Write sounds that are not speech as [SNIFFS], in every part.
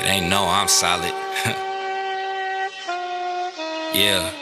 It ain't no, I'm solid. [LAUGHS] yeah.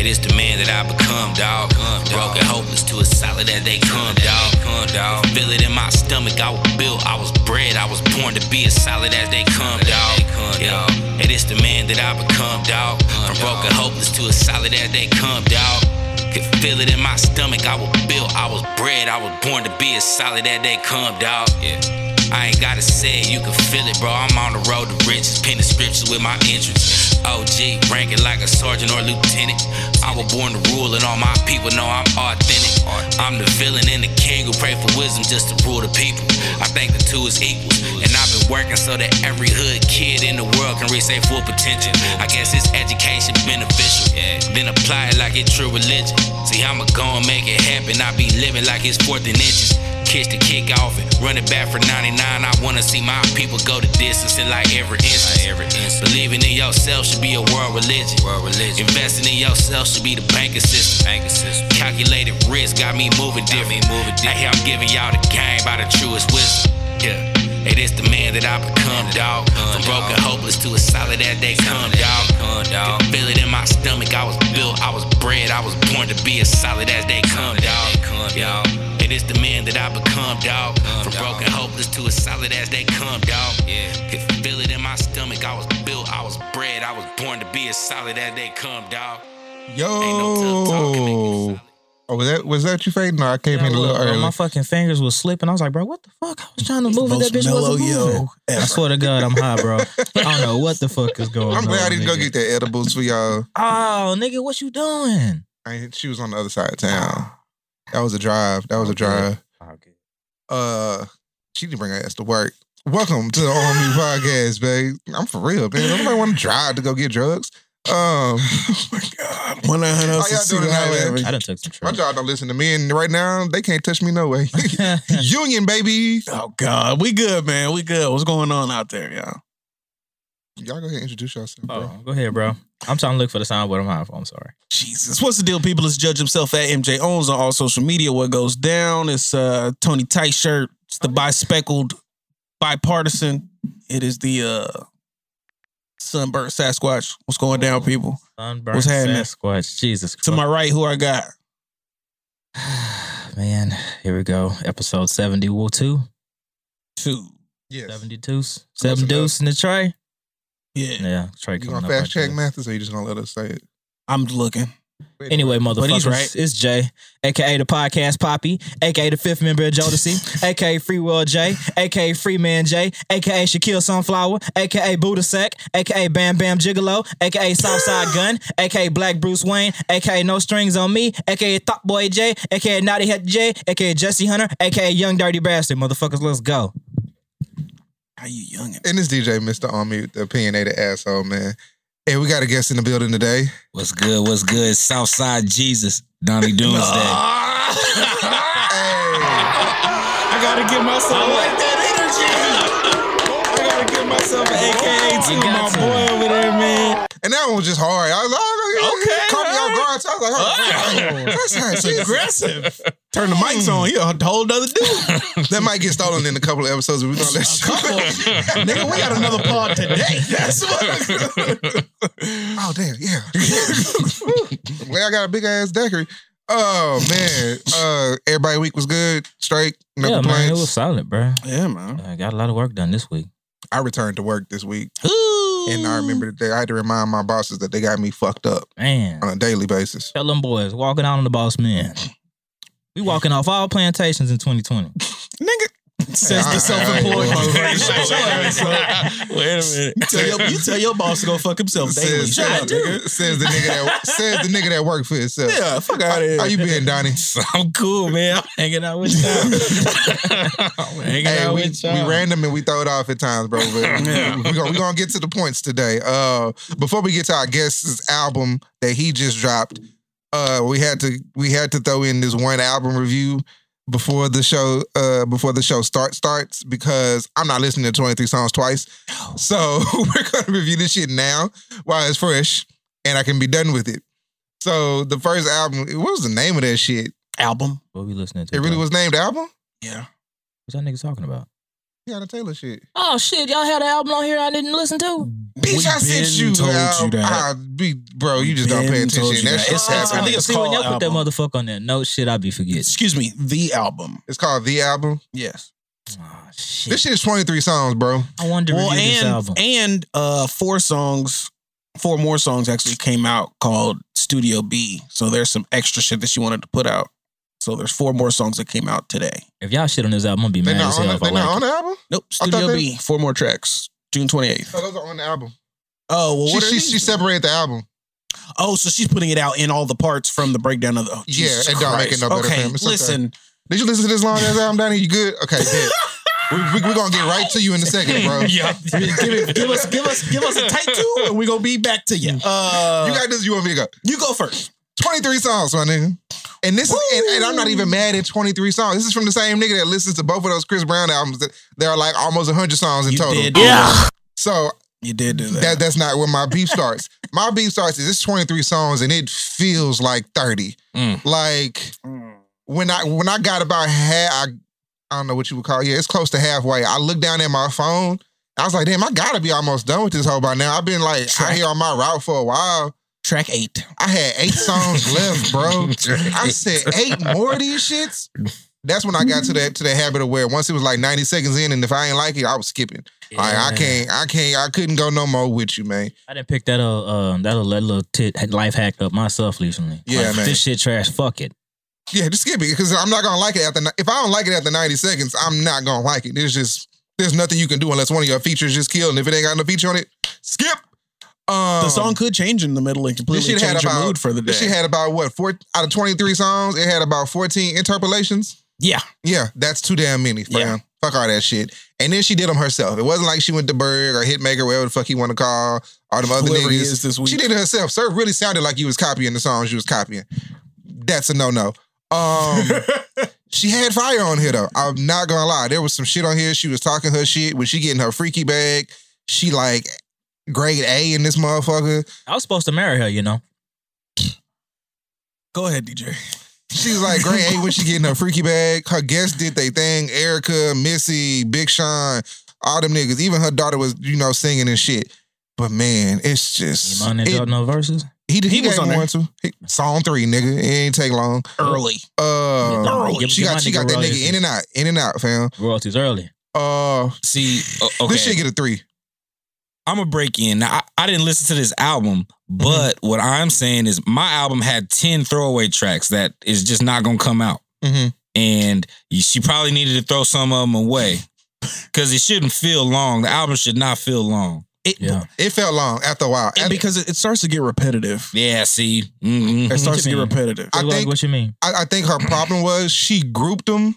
It is the man that I become, dog. Broken, hopeless to as solid as they come, dog. dog. Feel it in my stomach, I was built, I was bred, I was born to be as solid as they come, dog. Yeah. It is the man that I become, dog. From broken, hopeless to as solid as they come, dog. Could feel it in my stomach, I was built, I was bred, I was born to be as solid as they come, dog. Yeah. I ain't gotta say it, you can feel it, bro. I'm on the road to riches, penning scriptures with my entrance. OG, ranking like a sergeant or lieutenant. I was born to rule, and all my people know I'm authentic. I'm the villain and the king who pray for wisdom just to rule the people. I think the two is equal, and I've been working so that every hood kid in the world can reach their full potential. I guess it's education beneficial, then apply it like it's true religion. See, I'ma go and make it happen. I be living like it's fourth and inches catch the kick off and run it back for 99. I wanna see my people go the distance in like every instance. every instance. Believing in yourself should be a world religion. World religion. Investing in yourself should be the banking system. Banking system. Calculated risk got me moving different. Me moving different. Hey, I'm giving y'all the game by the truest wisdom. Yeah. Hey, this the man that I become, dog. From broken, hopeless to as solid as they come, dog. dog. Feel it in my stomach. I was built, I was bred, I was born to be as solid as they come, dog. Dog. It is the man that I become, dog. From broken, hopeless to as solid as they come, dog. Yeah. Could feel it in my stomach. I was built, I was bred, I was born to be as solid as they come, dog. Yo. Oh, was that was that you fading? No, I came in a little Bro, early. My fucking fingers was slipping. I was like, bro, what the fuck? I was trying to move it. That bitch wasn't yo moving. I swear to God, I'm high, bro. I don't know what the fuck is going on. I'm glad I didn't go get that edibles for y'all. Oh, nigga, what you doing? I, she was on the other side of town. That was a drive. That was a drive. Okay. Uh, she didn't bring her ass to work. Welcome to the All Me Podcast, babe. I'm for real, man. Nobody want to drive to go get drugs. Um, [LAUGHS] Oh my God. One nine hundred. How y'all doing tonight, man? I done took some my job don't listen to me, and right now they can't touch me no way. [LAUGHS] [LAUGHS] Union, baby. Oh God, we good, man. We good. What's going on out there, y'all? Y'all go ahead and introduce yourself, bro. oh, go ahead, bro. I'm trying to look for the sound, but I'm high. I'm sorry. Jesus, what's the deal, people? It's Judge himself at MJ Owns on all social media. What goes down? It's uh Tony Tight shirt. It's the bispeckled, bipartisan. It is the uh sunburnt Sasquatch. What's going down, people? Sunburn What's happening? Sasquatch. Jesus. To my right, who I got? [SIGHS] Man, here we go. Episode 72. Two. Yes. 72. Seven deuce in the tray. Yeah, Yeah, Trey You coming gonna up fast right check there. Mathis, or you just gonna let us say it? I'm looking. Anyway, But motherfuckers, right. it's Jay, aka the podcast Poppy, aka the fifth member of Jodeci, aka Free World J, aka Free Man J, aka Shaquille Sunflower, aka Buddha Sack, aka Bam Bam Gigolo, aka Southside Gun, aka Black Bruce Wayne, aka No Strings on Me, aka Thought Boy J, aka Naughty Head J, aka Jesse Hunter, aka Young Dirty Bastard. Motherfuckers, let's go. How you young? And it's DJ Mr. On Mute, the opinionated asshole, man. Hey, we got a guest in the building today. What's good? What's good? Southside Jesus, Donny [LAUGHS] Doomsday. [LAUGHS] I gotta give myself. I like that energy. [LAUGHS] I gotta give myself an AKA to my boy over there, man. And that one was just hard. I was like, oh, Okay, caught me all off guard. So I was like, oh, [LAUGHS] that's not It's aggressive. Turn the mics on. You're a whole other dude. [LAUGHS] That might get stolen in a couple of episodes. but We're gonna let you. [LAUGHS] Nigga, we got another pod today. That's what. oh damn, yeah. well, I got a big ass daiquiri. Oh man, uh, everybody week was good, straight, no yeah, man, it was solid, bro. Yeah, man. I got a lot of work done this week. I returned to work this week, Ooh. And I remember that they, I had to remind my bosses that they got me fucked up Man, on a daily basis. Tell them boys, walking out on the boss man. We walking off all plantations in 2020. [LAUGHS] Nigga. Says the self-employed. Wait a minute. You tell, your, you tell your boss to go fuck himself daily. Says, Shut up, nigga. says the nigga that says the nigga that worked for himself. Yeah, fuck out of here. How you been, Donny? [LAUGHS] I'm cool, man. I'm hanging out with y'all. [LAUGHS] I'm hanging Hey, out we, with y'all. We random and we throw it off at times, bro. But [LAUGHS] Yeah. we're gonna we gonna get to the points today. Uh, before we get to our guest's album that he just dropped, uh, we had to we had to throw in this one album review before the show uh before the show start starts because I'm not listening to 23 songs twice. So [LAUGHS] we're gonna review this shit now while it's fresh and I can be done with it. So the first album, what was the name of that shit? Album. What we listening to? It really bro? was named album? Yeah. What's that nigga talking about? Teyana Taylor shit. Oh shit, y'all had an album on here I didn't listen to. Bitch, We I sent you. told you al- that. ah, be, bro, you just don't pay attention. you That that. shit's It's- happening. I think it's See, when y'all put that album. motherfucker on there, no shit, I be forgetting. Excuse me, the album. It's called The Album. Yes. Oh shit. This shit is 23 songs, bro. I wanted to Well, review this and album. and uh, four songs, four more songs actually came out called Studio B. So there's some extra shit that she wanted to put out. So there's four more songs that came out today. if y'all shit on this album, I'm gonna be They mad not as on, hell the, if I they not like on it. the album? Nope, Studio they- B, four more tracks, June 28th. Oh, those are on the album. Oh, well, She, are she, she separated the album. Oh, so she's putting it out in all the parts from the breakdown of the. Oh, Yeah, Jesus it don't make it no better Okay, for okay. listen. Did you listen to this long ass album, Danny? You good? Okay, [LAUGHS] bet. we, we, we're gonna get right to you in a second, bro. [LAUGHS] yeah, give, it, give us, give us, give us a tight two, and we're gonna be back to you. Uh, You got this, you want me to go. you go first. 23 songs, my nigga. And this is, and, and I'm not even mad at 23 songs. This is from the same nigga that listens to both of those Chris Brown albums. That there are like almost 100 songs in You total. did, yeah, So you did do that. that that's not where my beef starts. [LAUGHS] my beef starts is it's 23 songs and it feels like 30. Mm. Like Mm. when I when I got about half, I, I don't know what you would call it. Yeah, it's close to halfway. I looked down at my phone. I was like, damn, I gotta be almost done with this whole by now. I've been like out here on my route for a while. Track eight. I had eight songs left, bro. [LAUGHS] I said eight more of these shits. That's when I got to that to the habit of where once it was like 90 seconds in, and if I ain't like it, I was skipping. Like I can't, I can't, I couldn't go no more with you, man. I didn't pick that uh, um that little tit life hack up myself recently. Yeah, Like, man. This shit trash. Fuck it. Yeah, just skip it because I'm not gonna like it after. If I don't like it after 90 seconds, I'm not gonna like it. There's just there's nothing you can do unless one of your features just killed, and if it ain't got no feature on it, skip. Um, The song could change in the middle and completely shit had change your about mood for the day. shit had about what four out of 23 songs. It had about 14 interpolations. yeah, Yeah, that's too damn many, fam. Yeah. Fuck all that shit. And then she did them herself. It wasn't like she went to Berg or Hitmaka, whatever the fuck he want to call, all them other whoever niggas. is this week. She did it herself. Sir really sounded like he was copying the songs she was copying. That's a no-no. Um, [LAUGHS] she had fire on here though. I'm not gonna lie. There was some shit on here. She was talking her shit. When she getting her freaky bag, she like grade A in this motherfucker. I was supposed to marry her, you know. Go ahead, DJ. She was like grade A when she getting her freaky bag. Her guests did they thing. Erykah, Missy, Big Sean, all them niggas. Even her daughter was, you know, singing and shit. But man, it's just Iman and it- no verses. he he, He he was on me one too. He- song three, nigga. It ain't take long. Early. Uh, Early. Give- she got she got that nigga in and out, in and out, fam. Royalties early. Uh, See, o- okay. this shit get a three. I'm gonna break in. Now, I, I didn't listen to this album, but what I'm saying is my album had 10 throwaway tracks that is just not gonna come out. Mm-hmm. And you, she probably needed to throw some of them away [LAUGHS] because it shouldn't feel long. The album should not feel long. It, Yeah. It felt long after a while. and And because it, it starts to get repetitive. Yeah, see? Mhm. It starts to get mean? repetitive. I What- think- what you mean? I, I think her problem was she grouped them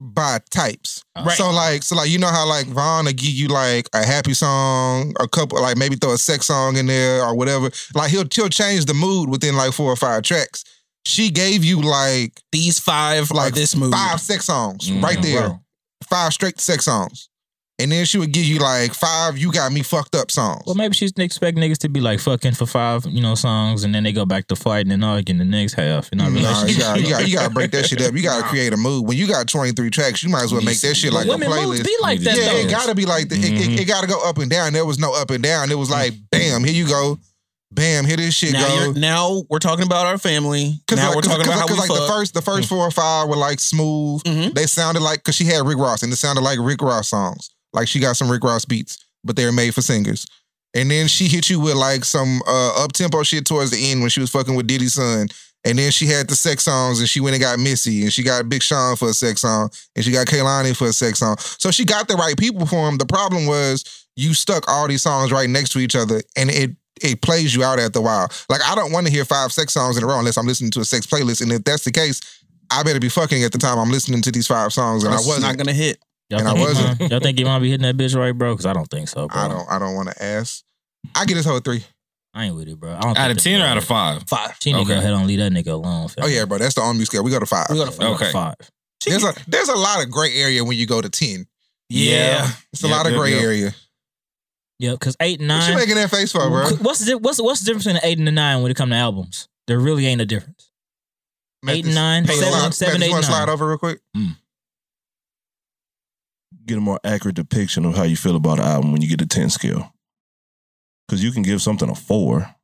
by types. Right. So like, so like, you know how like Vaughn will give you like a happy song, a couple, like maybe throw a sex song in there or whatever. Like he'll he'll change the mood within like four or five tracks. She gave you like These five like this mood. five sex songs Mhm. right there, Wow. five straight sex songs, and then she would give you like five "You Got Me Fucked Up" songs. Well, maybe she's expect niggas to be like fucking for five, you know, songs, and then they go back to fighting and arguing the next half. You know, Nah, you relationship. got you got you got to break that shit up. You got to [LAUGHS] create a mood. When you got twenty three tracks, you might as well make that shit like a Women moods playlist. be like that yeah, though. it gotta be like that. It, it, mm-hmm. it gotta go up and down. There was no up and down. It was like, mm. bam, here you go, bam, here this shit now, go. you're, now we're talking about our family. Cause now like, we're cause, talking cause, about how cause we like fuck. the first the first mm. four or five were like smooth. Mhm. They sounded like cause she had Rick Ross and it sounded like Rick Ross songs. Like she got some Rick Ross beats, but they're made for singers. And then she hit you with like some uh, up tempo shit towards the end when she was fucking with Diddy's son. And then she had the sex songs and she went and got Missy and she got Big Sean for a sex song and she got Kehlani for a sex song. So she got the right people for him. The problem was you stuck all these songs right next to each other and it it plays you out after a while. Like I don't want to hear five sex songs in a row unless I'm listening to a sex playlist. And if that's the case, I better be fucking at the time I'm listening to these five songs and I It's wasn't. not gonna hit. Y'all And I think, wasn't. Iman- y'all think you might be hitting that bitch right, bro? Because I don't think so, bro. I don't I don't want to ask. I get this whole three. I ain't with it, bro. I don't Out of 10 or out of 5? Five. She need to go Okay. ahead and leave that nigga alone. fam. Oh yeah, bro. That's the on scale. We go to five. We go to five. Okay. Five. There's a there's a lot of gray area when you go to ten. Yeah. It's a Yep, lot of yep, gray yep. area. Yeah, because eight and nine. What you making that face for, bro? What's the what's what's the difference between the eight and the nine when it comes to albums? There really ain't a difference. Eight and nine, seven- slide, seven, you want to slide over real quick? Hmm. Get a more accurate depiction of how you feel about an album when you get a 10 scale. Because you can give something a four,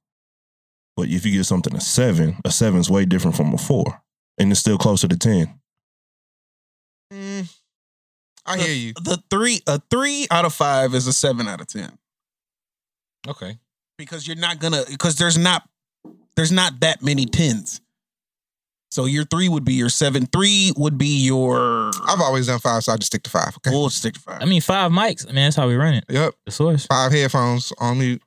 but if you give something a seven, a seven's way different from a four, and it's still closer to 10. Mm, I hear you. The three, a three out of five is a seven out of ten Okay. because you're not gonna because there's not there's not that many tens. So your three would be your seven. Three would be your. I've always done five, so I just stick to five. Okay. We'll stick to five. I mean, five mics. I mean, that's how we run it. Yep. The source. Five headphones on mute,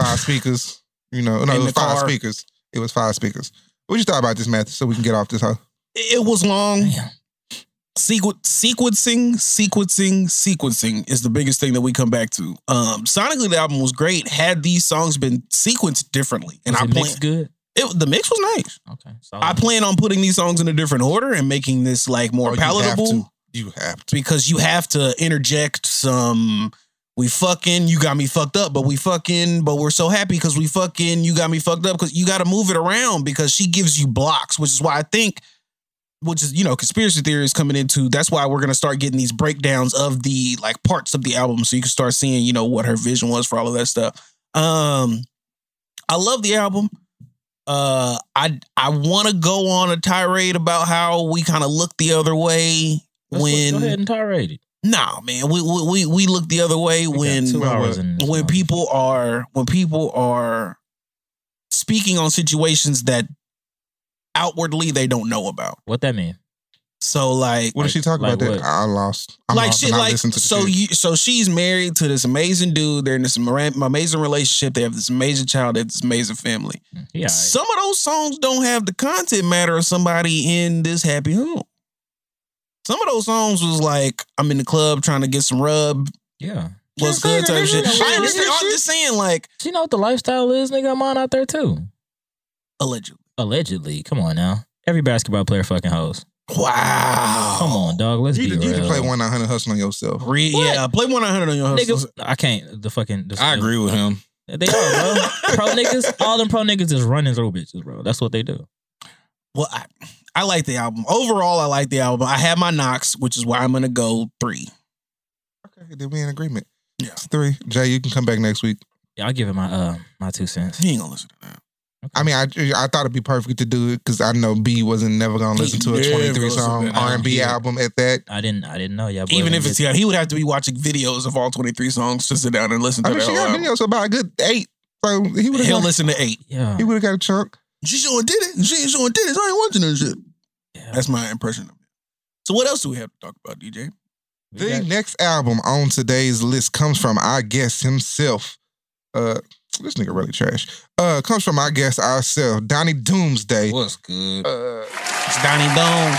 five speakers. You know, no, In it was five car. speakers. It was five speakers. What you thought about this method so we can get off this hoe? it it was long. Damn. Sequ- sequencing, sequencing, sequencing is the biggest thing that we come back to. Um, sonically, the album was great. Had these songs been sequenced differently, and Was I it plan good? It, the mix was nice. Okay. I plan on putting these songs in a different order and making this like more Oh, you have palatable to. You have to. because you have to interject some. We fucking, you got me fucked up, but we fucking, but we're so happy because we fucking, you got me fucked up because you got to move it around because she gives you blocks, which is why I think, which is, you know, conspiracy theory is coming into. That's why we're going to start getting these breakdowns of the like parts of the album so you can start seeing, you know, what her vision was for all of that stuff. Um, I love the album. Uh, I I want to go on a tirade about how we kind of look the other way when go ahead and tirade it. Nah, man, we we we, we look the other way We when two well, hours in this when people are when people are speaking on situations that outwardly they don't know about. What that mean? So like What did she talk like about that? I lost. I'm like lost shit like listened to the so you so she's married to this amazing dude. They're in this amazing relationship. They have this amazing child. They have this amazing family. Yeah. Some of those songs don't have the content matter of somebody in this happy home. Some of those songs was like, I'm in the club trying to get some rub. Yeah. What's good type shit. I understand. I'm just saying, like, Do you know what the lifestyle is? Nigga, I'm on out there too. allegedly. Allegedly. Come on now. Every basketball player fucking hoes. Wow. Come on, dog. Let's You, be you real. can play one nine hundred hustle on yourself. Re- yeah, play one hundred on your hustle. Nigga, I can't. The fucking. The, I agree with him. They are, bro. [LAUGHS] pro niggas. All them pro niggas is running through bitches, bro. That's what they do. Well, I, I like the album. Overall, I like the album. I have my knocks, which is why I'm gonna go three. Okay, then we in agreement. Yeah. It's three. Jay, you can come back next week. Yeah, I'll give it my uh my two cents. He ain't gonna listen to that. I mean, I I thought it'd be perfect to do it because I know B wasn't never gonna listen to a Never twenty three listen to song R and B album. album at that. I didn't. I didn't know. Yeah, Even if it's yeah, he would have to be watching videos of all 23 songs to sit down and listen to I mean, that she whole got album. videos about a good eight, so he would He'll have listen to eight. Yeah. he would have got a chunk. She showing did it. She ain't showing did it. I ain't watching that shit. yeah. That's my impression of it. So what else do we have to talk about, DJ? We The got- next album on today's list comes from our guest himself. Uh, this nigga really trash. Uh, comes from our guest ourselves, Donny Doomsday. What's good? Uh, It's Donny Dome.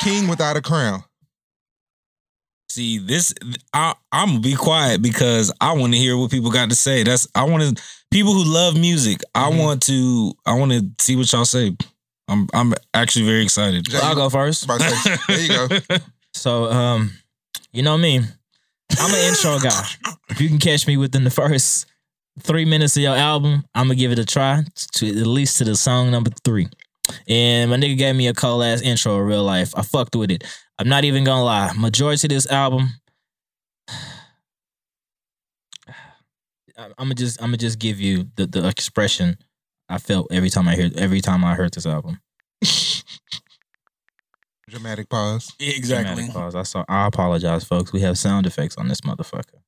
King without a crown. See, this I I'm gonna be quiet because I want to hear what people got to say. That's I want to people who love music. I Mhm. want to I want to see what y'all say. I'm I'm actually very excited. Jay, I'll go first. Say, there you go. [LAUGHS] So, um, you know me. I'm an intro guy. If you can catch me within the first three minutes of your album, I'm gonna give it a try to at least to the song number three. And my nigga gave me a cold ass intro in real life. I fucked with it. I'm not even gonna lie. Majority of this album, [SIGHS] I'm gonna just I'm gonna just give you the, the expression I felt every time I hear every time I heard this album. Dramatic pause. Exactly. Dramatic pause. I saw. I apologize, folks. We have sound effects on this motherfucker.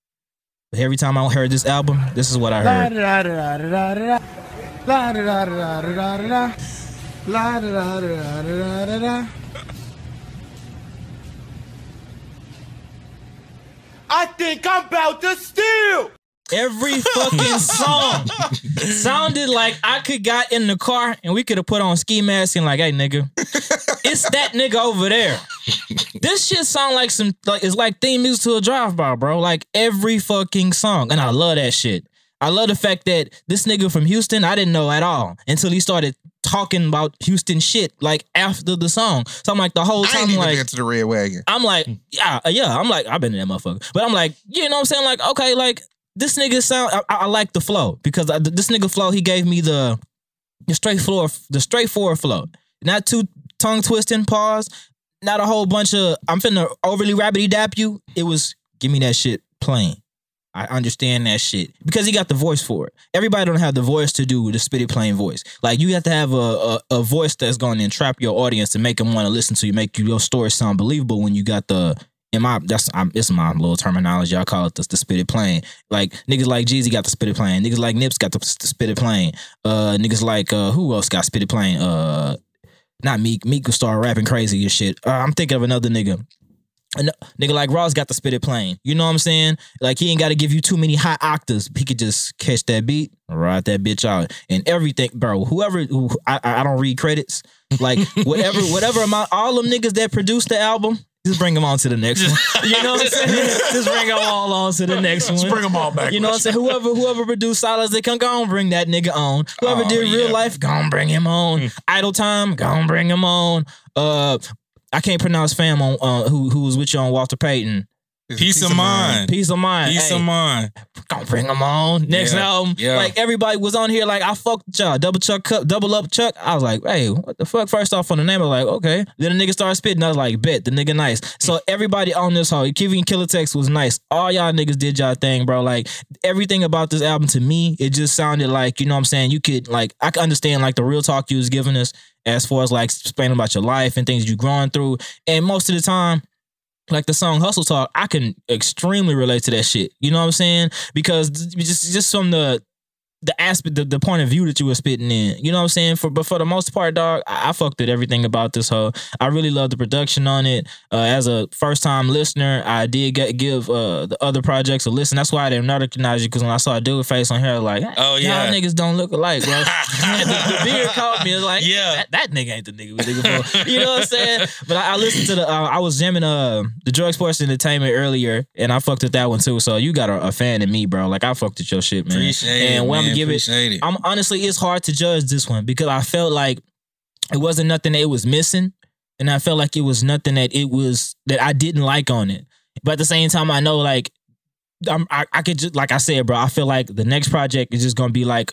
But every time I heard this album, this is what I heard. I think I'm about to steal. Every fucking [LAUGHS] song sounded like I could got in the car and we could have put on ski mask and like, hey nigga, it's that nigga over there. This shit sound like some like it's like theme music to a drive by, bro. Like every fucking song, and I love that shit. I love the fact that this nigga from Houston, I didn't know at all until he started talking about Houston shit like after the song. So I'm like the whole I time ain't even like been to the red wagon. I'm like, yeah, yeah. I'm like, I've been in that motherfucker. But I'm like, you know what I'm saying? Like, okay, like this nigga sound. I, I I like the flow because I, this nigga flow. He gave me the the straightforward, the straightforward flow, not too tongue twisting. Pause. not a whole bunch of I'm finna overly rabbity dap you. It was give me that shit plain. I understand that shit because he got the voice for it. Everybody don't have the voice to do the spitty plain voice. Like you have to have a a, a voice that's going to entrap your audience and make them want to listen to you, make you, your story sound believable. When you got the in my that's I'm, it's my little terminology. I call it the, the spit it plain. Like niggas like Jeezy got the spit it plain. Niggas like Nips got the, the spit it plain. Uh, niggas like uh, who else got spit it plain? Uh, not Meek. Meek will start rapping crazy and shit. Uh, I'm thinking of another nigga. Nigga like Ross got the spit it plain. You know what I'm saying? Like he ain't got to give you too many high octaves. He could just catch that beat, ride that bitch out, and everything, bro. Whoever, who, I, I don't read credits. Like [LAUGHS] whatever, whatever amount, all them niggas that produced the album, just bring them on to the next one. You know what I'm saying? [LAUGHS] just bring them all on to the next one. Let's bring them all back. You know what I'm saying? Whoever whoever produced Silence, they can go and bring that nigga on. Whoever Oh, did real yeah. life, go and bring him on. Idle time, go and bring him on. Uh I can't pronounce fam on uh, who who was with you on Walter Payton. It's Peace of mind. Peace of mind. Peace Hey, of mind. Gonna bring them on. Next Yeah, album. yeah. Like everybody was on here like I fucked with y'all. Double Chuck Cup, double up Chuck. I was like, hey, what the fuck? First off on the name, I was like, okay. Then the nigga started spitting. I was like, bet the nigga nice. So everybody on this hoe, Kivy Killer Tex was nice. All y'all niggas did y'all thing, bro. Like everything about this album to me, it just sounded like, you know what I'm saying? You could like I could understand like the real talk you was giving us as far as like explaining about your life and things you're growing through. And most of the time, like the song Hustle Talk, I can extremely relate to that shit. You know what I'm saying? Because just just from the the aspect, the, the point of view that you were spitting in. You know what I'm saying? For but for the most part, dog, I, I fucked with everything about this whole. I really love the production on it. Uh, as a first time listener, I did get give uh, the other projects a listen. That's why I didn't recognize you because when I saw a dude face on here, like, Oh, yeah. y'all niggas don't look alike, bro. [LAUGHS] The, the beard caught me. Like, Yeah. that, that nigga ain't the nigga we looking for. You know what I'm saying? But I, I listened to the. Uh, I was jamming uh the Drug Sports Entertainment earlier, and I fucked with that one too. So you got a, a fan in me, bro. Like I fucked with your shit, man. Appreciate and it. when man. Give it, it. I'm honestly, it's hard to judge this one because I felt like it wasn't nothing that it was missing, and I felt like it was nothing that it was that I didn't like on it. But at the same time, I know like I'm, I, I could just like I said, bro. I feel like the next project is just gonna be like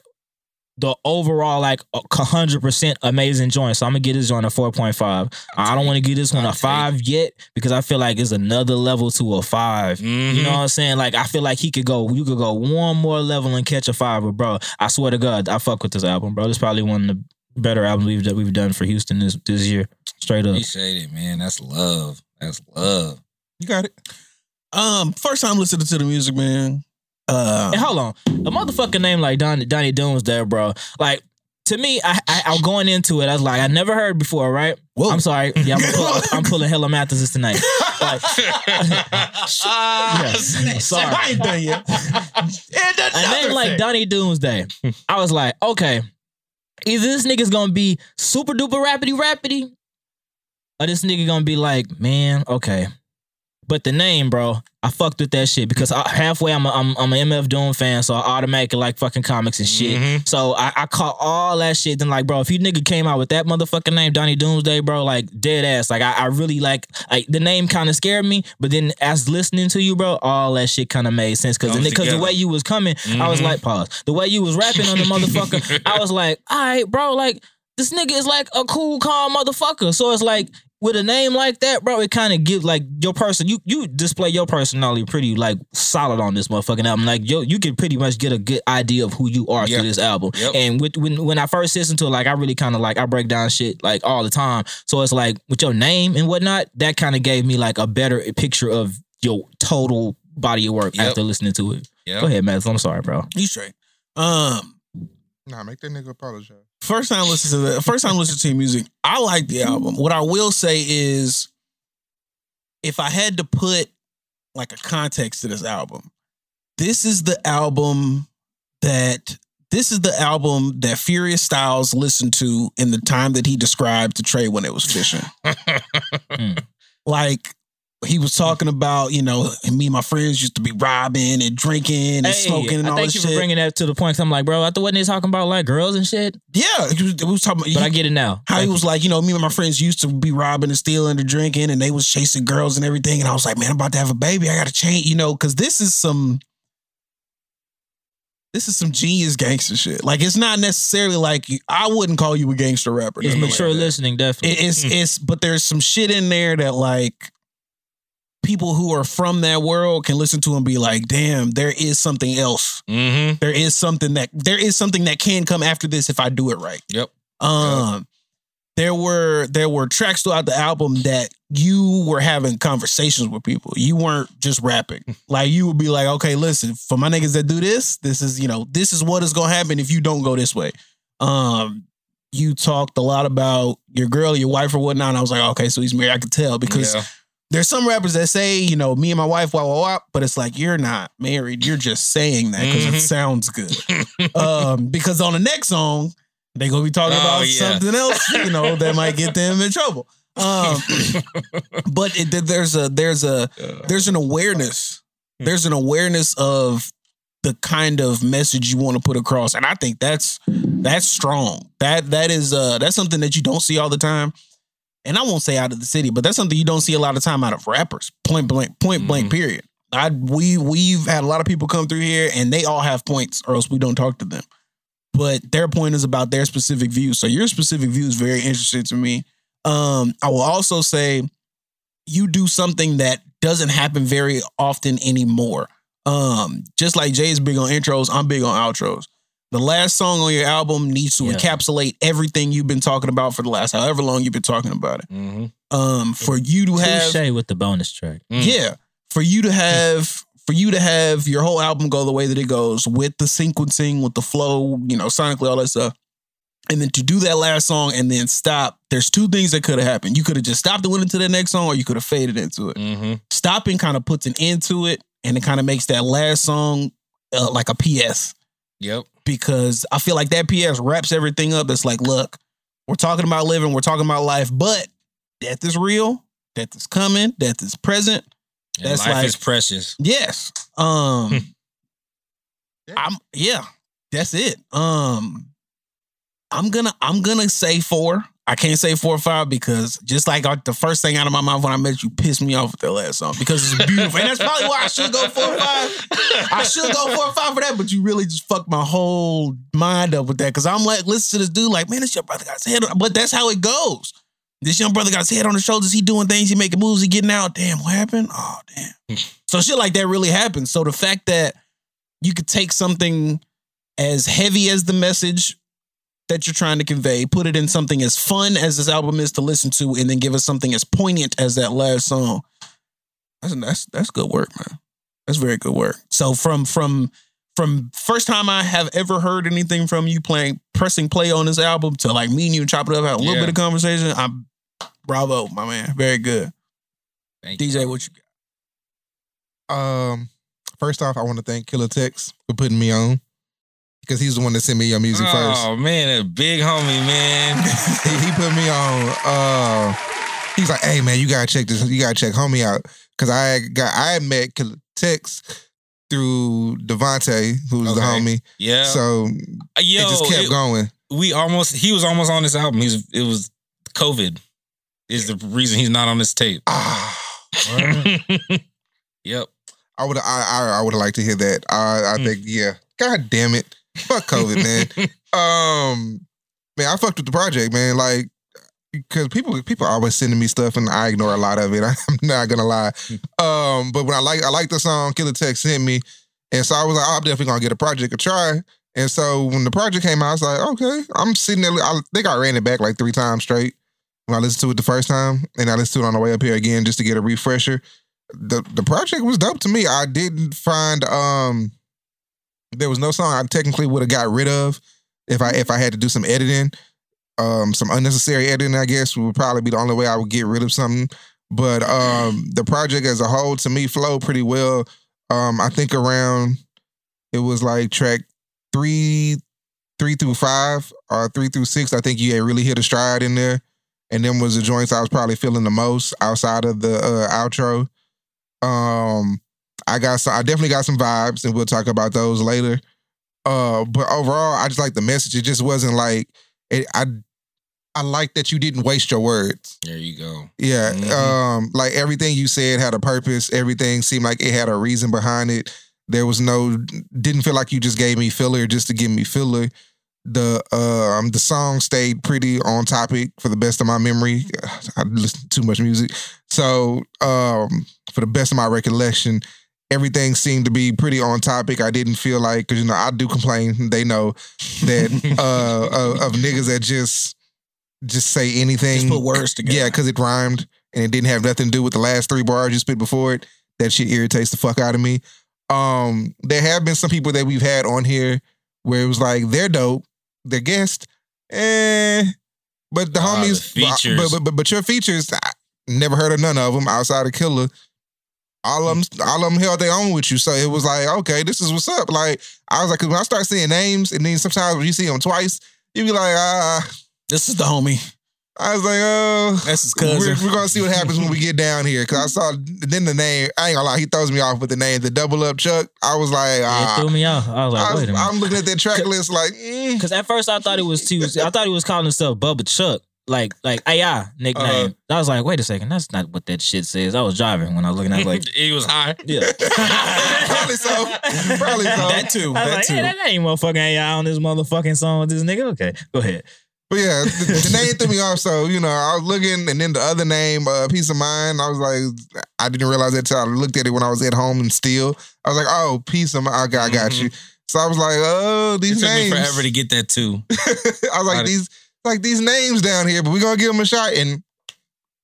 the overall like hundred percent amazing joint. So I'm gonna get this joint a four point five. I don't want to give this one a five yet because I feel like it's another level to a 5 You Mhm. know what I'm saying? Like I feel like he could go. You could go one more level and catch a five, but bro, I swear to God, I fuck with this album, bro. This is probably one of the better albums we've that we've done for Houston this this year. Straight up. Appreciate it, man. That's love. That's love. You got it. Um, first time listening to the music, man. Uh, And hold on, a motherfucker name like Donny Donny Doomsday, bro. Like to me, I, I I'm going into it. I was like, I never heard before, right? Whoa. I'm sorry. Yeah, I'm, pull, I'm pulling Hella Mathis tonight. Like, [LAUGHS] [LAUGHS] yes, sorry. I ain't done yet. and A name like. Donny Doomsday. I was like, okay, either this nigga's gonna be super duper rapidy rapidy, or this nigga gonna be like, man, okay. But the name, bro, I fucked with that shit because I, halfway I'm a, I'm I'm an MF Doom fan, so I automatically like fucking comics and shit. Mhm. So I, I caught all that shit. Then like, bro, if you nigga came out with that motherfucking name, Donny Doomsday, bro, like dead ass. Like I, I really like like the name kind of scared me, but then as listening to you, bro, all that shit kind of made sense because because the way you was coming, I was Mhm. like, pause. The way you was rapping on the motherfucker, I was like, [LAUGHS] all right, bro, like this nigga is like a cool, calm motherfucker. So it's like with a name like that, bro, it kind of gives like your person. You you display your personality pretty like solid on this motherfucking album. Like yo, you can pretty much get a good idea of who you are Yeah. through this album. Yep. And with, when when I first listened to it, like I really kind of like I break down shit like all the time. So it's like with your name and whatnot, that kind of gave me like a better picture of your total body of work Yep. after listening to it. Yep. Go ahead, Matt. I'm sorry, bro. You straight. Um, Nah, make that nigga apologize. First time listen to the first time listen to your music. I like the album. What I will say is, if I had to put like a context to this album, this is the album that this is the album that Furious Styles listened to in the time that he described to Trey when it was fishing. [LAUGHS] Hmm. like he was talking about, you know, me and my friends used to be robbing and drinking and Hey, smoking and I all thank you shit. for bringing that to the point. 'cause I'm like, bro, I thought wasn't they talking about like girls and shit, yeah, it was, it was talking. but I get it now. How he was like, you know, me and my friends used to be robbing and stealing and drinking, and they was chasing girls and everything. And I was like, man, I'm about to have a baby. I got to change, you know, because this is some. this is some genius gangster shit. Like it's not necessarily like I wouldn't call you a gangster rapper. It's nothing like mature listening, definitely. It- it's hmm. it's but there's some shit in there that like people who are from that world can listen to and be like, damn, there is something else. Mm-hmm. There is something that there is something that can come after this if I do it right. Yep. Um there were there were tracks throughout the album that you were having conversations with people. You weren't just rapping. [LAUGHS] Like you would be like, okay, listen, for my niggas that do this, this is, you know, this is what is gonna happen if you don't go this way. Um you talked a lot about your girl, your wife, or whatnot. And I was like, okay, so he's married. I could tell because Yeah. There's some rappers that say, you know, me and my wife, wah wah wah, but it's like you're not married. You're just saying that because Mhm. it sounds good. [LAUGHS] um, because on the next song, they gonna be talking Oh, about yeah. something else, you know, that might get them in trouble. Um, [LAUGHS] but it, there's a there's a there's an awareness. There's an awareness of the kind of message you want to put across, and I think that's that's strong. That that is uh that's something that you don't see all the time. And I won't say out of the city, but that's something you don't see a lot of time out of rappers. Point blank, point blank. Period. I we we've had a lot of people come through here, and they all have points, or else we don't talk to them. But their point is about their specific view. So your specific view is very interesting to me. Um, I will also say you do something that doesn't happen very often anymore. Um, just like Jay's big on intros, I'm big on outros. The last song on your album needs to Yeah. encapsulate everything you've been talking about for the last however long you've been talking about it. Mm-hmm. Um, for you to have Touche with the bonus track. Mm. yeah, for you to have for you to have your whole album go the way that it goes with the sequencing, with the flow, you know, sonically, all that stuff. And then to do that last song and then stop, there's two things that could have happened. You could have just stopped and went into the next song, or you could have faded into it. Mm-hmm. Stopping kind of puts an end to it, and it kind of makes that last song uh, like a PS Yep. Because I feel like that PS wraps everything up. It's like, look, we're talking about living, we're talking about life, but death is real, death is coming, death is present. And That's life like- is precious. Yes. Um [LAUGHS] I'm yeah, that's it. Um I'm gonna I'm gonna say four. I can't say four or five because just like the first thing out of my mouth when I met you pissed me off with that last song because it's beautiful. and that's probably why I should go four or five. I should go four or five for that, but you really just fucked my whole mind up with that. Cause I'm like, listen to this dude, like, man, this your brother got his head on, but that's how it goes. This young brother got his head on his shoulders. He doing things. He making moves. He getting out. Damn, what happened? Oh, damn. so shit like that really happens. So the fact that you could take something as heavy as the message that you're trying to convey, put it in something as fun as this album is to listen to, and then give us something as poignant as that last song. That's that's that's good work, man. That's very good work. So from from from first time I have ever heard anything from you playing pressing play on this album to like me and you chop it up, have a little Yeah. bit of conversation. I'm bravo, my man. Very good. Thank you. DJ, what you got? Um, first off, I want to thank Killer Tex for putting me on because he's the one that sent me your music first. Oh man, a big homie, man. [LAUGHS] he, he put me on. Uh, he's like, "Hey man, you gotta check this. You gotta check homie out." Because I got I met Tex through Devontae, who's the homie. Yeah. So Yo, it just kept it- going. we almost he was almost on this album. He's it was COVID is the reason he's not on this tape. Ah, [LAUGHS] yep. I would I I, I would like to hear that. I I Hmm. think yeah. God damn it, fuck COVID, man. [LAUGHS] Um, man, I fucked with the project, man. Like, because people people are always sending me stuff, and I ignore a lot of it. [LAUGHS] I'm not gonna lie. [LAUGHS] Um, but when I like I like the song, Killer Tex sent me, and so I was like, oh, I'm definitely gonna get a project a try. And so when the project came out, I was like, okay, I'm sitting there. I think I ran it back like three times straight when I listened to it the first time, and I listened to it on the way up here again just to get a refresher. The the project was dope to me. I didn't find um there was no song I technically would have got rid of if I if I had to do some editing. Um some unnecessary editing, I guess, would probably be the only way I would get rid of something. But um the project as a whole to me flowed pretty well. Um I think around it was like track three three through five or three through six, I think you had really hit a stride in there. And then was the joints I was probably feeling the most outside of the uh, outro. Um, I got some. I definitely got some vibes, and we'll talk about those later. Uh, but overall, I just like the message. It just wasn't like it, I. I like that you didn't waste your words. There you go. Yeah. Mhm. Um, like everything you said had a purpose. Everything seemed like it had a reason behind it. There was no didn't feel like you just gave me filler just to give me filler. The um the song stayed pretty on topic for the best of my memory. [SIGHS] I listened to too much music. So um for the best of my recollection, everything seemed to be pretty on topic. I didn't feel like because you know I do complain. They know that [LAUGHS] uh of, of niggas that just just say anything. Just put words together. Yeah, because it rhymed and it didn't have nothing to do with the last three bars you spit before it. That shit irritates the fuck out of me. Um, there have been some people that we've had on here where it was like they're dope, they're guests, eh. But the the homies, features. but, but but but your features, I never heard of none of them outside of Killer. All of them, all of them held their own with you, so it was like, okay, this is what's up. Like I was like, when I start seeing names, and then sometimes when you see them twice, you be like, ah. This is the homie. I was like, oh, That's his we're, cousin. we're gonna see what happens when we get down here. Cause I saw then the name. I ain't gonna lie, he throws me off with the name, the double up Chuck. I was like, It ah. threw me off. I was like, I wait a minute. I'm looking at that track [LAUGHS] list like, eh. Because at first I thought it was too. I thought he was calling himself Bubba Chuck, like like AI nickname. Uh-huh. I was like, wait a second, that's not what that shit says. I was driving when I was looking. at was like, he was high. yeah, probably so, probably so. That too. I was That like, too. hey, that ain't motherfucking AI on this motherfucking song with this nigga. Okay, go ahead. But yeah, the, the name threw me off. So you know, I was looking, and then the other name, uh, Peace of Mind. I was like, I didn't realize that till I looked at it when I was at home and still. I was like, oh, Peace of Mind. I got, I got you. So I was like, oh, these It these took names. me forever to get that too. I was like Got it. these like these names down here, but we're gonna give them a shot and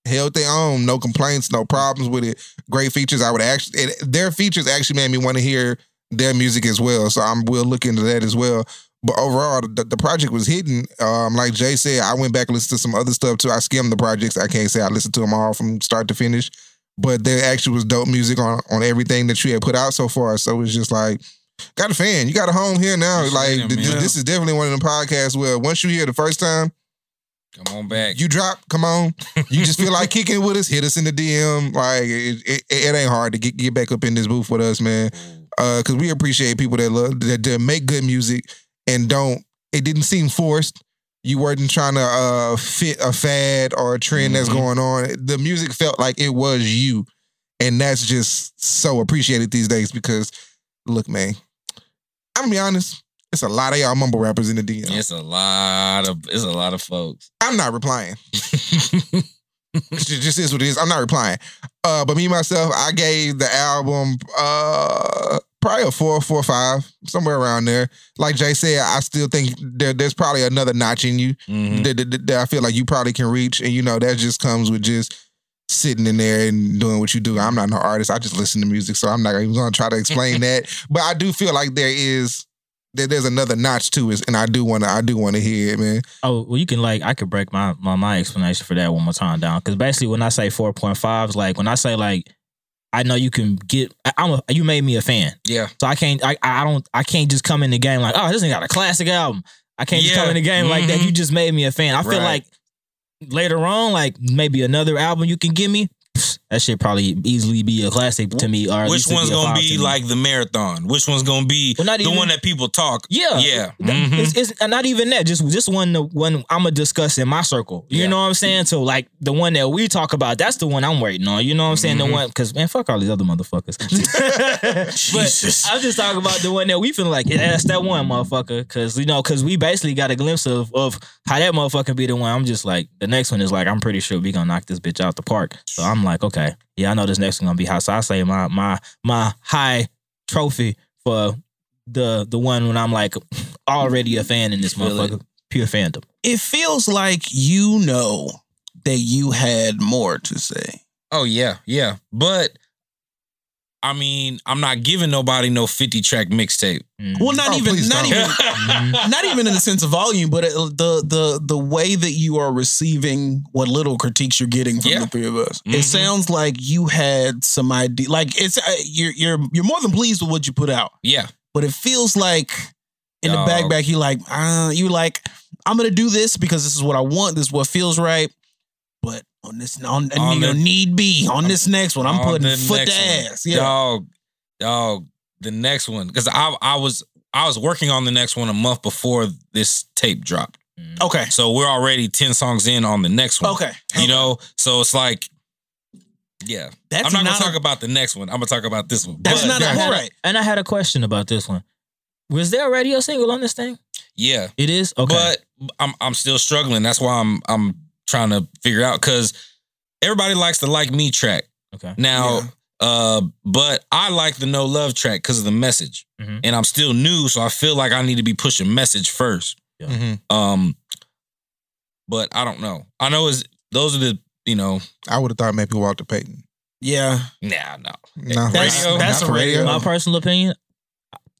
held their own. No complaints, no problems with it. Great features. I would actually it, their features actually made me want to hear their music as well. So I'm will look into that as well. But overall, the, the project was hidden. Um, like Jay said, I went back and listened to some other stuff too. I skimmed the projects. I can't say I listened to them all from start to finish, but there actually was dope music on on everything that you had put out so far. So it's just like. Got a fan. You got a home here now. Appreciate Like th- th- this is definitely one of the podcasts where once you hear the first time, Come on back. you drop, come on. You just feel like [LAUGHS] kicking with us, hit us in the DM. Like it, it, it ain't hard to get, get back up in this booth with us, man. Uh, cause we appreciate people that love that, that make good music and don't. It didn't seem forced. You weren't trying to uh fit a fad or a trend that's Mhm. going on. The music felt like it was you, and that's just so appreciated these days. Because look, man, I'm gonna be honest. It's a lot of y'all mumble rappers in the DM. It's a lot of it's a lot of folks. I'm not replying. [LAUGHS] it just is what it is. I'm not replying. Uh, but me myself, I gave the album uh probably a four, four, five, somewhere around there. Like Jay said, I still think there, there's probably another notch in you Mhm. that, that- that I feel like you probably can reach, and you know that just comes with just sitting in there and doing what you do. I'm not an artist. I just listen to music, so I'm not even going to try to explain [LAUGHS] that. But I do feel like there is. There, there's another notch to it, and I do want to. I do want to hear it, man. Oh, well, you can like I could break my my, my explanation for that one more time down because basically when I say four point five is like when I say like I know you can get I, I'm a, you made me a fan Yeah. so I can't I I don't I can't just come in the game like oh this thing got a classic album I can't just come in the game like that you mm-hmm. just made me a fan I feel like later on like maybe another album you can give me that should probably easily be a classic to me or Which one's gonna be like the marathon? Which one's gonna be Well, not the even- one that people talk? Yeah, Yeah. Mhm. It's, it's not even that. Just just one the one I'm gonna discuss in my circle. You Yeah. know what I'm saying? So like the one that we talk about, that's the one I'm waiting on. You know what I'm saying? Mhm. The one because man, fuck all these other motherfuckers. [LAUGHS] [LAUGHS] Jesus. But I'm just talking about the one that we feel like yeah, that's that one motherfucker. Because you know, because we basically got a glimpse of of how that motherfucker be the one. I'm just like the next one is like I'm pretty sure we gonna knock this bitch out the park. So I'm like okay, yeah, I know this next one gonna be hot. So I say my my my high trophy for the the one when I'm like [LAUGHS] already a fan in this motherfucker. Pure fandom. It feels like you know that you had more to say. Oh yeah, yeah. But I mean, I'm not giving nobody no 50 track mixtape. Mm. Well, not Oh, even, not don't. even, [LAUGHS] not even in the sense of volume, but it, the the the way that you are receiving what little critiques you're getting from Yeah. the three of us. Mhm. It sounds like you had some idea. Like it's uh, you're you're you're more than pleased with what you put out, Yeah. but it feels like in the Dog. back back you like uh, you like I'm gonna do this because this is what I want. This is what feels right. But on this on, On you know, the- need be on this next one, I'm On putting foot to one. ass. Yeah. Dog, dog, the next one. Because I I was I was working on the next one a month before this tape dropped. Mm. Okay. So we're already 10 songs in on the next one. Okay. You know, so it's like Yeah. That's I'm not, not gonna a- talk about the next one. I'm gonna talk about this one. That's But- not a- And I had a- Alright. and I had a question about this one. Was there a radio single on this thing? yeah. It is okay. But I'm I'm still struggling. That's why I'm I'm trying to figure out because everybody likes the like me track. okay. Now, uh, but I like the no love track because of the message. Mhm. And I'm still new, so I feel like I need to be pushing message first. Mhm. Um, but I don't know. I know is those are the you know I would have thought maybe Walter Payton. Yeah. nah no No, That's- not that's for a radio. My personal opinion,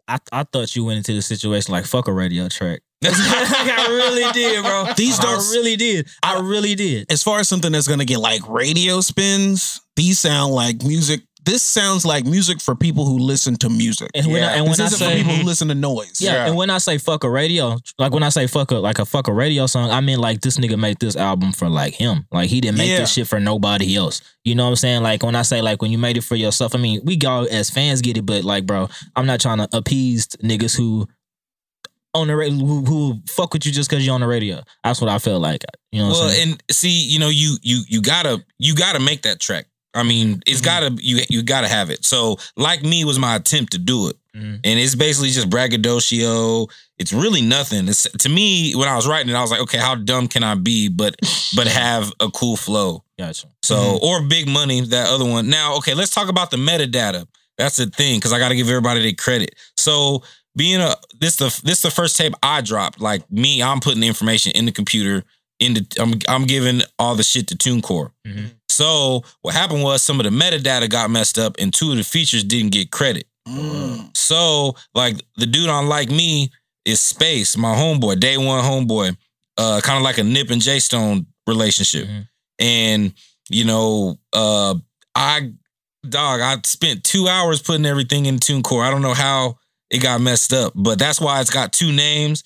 I, I thought you went into the situation like fuck a radio track. [LAUGHS] I really did, bro. These I don't- really did. I really did. As far as something that's gonna get like radio spins, these sound like music. This sounds like music for people who listen to music. And when I, and this when I isn't for say people who listen to noise. yeah, Yeah. and when I say fuck a radio, like when I say fuck a like a fuck a radio song, I mean like this nigga made this album for like him. Like he didn't make Yeah. this shit for nobody else. You know what I'm saying? Like when I say like when you made it for yourself, I mean we go as fans get it, but like bro, I'm not trying to appease niggas who on the radio who, who fuck with you just because you're on the radio. That's what I feel like. You know what well I'm saying? and see you know you you you gotta you gotta make that track. I mean it's gotta you you gotta have it. So like me was my attempt to do it. Mhm. And it's basically just braggadocio. It's really nothing. It's to me when I was writing it, I was like, okay, how dumb can I be, but but [LAUGHS] have a cool flow. Gotcha. So or big money, that other one. Now, okay, let's talk about the metadata. That's the thing because I got to give everybody their credit. So being a this the this the first tape I dropped. Like me, I'm putting the information in the computer. In the I'm I'm giving all the shit to TuneCore. Mhm. So what happened was some of the metadata got messed up, and two of the features didn't get credit. Mm. So like the dude on like me is Space, my homeboy, day one homeboy, uh, kind of like a Nip and J Stone relationship, Mhm. and you know, uh, I dog, I spent two hours putting everything in TuneCore. I don't know how it got messed up, but that's why it's got two names.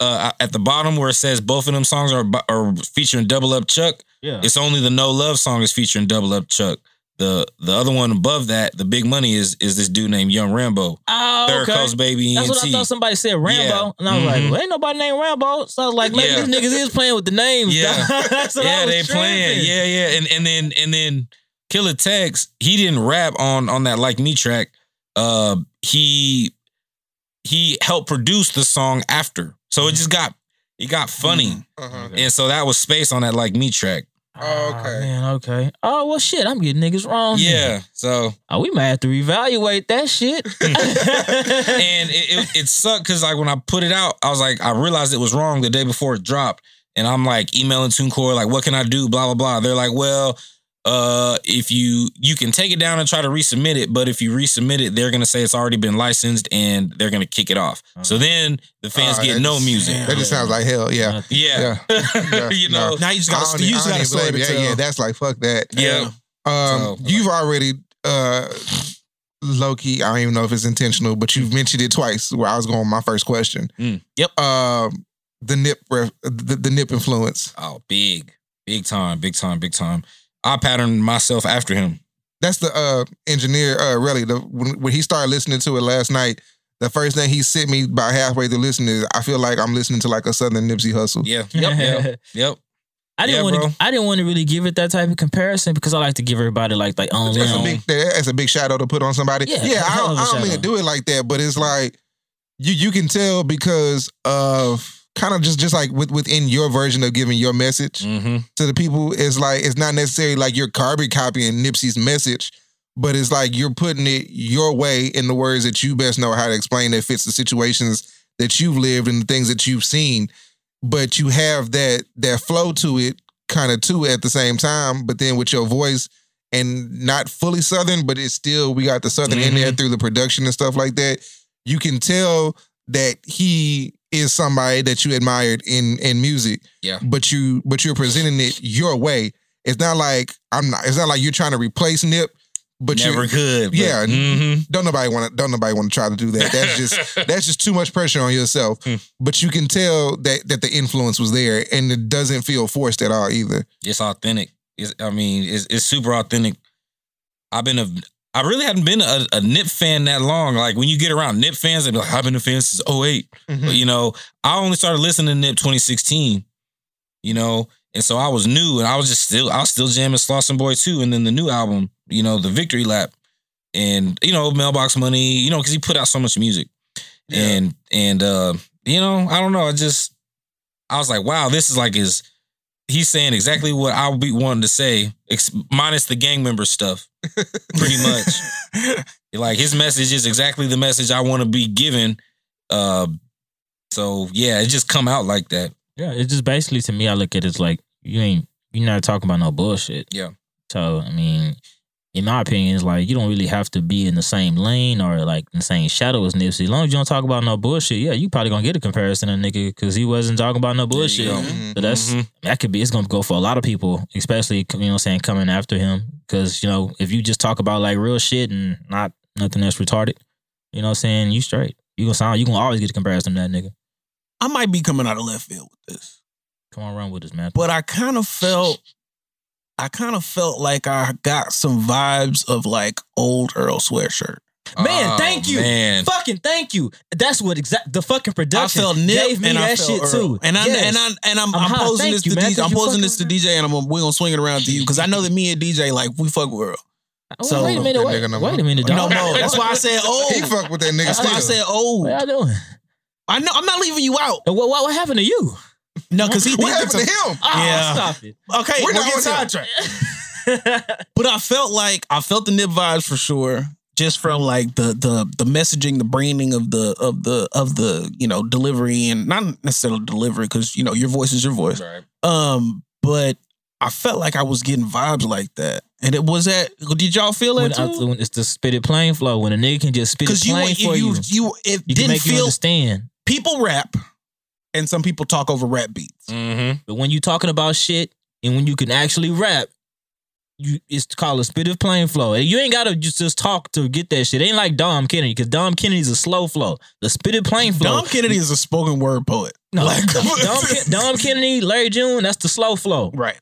Uh, at the bottom where it says both of them songs are are featuring Double Up Chuck. Yeah. It's only the No Love song is featuring Double Up Chuck. The the other one above that, the big money is is this dude named Young Rambo. Oh, Third okay. Coast Baby That's what I thought somebody said Rambo. Yeah. And I was like, Mhm. well, ain't nobody named Rambo. So I was like, maybe Yeah. these niggas is playing with the names. Yeah. [LAUGHS] That's what I yeah, was they playing. Yeah, yeah. And and then and then Killer Tex, he didn't rap on on that Like Me track. Uh he he helped produce the song after. So it mm-hmm. just got it got funny. Mm-hmm. Uh-huh. And so that was space on that Like Me track. Oh, okay. Ah, man, okay. Oh, well, shit, I'm getting niggas wrong. here. Yeah. So Oh, we might have to reevaluate that shit. [LAUGHS] [LAUGHS] and it, it, it sucked because like when I put it out, I was like, I realized it was wrong the day before it dropped. And I'm like emailing TuneCore, like, what can I do? Blah, blah, blah. They're like, well, uh, if you you can take it down and try to resubmit it, but if you resubmit it, they're gonna say it's already been licensed and they're gonna kick it off. So then the fans Oh, get no just- music. That just sounds like hell. Yeah. Yeah. Yeah, [LAUGHS] you know, Now you just I got don't to you even- just I got don't to even it. Yeah, yeah, that's like fuck that. yeah. Um, So- you've already uh, low key. I don't even know if it's intentional, but you've mentioned it twice. Where I was going with my first question. Mm. Yep. Um, the nip, ref, the, the nip influence. Oh, big, big time, big time, big time. I patterned myself after him. That's the uh engineer. Uh, really, the when, when he started listening to it last night. The first thing he sent me about halfway through listening is, I feel like I'm listening to like a Southern Nipsey Hussle. Yeah. Yep. yep. [LAUGHS] Yep. I didn't Yeah, want to. I didn't want to really give it that type of comparison because I like to give everybody like their own. That's a big that's a big shadow to put on somebody. Yeah, Yeah, I hell don't, of don't mean to do it like that, but it's like you you can tell because of kind of just just like with, within your version of giving your message Mm-hmm. to the people, it's like it's not necessarily like you're carbon copying Nipsey's message, but it's like you're putting it your way in the words that you best know how to explain that fits the situations that you've lived and the things that you've seen. But you have that that flow to it, kind of too at the same time, but then with your voice and not fully southern, but it's still we got the southern in there through the production and stuff like that. You can tell that he is somebody that you admired in in music. Yeah. But you but you're presenting it your way. It's not like I'm not it's not like you're trying to replace Nip, but you Never you could. but- Yeah. Mhm. don't nobody want to don't nobody want to try to do that. That's just [LAUGHS] that's just too much pressure on yourself. Hmm. But you can tell that that the influence was there and it doesn't feel forced at all either. It's authentic. It's, I mean, it's, it's super authentic. I've been a, I really haven't been a, a Nip fan that long. Like when you get around Nip fans, they be like, I've been a fan since 8 Mm-hmm. But you know, I only started listening to Nip 2016. You know, And so I was new, and I was just still, I was still jamming Slauson Boy too. And then the new album, you know, the Victory Lap, and you know, Mailbox Money, you know, because he put out so much music, and and uh, you know, I don't know, I just, I was like, wow, this is like his. He's saying exactly what I would be wanting to say, ex- minus the gang member stuff, pretty [LAUGHS] much. like his message is exactly the message I want to be given. Uh, so yeah, it just come out like that. Yeah, it's just basically to me. I look at it as like you ain't you're not talking about no bullshit. Yeah. So I mean, in my opinion, it's like you don't really have to be in the same lane or like in the same shadow as Nipsey. As long as you don't talk about no bullshit, yeah, you probably gonna get a comparison to nigga because he wasn't talking about no bullshit. go. So that's Mhm. that could be it's gonna go for a lot of people, especially you know what I'm saying coming after him. Because you know if you just talk about like real shit and not nothing that's retarded, you know what I'm saying you straight. You gonna sound you gonna always get a comparison to that nigga. I might be coming out of left field with this. Come on, run with this, man. but I kind of felt, I kind of felt like I got some vibes of like old Earl Sweatshirt. Man, Oh, thank you. man. Fucking thank you. That's what exact the fucking production I production felt Nip gave me and I that felt shit Earl. too. And I Yes. and I and I'm, I'm I'm, posing Thank this you, to man, DJ. 'cause I'm you posing this to DJ, and I'm we're gonna swing it around to you because I know that me and DJ like we fuck with Earl. Oh, So- wait a minute. That Wait, no wait more. a minute, No, dog. no, that's why I said oh. [LAUGHS] He fuck with that nigga That's why I said old. What y'all doing? I know I'm not leaving you out. And What, what, what happened to you? No, because he What did happened some- to him? Oh, Yeah. stop it. Okay, We're we're, not getting on him. sidetracked. But I felt like I felt the nip vibes for sure, just from like the the the messaging, the branding of the of the of the you know delivery, and not necessarily delivery because you know your voice is your voice. Right. Um, but I felt like I was getting vibes like that, and it was that. Did y'all feel When, that I, too? when it's the spit it plain flow. When a nigga can just spit it Because you plain for you you, you it you didn't make you feel understand. people rap, and some people talk over rap beats. Mm-hmm. But when you're talking about shit and when you can actually rap, you it's called a spit of plain flow. And you ain't gotta just, just talk to get that shit. It ain't like Dom Kennedy, because Dom Kennedy's a slow flow. The spit of plain flow. Dom Kennedy is a spoken word poet. no, Like- [LAUGHS] Dom, [LAUGHS] Dom Kennedy, Larry June, that's the slow flow. Right.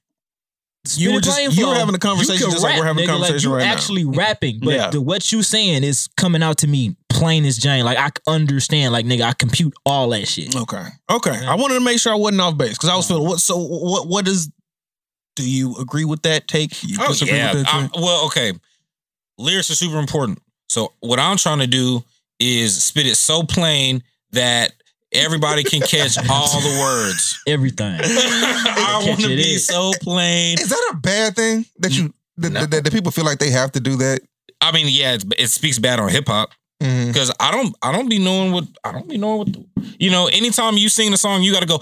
Spit You were just- you were having a conversation just like we're having a nigga, conversation you right now. actually rapping, but Yeah. the, what you saying is coming out to me plain as Jane. Like I understand, like nigga, I compute all that shit. Okay. Okay. I wanted to make sure I wasn't off base because I was feeling what. So what? What is? Do you agree with that take? You Oh yeah. with that I- well, okay. Lyrics are super important. So what I'm trying to do is spit it so plain that everybody can catch [LAUGHS] all the words. Everything. [LAUGHS] I want to be in. so plain. Is that a bad thing that you that, No. that, that people feel like they have to do that? I mean, yeah, it's, it speaks bad on hip hop Mhm. because I don't, I don't be knowing what, I don't be knowing what, the, you know. Anytime you sing the song, you got to go,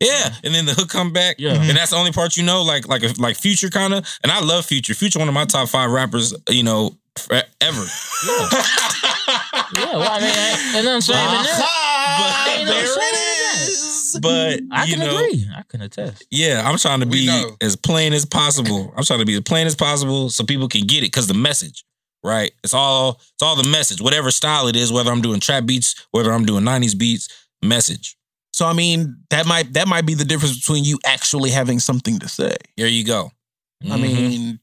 yeah, and then the hook come back, Yeah. and that's the only part you know, like, like, like Future kind of. And I love Future. Future, one of my top five rappers, you know, forever. Yeah, well, I mean, I, and I'm saying that. But there but I can know, agree. I can attest. yeah, I'm trying to be as plain as possible. I'm trying to be as plain as possible so people can get it because the message, right? It's all it's all the message, whatever style it is. Whether I'm doing trap beats, whether I'm doing '90s beats, message. So I mean, that might that might be the difference between you actually having something to say. There you go. I Mhm. mean,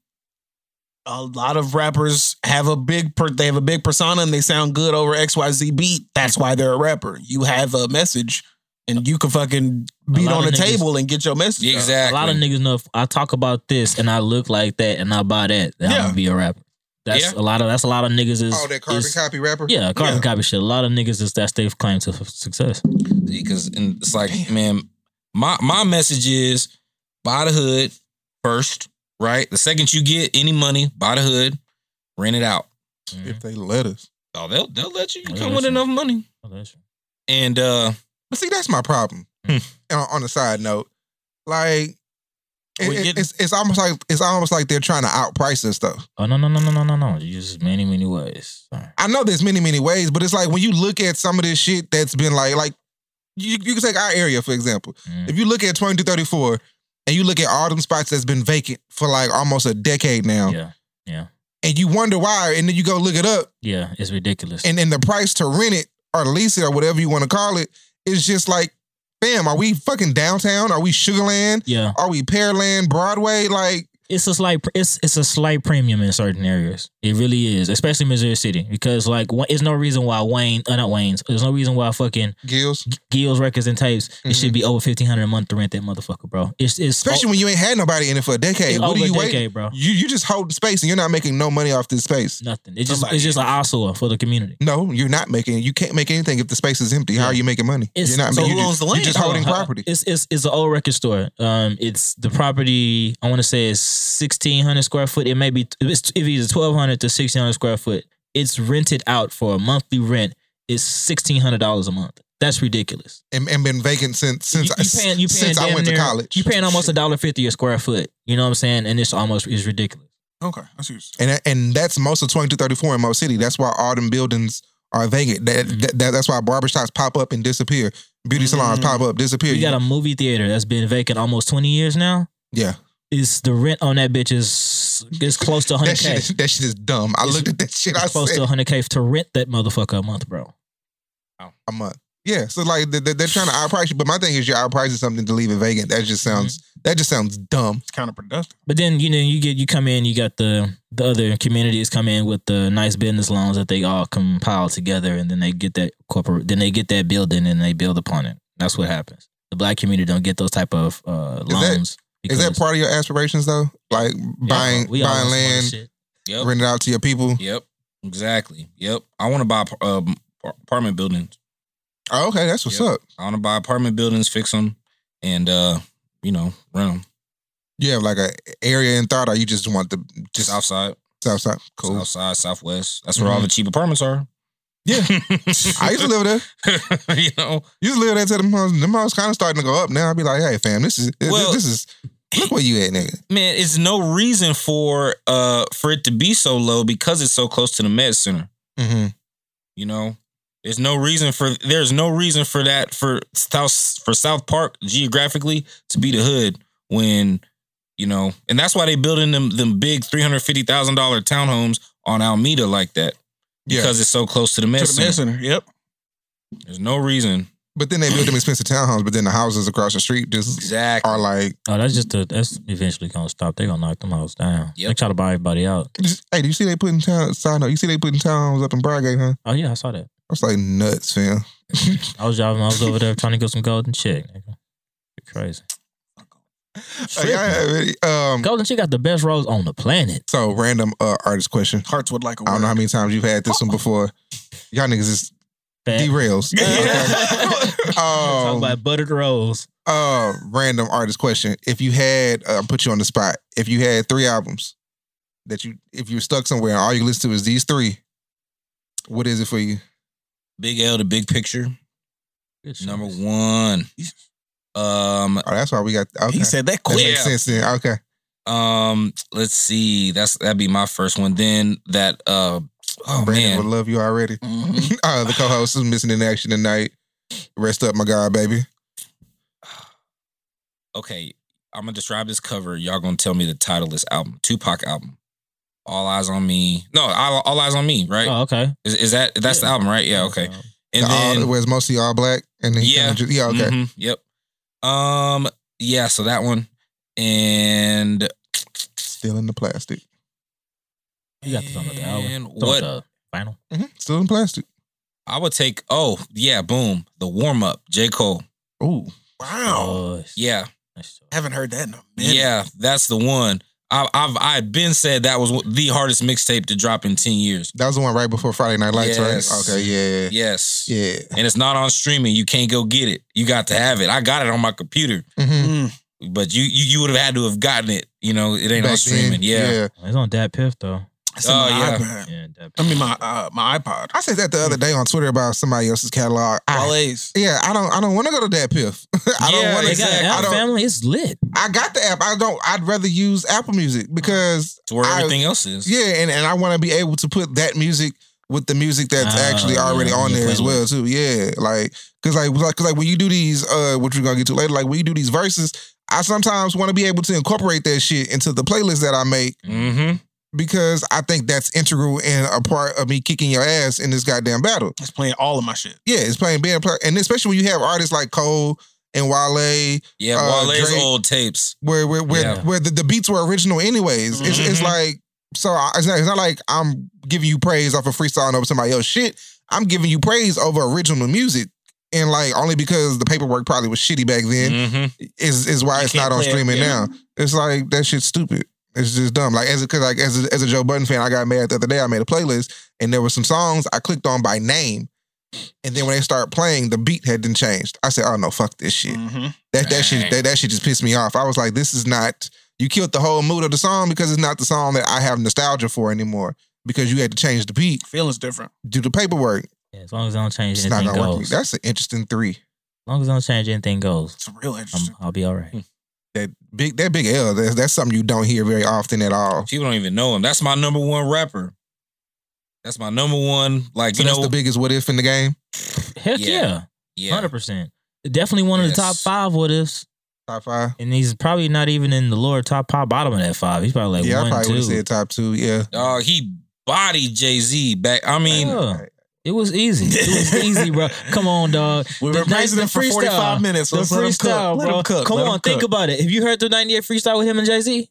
a lot of rappers have a big per, they have a big persona and they sound good over X Y Z beat. That's why they're a rapper. You have a message, and you can fucking beat on the niggas- table and get your message. out. exactly. A lot of niggas know if I talk about this and I look like that and I buy that, then I'm gonna be a rapper. That's Yeah. a lot of that's a lot of niggas is Oh, that carbon is- copy rapper. Yeah, carbon Yeah. copy shit. A lot of niggas is that's they've claimed to success. because and it's like, man, my my message is buy the hood first, right? The second you get any money, buy the hood, rent it out. If they let us. Oh, they'll they'll let you. You come with listen. enough money. Oh, that's true. And uh But see, that's my problem. Hmm. On, on a side note, like it- it's it's almost like it's almost like they're trying to outprice and stuff. Oh no no no no no no no! You use many many ways. Sorry. I know there's many many ways, but it's like when you look at some of this shit that's been like like you, you can take our area for example. Mm. If you look at 2234 and you look at all them spots that's been vacant for like almost a decade now, Yeah, yeah, and you wonder why, and then you go look it up, yeah. It's ridiculous. and then the price to rent it or lease it or whatever you want to call it is just like, fam, are we fucking downtown? Are we Sugarland? yeah, Are we Pearland, Broadway? Like it's a slight it's it's a slight premium in certain areas. It really is, especially Missouri City, because like there's no reason why Wayne, uh, not Wayne's, there's no reason why fucking Gills. Gills records and tapes it should be over fifteen hundred a month to rent that motherfucker, bro. It's it's Especially when you ain't had nobody in it for a decade. It's what a you decade, waiting? bro. You you just hold the space and you're not making no money off this space. nothing. It's just Somebody it's just an eyesore for the community. No, you're not making. You can't make anything if the space is empty. How are you making money? It's- you're not. so you who owns the land? You're just holding property. It's it's it's an old record store. Um, it's the property. I want to say is sixteen hundred square foot. It may be it's if it's twelve hundred to sixteen hundred square foot. It's rented out for a monthly rent. It's sixteen hundred dollars a month. That's ridiculous. and, and been vacant since since you, you paying you paying since I damn went to college. You're paying almost a dollar fifty a square foot. You know what I'm saying? And it's almost is ridiculous. Okay, I see. what you're saying. and and that's most of 2234 in Mo City. That's why all them buildings are vacant. That, Mm-hmm. that, that- that's why barbershops pop up and disappear. Beauty salons Mm. pop up, disappear. You got a movie theater that's been vacant almost twenty years now. yeah. Is the rent on that bitch is is close to hundred That k. shit, is, that shit is dumb. I It's- looked at that shit. I Close said, to hundred k to rent that motherfucker a month, bro. a month. Yeah, so like they- they- they're trying to outprice you, but my thing is you're outpricing something to leave it vacant. That just sounds Mm-hmm. that just sounds dumb. It's counterproductive. But then you know you get you come in, you got the the other communities come in with the nice business loans that they all compile together, and then they get that corporate, then they get that building and they build upon it. That's what happens. The black community don't get those type of uh, that- loans. Is that part of your aspirations though? Like buying we buying want some other land. Yep. rent it out to your people? Yep. Exactly. Yep. I want to buy um, apartment buildings. Oh, okay, that's what's Yep. up. I want to buy apartment buildings, fix them, and uh, you know, rent them. You have like a area in thought, or you just want the Just outside, south side? Cool. south side, southwest. That's where all the cheap apartments are. Yeah. [LAUGHS] I used to live there. [LAUGHS] you know, You used to live there till them hoes, them kind of starting to go up now. I'd be like, hey, fam, this is this, this is look where you at, nigga. man, it's no reason for uh for it to be so low because it's so close to the med center. Mm-hmm. You know, there's no reason for there's no reason for that for South for South Park geographically to be the hood when you know, and that's why they building them them big three hundred fifty thousand dollar townhomes on Almeda like that Yeah. because it's so close to the med To the med center. Yep. There's no reason But then they build them expensive townhomes, but then the houses across the street just exactly. are like, Oh, that's just a, that's eventually gonna stop. They're gonna knock them houses down. Yep. They try to buy everybody out. just, hey, do you see they putting town side note? You see they putting townhomes up in Bradgate, huh? Oh yeah, I saw that. That's like nuts, fam. [LAUGHS] I was driving. I was over there trying to get some golden chick. Nigga. You're crazy. Like, I have it, um, Golden chick got the best rose on the planet. so random uh, artist question. Hearts would like I don't know how many times you've had this one before. Y'all niggas is Fat. Derails. [LAUGHS] Okay. Talk um, about buttered rolls. uh, random artist question. If you had, uh, put you on the spot. If you had three albums that you, if you were stuck somewhere and all you listen to is these three, what is it for you? Big L, the big picture, Good number choice. one. Um, Oh, that's why we got. Okay. He said that that quick. makes sense then. Okay. Um, let's see. That's that'd be my first one. Then that uh oh Brandon man. would love you already. [LAUGHS] uh, the co-host is missing in action tonight. Rest up, my God, baby. [SIGHS] Okay, I'm gonna describe this cover. Y'all gonna tell me the title of this album. Tupac album. All eyes on me. No, all, all eyes on me, right? Oh, okay. Is, is that that's the album, right? Yeah, okay. And The all, then where it's mostly all black, and then Yeah. kinda just- yeah, okay. Mhm, yep. Um, yeah, so that one. And Still in the plastic. You got this on the album. And It's on what the Final. hmm Still in plastic. I would take oh, yeah, boom. The warm up, J. Cole. Ooh, Wow. Oh, Yeah. that's- Haven't heard that in a minute. Yeah, that's the one. I, I've I've been said that was the hardest mixtape to drop in ten years. that was the one right before Friday Night Lights, Yes. right? Okay, yeah, Yes. yeah. And it's not on streaming. You can't go get it. You got to have it. I got it on my computer, hmm Mm. but you you, you would have had to have gotten it. You know, it ain't on streaming. yeah. It's on DatPiff though. It's in Oh, my yeah. iPad. Yeah, Dat I mean my uh, my iPod. I said that the other day on Twitter about somebody else's catalog. I, Wale's. yeah, I don't, I don't want to go to that piff. [LAUGHS] I don't want to. got. I don't. family. It's lit. I got the app. I don't. I'd rather use Apple Music because It's where I- everything else is. Yeah, and, and I want to be able to put that music with the music that's Ah, actually already yeah, on there as well too. Yeah, like because like like, cause like when you do these, uh, which we're gonna get to later, like when you do these verses, I sometimes want to be able to incorporate that shit into the playlist that I make Mm-hmm. Because I think that's integral and a part of me kicking your ass in this goddamn battle. It's playing all of my shit. Yeah, it's playing being play, and especially when you have artists like Cole and Wale, Yeah, uh, Wale's Drake- old tapes. where where where, Yeah. where the, the beats were original anyways. It's, it's like so I- it's not, it's not like I'm giving you praise off of freestyling over somebody else shit. I'm giving you praise over original music. And like only because the paperwork probably was shitty back then Mm-hmm. is is why You it's not on play it, streaming yeah. now. It's like that shit's stupid. It's just dumb. Like as a, cause like as a, as a Joe Budden fan, I got mad the other day. I made a playlist and there were some songs I clicked on by name, and then when they started playing, the beat had been changed. I said, "Oh no, fuck this shit." Mhm. That that shit that, that shit just pissed me off. I was like, "This is not." You killed the whole mood of the song because it's not the song that I have nostalgia for anymore. Because you had to change the beat, Feelings different. do the paperwork. Yeah, as long as I don't change It's not anything gonna work. goes. That's an interesting three. As long as I don't change anything goes, It's real I'm, interesting. I'll be all right. That big that big L. That's, that's something you don't hear very often at all. People don't even know him. That's my number one rapper. That's my number one. Like So you that's know, the biggest what if in the game. Heck Yeah. yeah, yeah. hundred percent. Definitely one of the top five what ifs, Top five. and he's probably not even in the lower top pop bottom of that five. He's probably like yeah, I one, probably would two. have said top two. Yeah. Dog, he bodied Jay Z back. I mean, Yeah. It was easy. It was easy, bro. Come on, dog. [LAUGHS] We've The been praising night- him for the 45 freestyle. minutes. The him cook. freestyle, bro. Come Let on, think about it. Have you heard the '98 freestyle with him and Jay Z?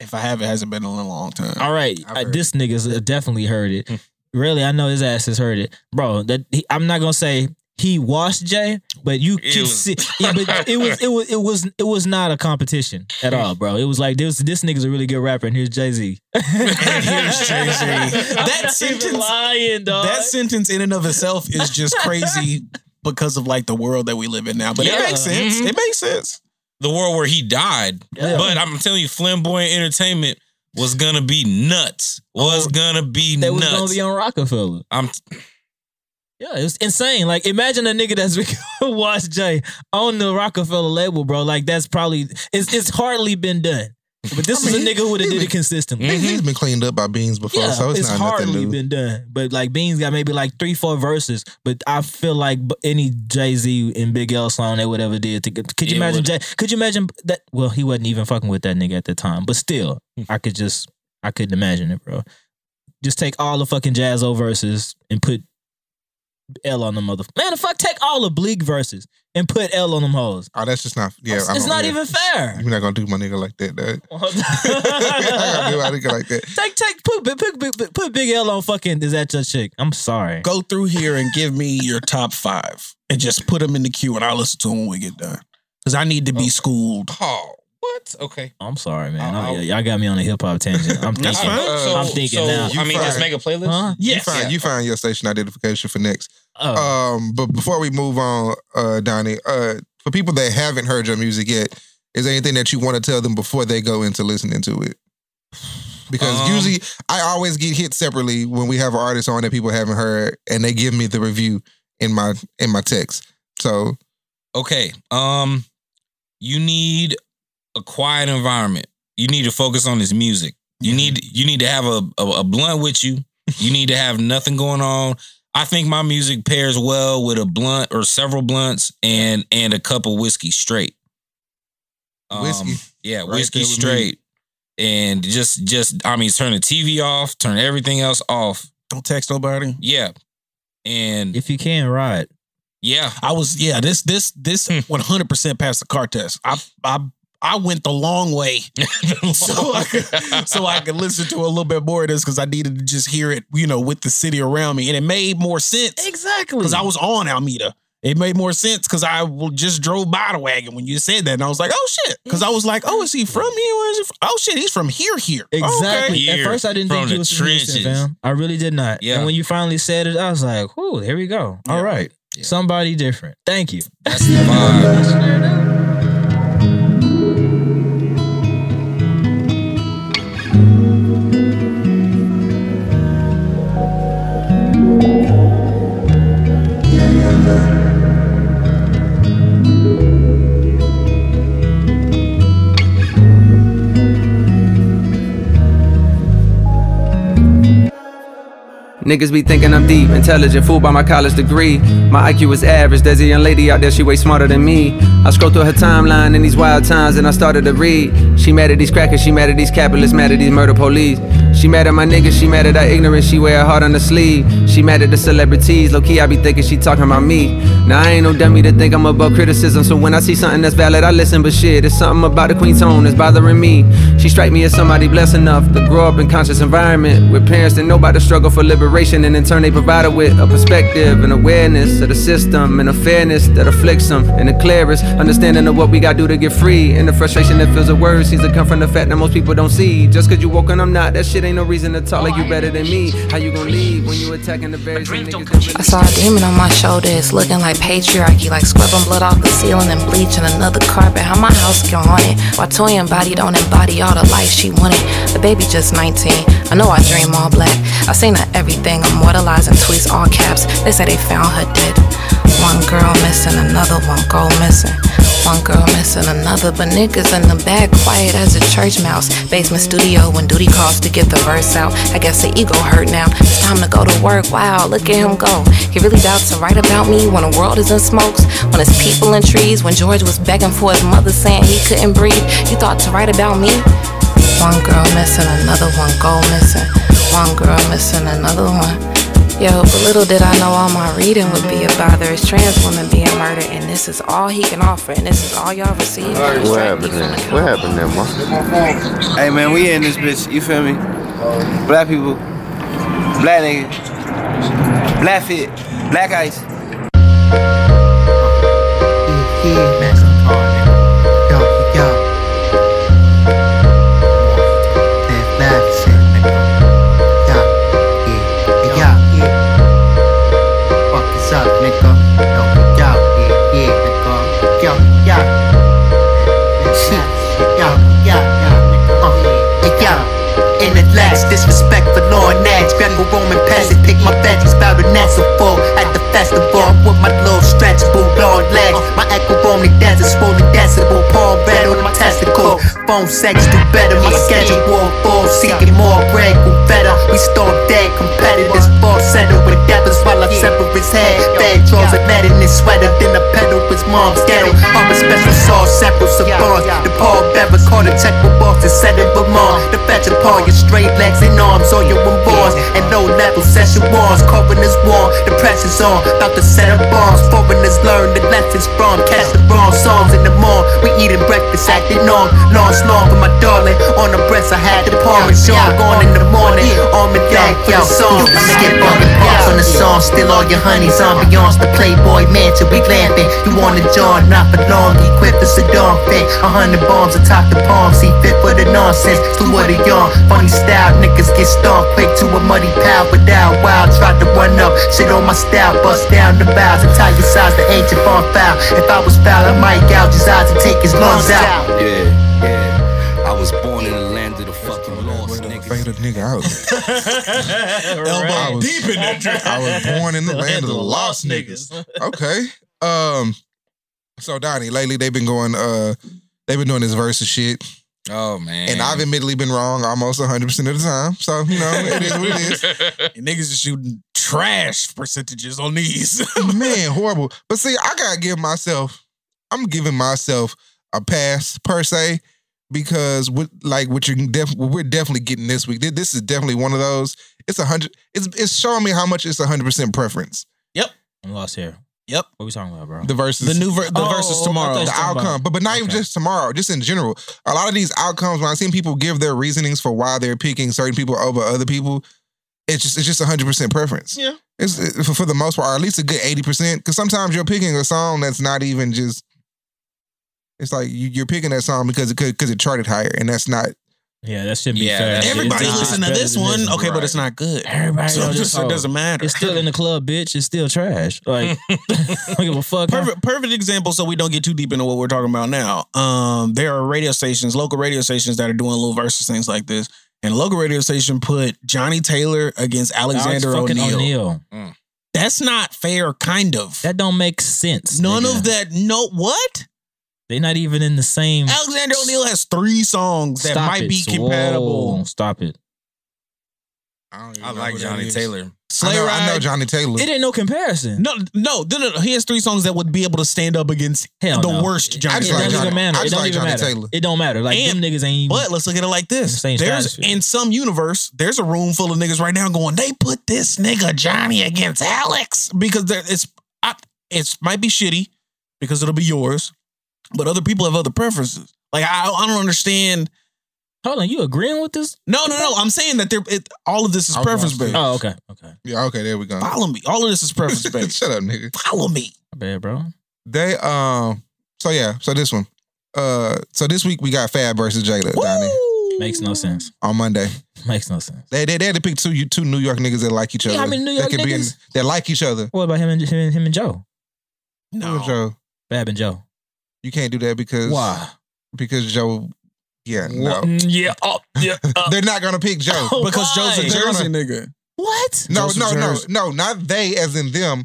If I have, it hasn't been in a long time. All right, heard this nigga's uh, definitely heard it. Hmm. really, I know his ass has heard it, bro. That he, I'm not gonna say he washed Jay, but you It can was- see. Yeah, but it was it was it was it was not a competition at all, bro. It was like this this nigga's a really good rapper, and here's Jay Z. And [LAUGHS] here's Jay-Z. That That sentence- sentence, lying, dog. That sentence in and of itself is just crazy [LAUGHS] because of like the world that we live in now. But Yeah. it makes sense. Mhm. It makes sense. the world where he died. Yeah. But I'm telling you, flamboyant entertainment was gonna be nuts. Was gonna be nuts. that was gonna be on Roc-A-Fella. I'm Yeah, it was insane. Like, imagine a nigga that's [LAUGHS] watched Jay on the Roc-A-Fella label, bro. Like, that's probably it's it's hardly been done. But this I is a nigga who would have he- did it consistently. He- He's been cleaned up by Beans before, Yeah, so it's, it's, not nothing hardly new. been done. But like Beans got maybe like three, four verses. But I feel like any Jay Z and Big L song they would ever did. To could you It imagine? would- Jay, could you imagine that? Well, he wasn't even fucking with that nigga at the time. But still, Hmm. I could just, I couldn't imagine it, bro. Just take all the fucking Jaz-O verses and put L on the mother. Man, the fuck, take all the Bleek verses and put L on them hoes. Oh, that's just not. Yeah, it's I it's don't- yeah. even fair. You're not gonna do my nigga like that, dog. [LAUGHS] [LAUGHS] You're not gonna do my nigga like that. Take take put, put put put put Big L on fucking is that your chick? I'm sorry. Go through here and give me your top five and just put them in the queue and I'll listen to them when we get done. Because I need to be oh. schooled. oh what? Okay. I'm sorry, man. I'll- I- y'all got me on a hip hop tangent. I'm That's thinking. fine. So, I'm thinking so, now. I mean, You just make a playlist. Huh? You Yes. find you find your station identification for next. Oh, Um, but before we move on, uh, Donny, uh, for people that haven't heard your music yet, is there anything that you want to tell them before they go into listening to it? Because Um, usually I always get hit separately when we have an artist on that people haven't heard, and they give me the review in my in my text. So Okay. Um, you need a quiet environment. You need to focus on his music. You need you need to have a, a, a blunt with you. You need to have nothing going on. I think my music pairs well with a blunt or several blunts and and a cup of whiskey straight. Um, Whiskey. yeah, Right whiskey there me. straight. And just just I mean turn the TV off, turn everything else off. Don't text nobody. Yeah. And if you can, ride. yeah, I was yeah. This this this Hmm. one hundred percent passed the car test. I I I went the long way [LAUGHS] so I could so I could listen to a little bit more of this because I needed to just hear it, you know, with the city around me, and it made more sense Exactly. because I was on Almeida. It made more sense because I just drove by the wagon when you said that, and I was like, "Oh shit!" Because I was like, "Oh, is he from here? Where is he from? Oh shit, he's from here, here." Oh, okay. Exactly. At first, I didn't think the you was from Houston, trenches. fam. I really did not. Yeah. And when you finally said it, I was like, "Whoo, here we go. All Yeah. right, Yeah. somebody different. Thank you." that's the vibe. Niggas be thinking I'm deep, intelligent, fooled by my college degree. My IQ is average, there's a young lady out there, she way smarter than me. I scroll through her timeline in these wild times and I started to read. She mad at these crackers, she mad at these capitalists, mad at these murder police. She mad at my niggas, she mad at our ignorance, she wear her heart on the sleeve. She mad at the celebrities, low key I be thinking she talking about me. Now I ain't no dummy to think I'm above criticism, so when I see something that's valid, I listen. But shit, it's something about the queen tone that's bothering me. She strike me as somebody blessed enough to grow up in conscious environment with parents that know about the struggle for liberation, and in turn they provide her with a perspective and awareness of the system and a fairness that afflicts them, and the clearest understanding of what we gotta do to get free, and the frustration that fills the words seems to come from the fact that most people don't see. Just cause you woke and I'm not, that shit ain't no reason to talk like you better than me. How you gonna leave when you attacking the very same niggas I saw a demon on my shoulder. It's looking like patriarchy, like scrubbing blood off the ceiling and bleaching another carpet. How my house get haunted? While Toya body don't embody all the life she wanted. The baby just 19. I know I dream all black. I seen her everything, immortalizing tweets all caps. They say they found her dead. One girl missing, another one go missing. One girl missing another, but niggas in the back quiet as a church mouse. Basement studio when duty calls to get the verse out. I guess the ego hurt now. It's time to go to work. Wow, look at him go. He really doubts to write about me when the world is in smokes. When it's people in trees. When George was begging for his mother saying he couldn't breathe. He thought to write about me? One girl missing, another one go missing. One girl missing, another one. Yo, but little did I know all my reading would be about there is trans women being murdered, and this is all he can offer, and this is all y'all receive. What happened then? What happened then, man? Hey man, we in this bitch, you feel me? Black people, black niggas, black fit, black ice. In law and nags Greco-Roman passage, pick my veggies Barrel NASA fall at the festival. I'm With my little stretchable long legs. My echo only dances, rolling decibel Palm red on my testicle Phone sex do better, my schedule war full Seeking more bread, go better. We storm dead competitors Fall settle with dappers while I sever his head. Fed draws a net in his sweater Then I pedal his mom's ghetto. I'm a special sauce, several savants The Paul Bearer caught a check with Boston Set it Vermont uh. The fetch upon your straight legs and arms All your unborns And low level session wars Coroners war, the press is on About to set up bombs. Foreigners learn the lessons from Catch the wrong songs. In the morn We eating breakfast, acting on. Lost long for my darling. On the breast I had the and Sean Gone in the morning. On my for the song. Skip all the parts on the song. Still all your honeys Ambiance the Playboy mansion We glamping You want a John, not for long. Equipped for Saddam fit. A hundred bombs atop the palm See fit for the nonsense. To what a yawn. Funny style niggas get stomped. Quick to a muddy pal Without wild Tried to run up. Shit on my style. Bust down the bows. And tie your size the ancient farm foul If I was foul I might gouge his eyes And take his lungs out. Yeah, Fade a nigga out. [LAUGHS] Elbow I was- deep in that track. [LAUGHS] I was born in the land of the lost niggas. [LAUGHS] Okay. Um. So Donny, lately they've been going. Uh, they've been doing this Verzuz shit, Oh man. and I've admittedly been wrong almost 100 percent of the time. So you know, it is what it is. And niggas are shooting trash percentages on these. Man, horrible. But see, I gotta give myself. I'm giving myself a pass per se because with like what you're def- what we're definitely getting this week. This is definitely one of those. It's a hundred. It's it's showing me how much it's a hundred percent preference. Yep, I'm lost here. Yep. What are we talking about, bro? The Verzuz the new ver- the Oh, Verzuz tomorrow. the outcome, but but not even just tomorrow, just in general. A lot of these outcomes, when I see people give their reasonings for why they're picking certain people over other people, it's just it's just a hundred percent preference. Yeah. it's it- for, for the most part, or at least a good eighty percent. Because sometimes you're picking a song that's not even just. It's like you, you're picking that song because it because it charted higher, and that's not. Yeah, that should be Yeah, fair. Everybody It's- it's listen to this than one. Okay, but it's not good. Everybody So know it this just- it song. doesn't matter. It's still in the club, bitch. It's still trash. Like, [LAUGHS] [LAUGHS] I don't give a fuck. Perfect, perfect example. So we don't get too deep into what we're talking about now. Um, there are radio stations, local radio stations that are doing little versus things like this. And a local radio station put Johnnie Taylor against Alexander Alex fucking O'Neal. O'Neal. That's not fair, kind of. That don't make sense. None nigga. of that. No, what? They not even in the same. Alexander O'Neal has three songs that Stop might it. be compatible. Whoa, Stop it. I like Johnnie Taylor. Slay I know, Ride. I know Johnnie Taylor. It ain't no comparison. No, no, no, no, no. He has three songs that would be able to stand up against Hell the no. worst Johnny I just it like don't Johnny- even matter. I It don't like even Johnny matter. Taylor. It don't matter. Like And- them niggas ain't. even- But let's look at it like this. Same There's in some universe, there's a room full of niggas right now going, they put this nigga Johnny against Alex because there, it's I, it's might be shitty because it'll be yours, but other people have other preferences. Like I, I don't understand. Hold on, you agreeing with this? No, no, no. I'm saying that there, it, all of this is I preference watched based. Oh, okay, okay. Yeah, okay, there we go. Follow me. All of this is [LAUGHS] preference based. Shut up, nigga. Follow me. My bad, bro. They um. So yeah. So this one. Uh. So this week we got Fab versus Jada Donny Makes no sense. on Monday. [LAUGHS] Makes no sense. They they, they had to pick two you two New York niggas that like each other. Yeah, other. how many New York that could be in, niggas? that like each other. What about him and him and, him and Joe? No. Joe, Fab and Joe. You can't do that because Why? Because Joe. Yeah. No. What? Mm, Yeah. Oh, yeah. [LAUGHS] uh, They're not gonna pick Joe. Because Joe's a Why? Jersey nigga. What? No, Joe's no, no, Jersey. no, not they as in them.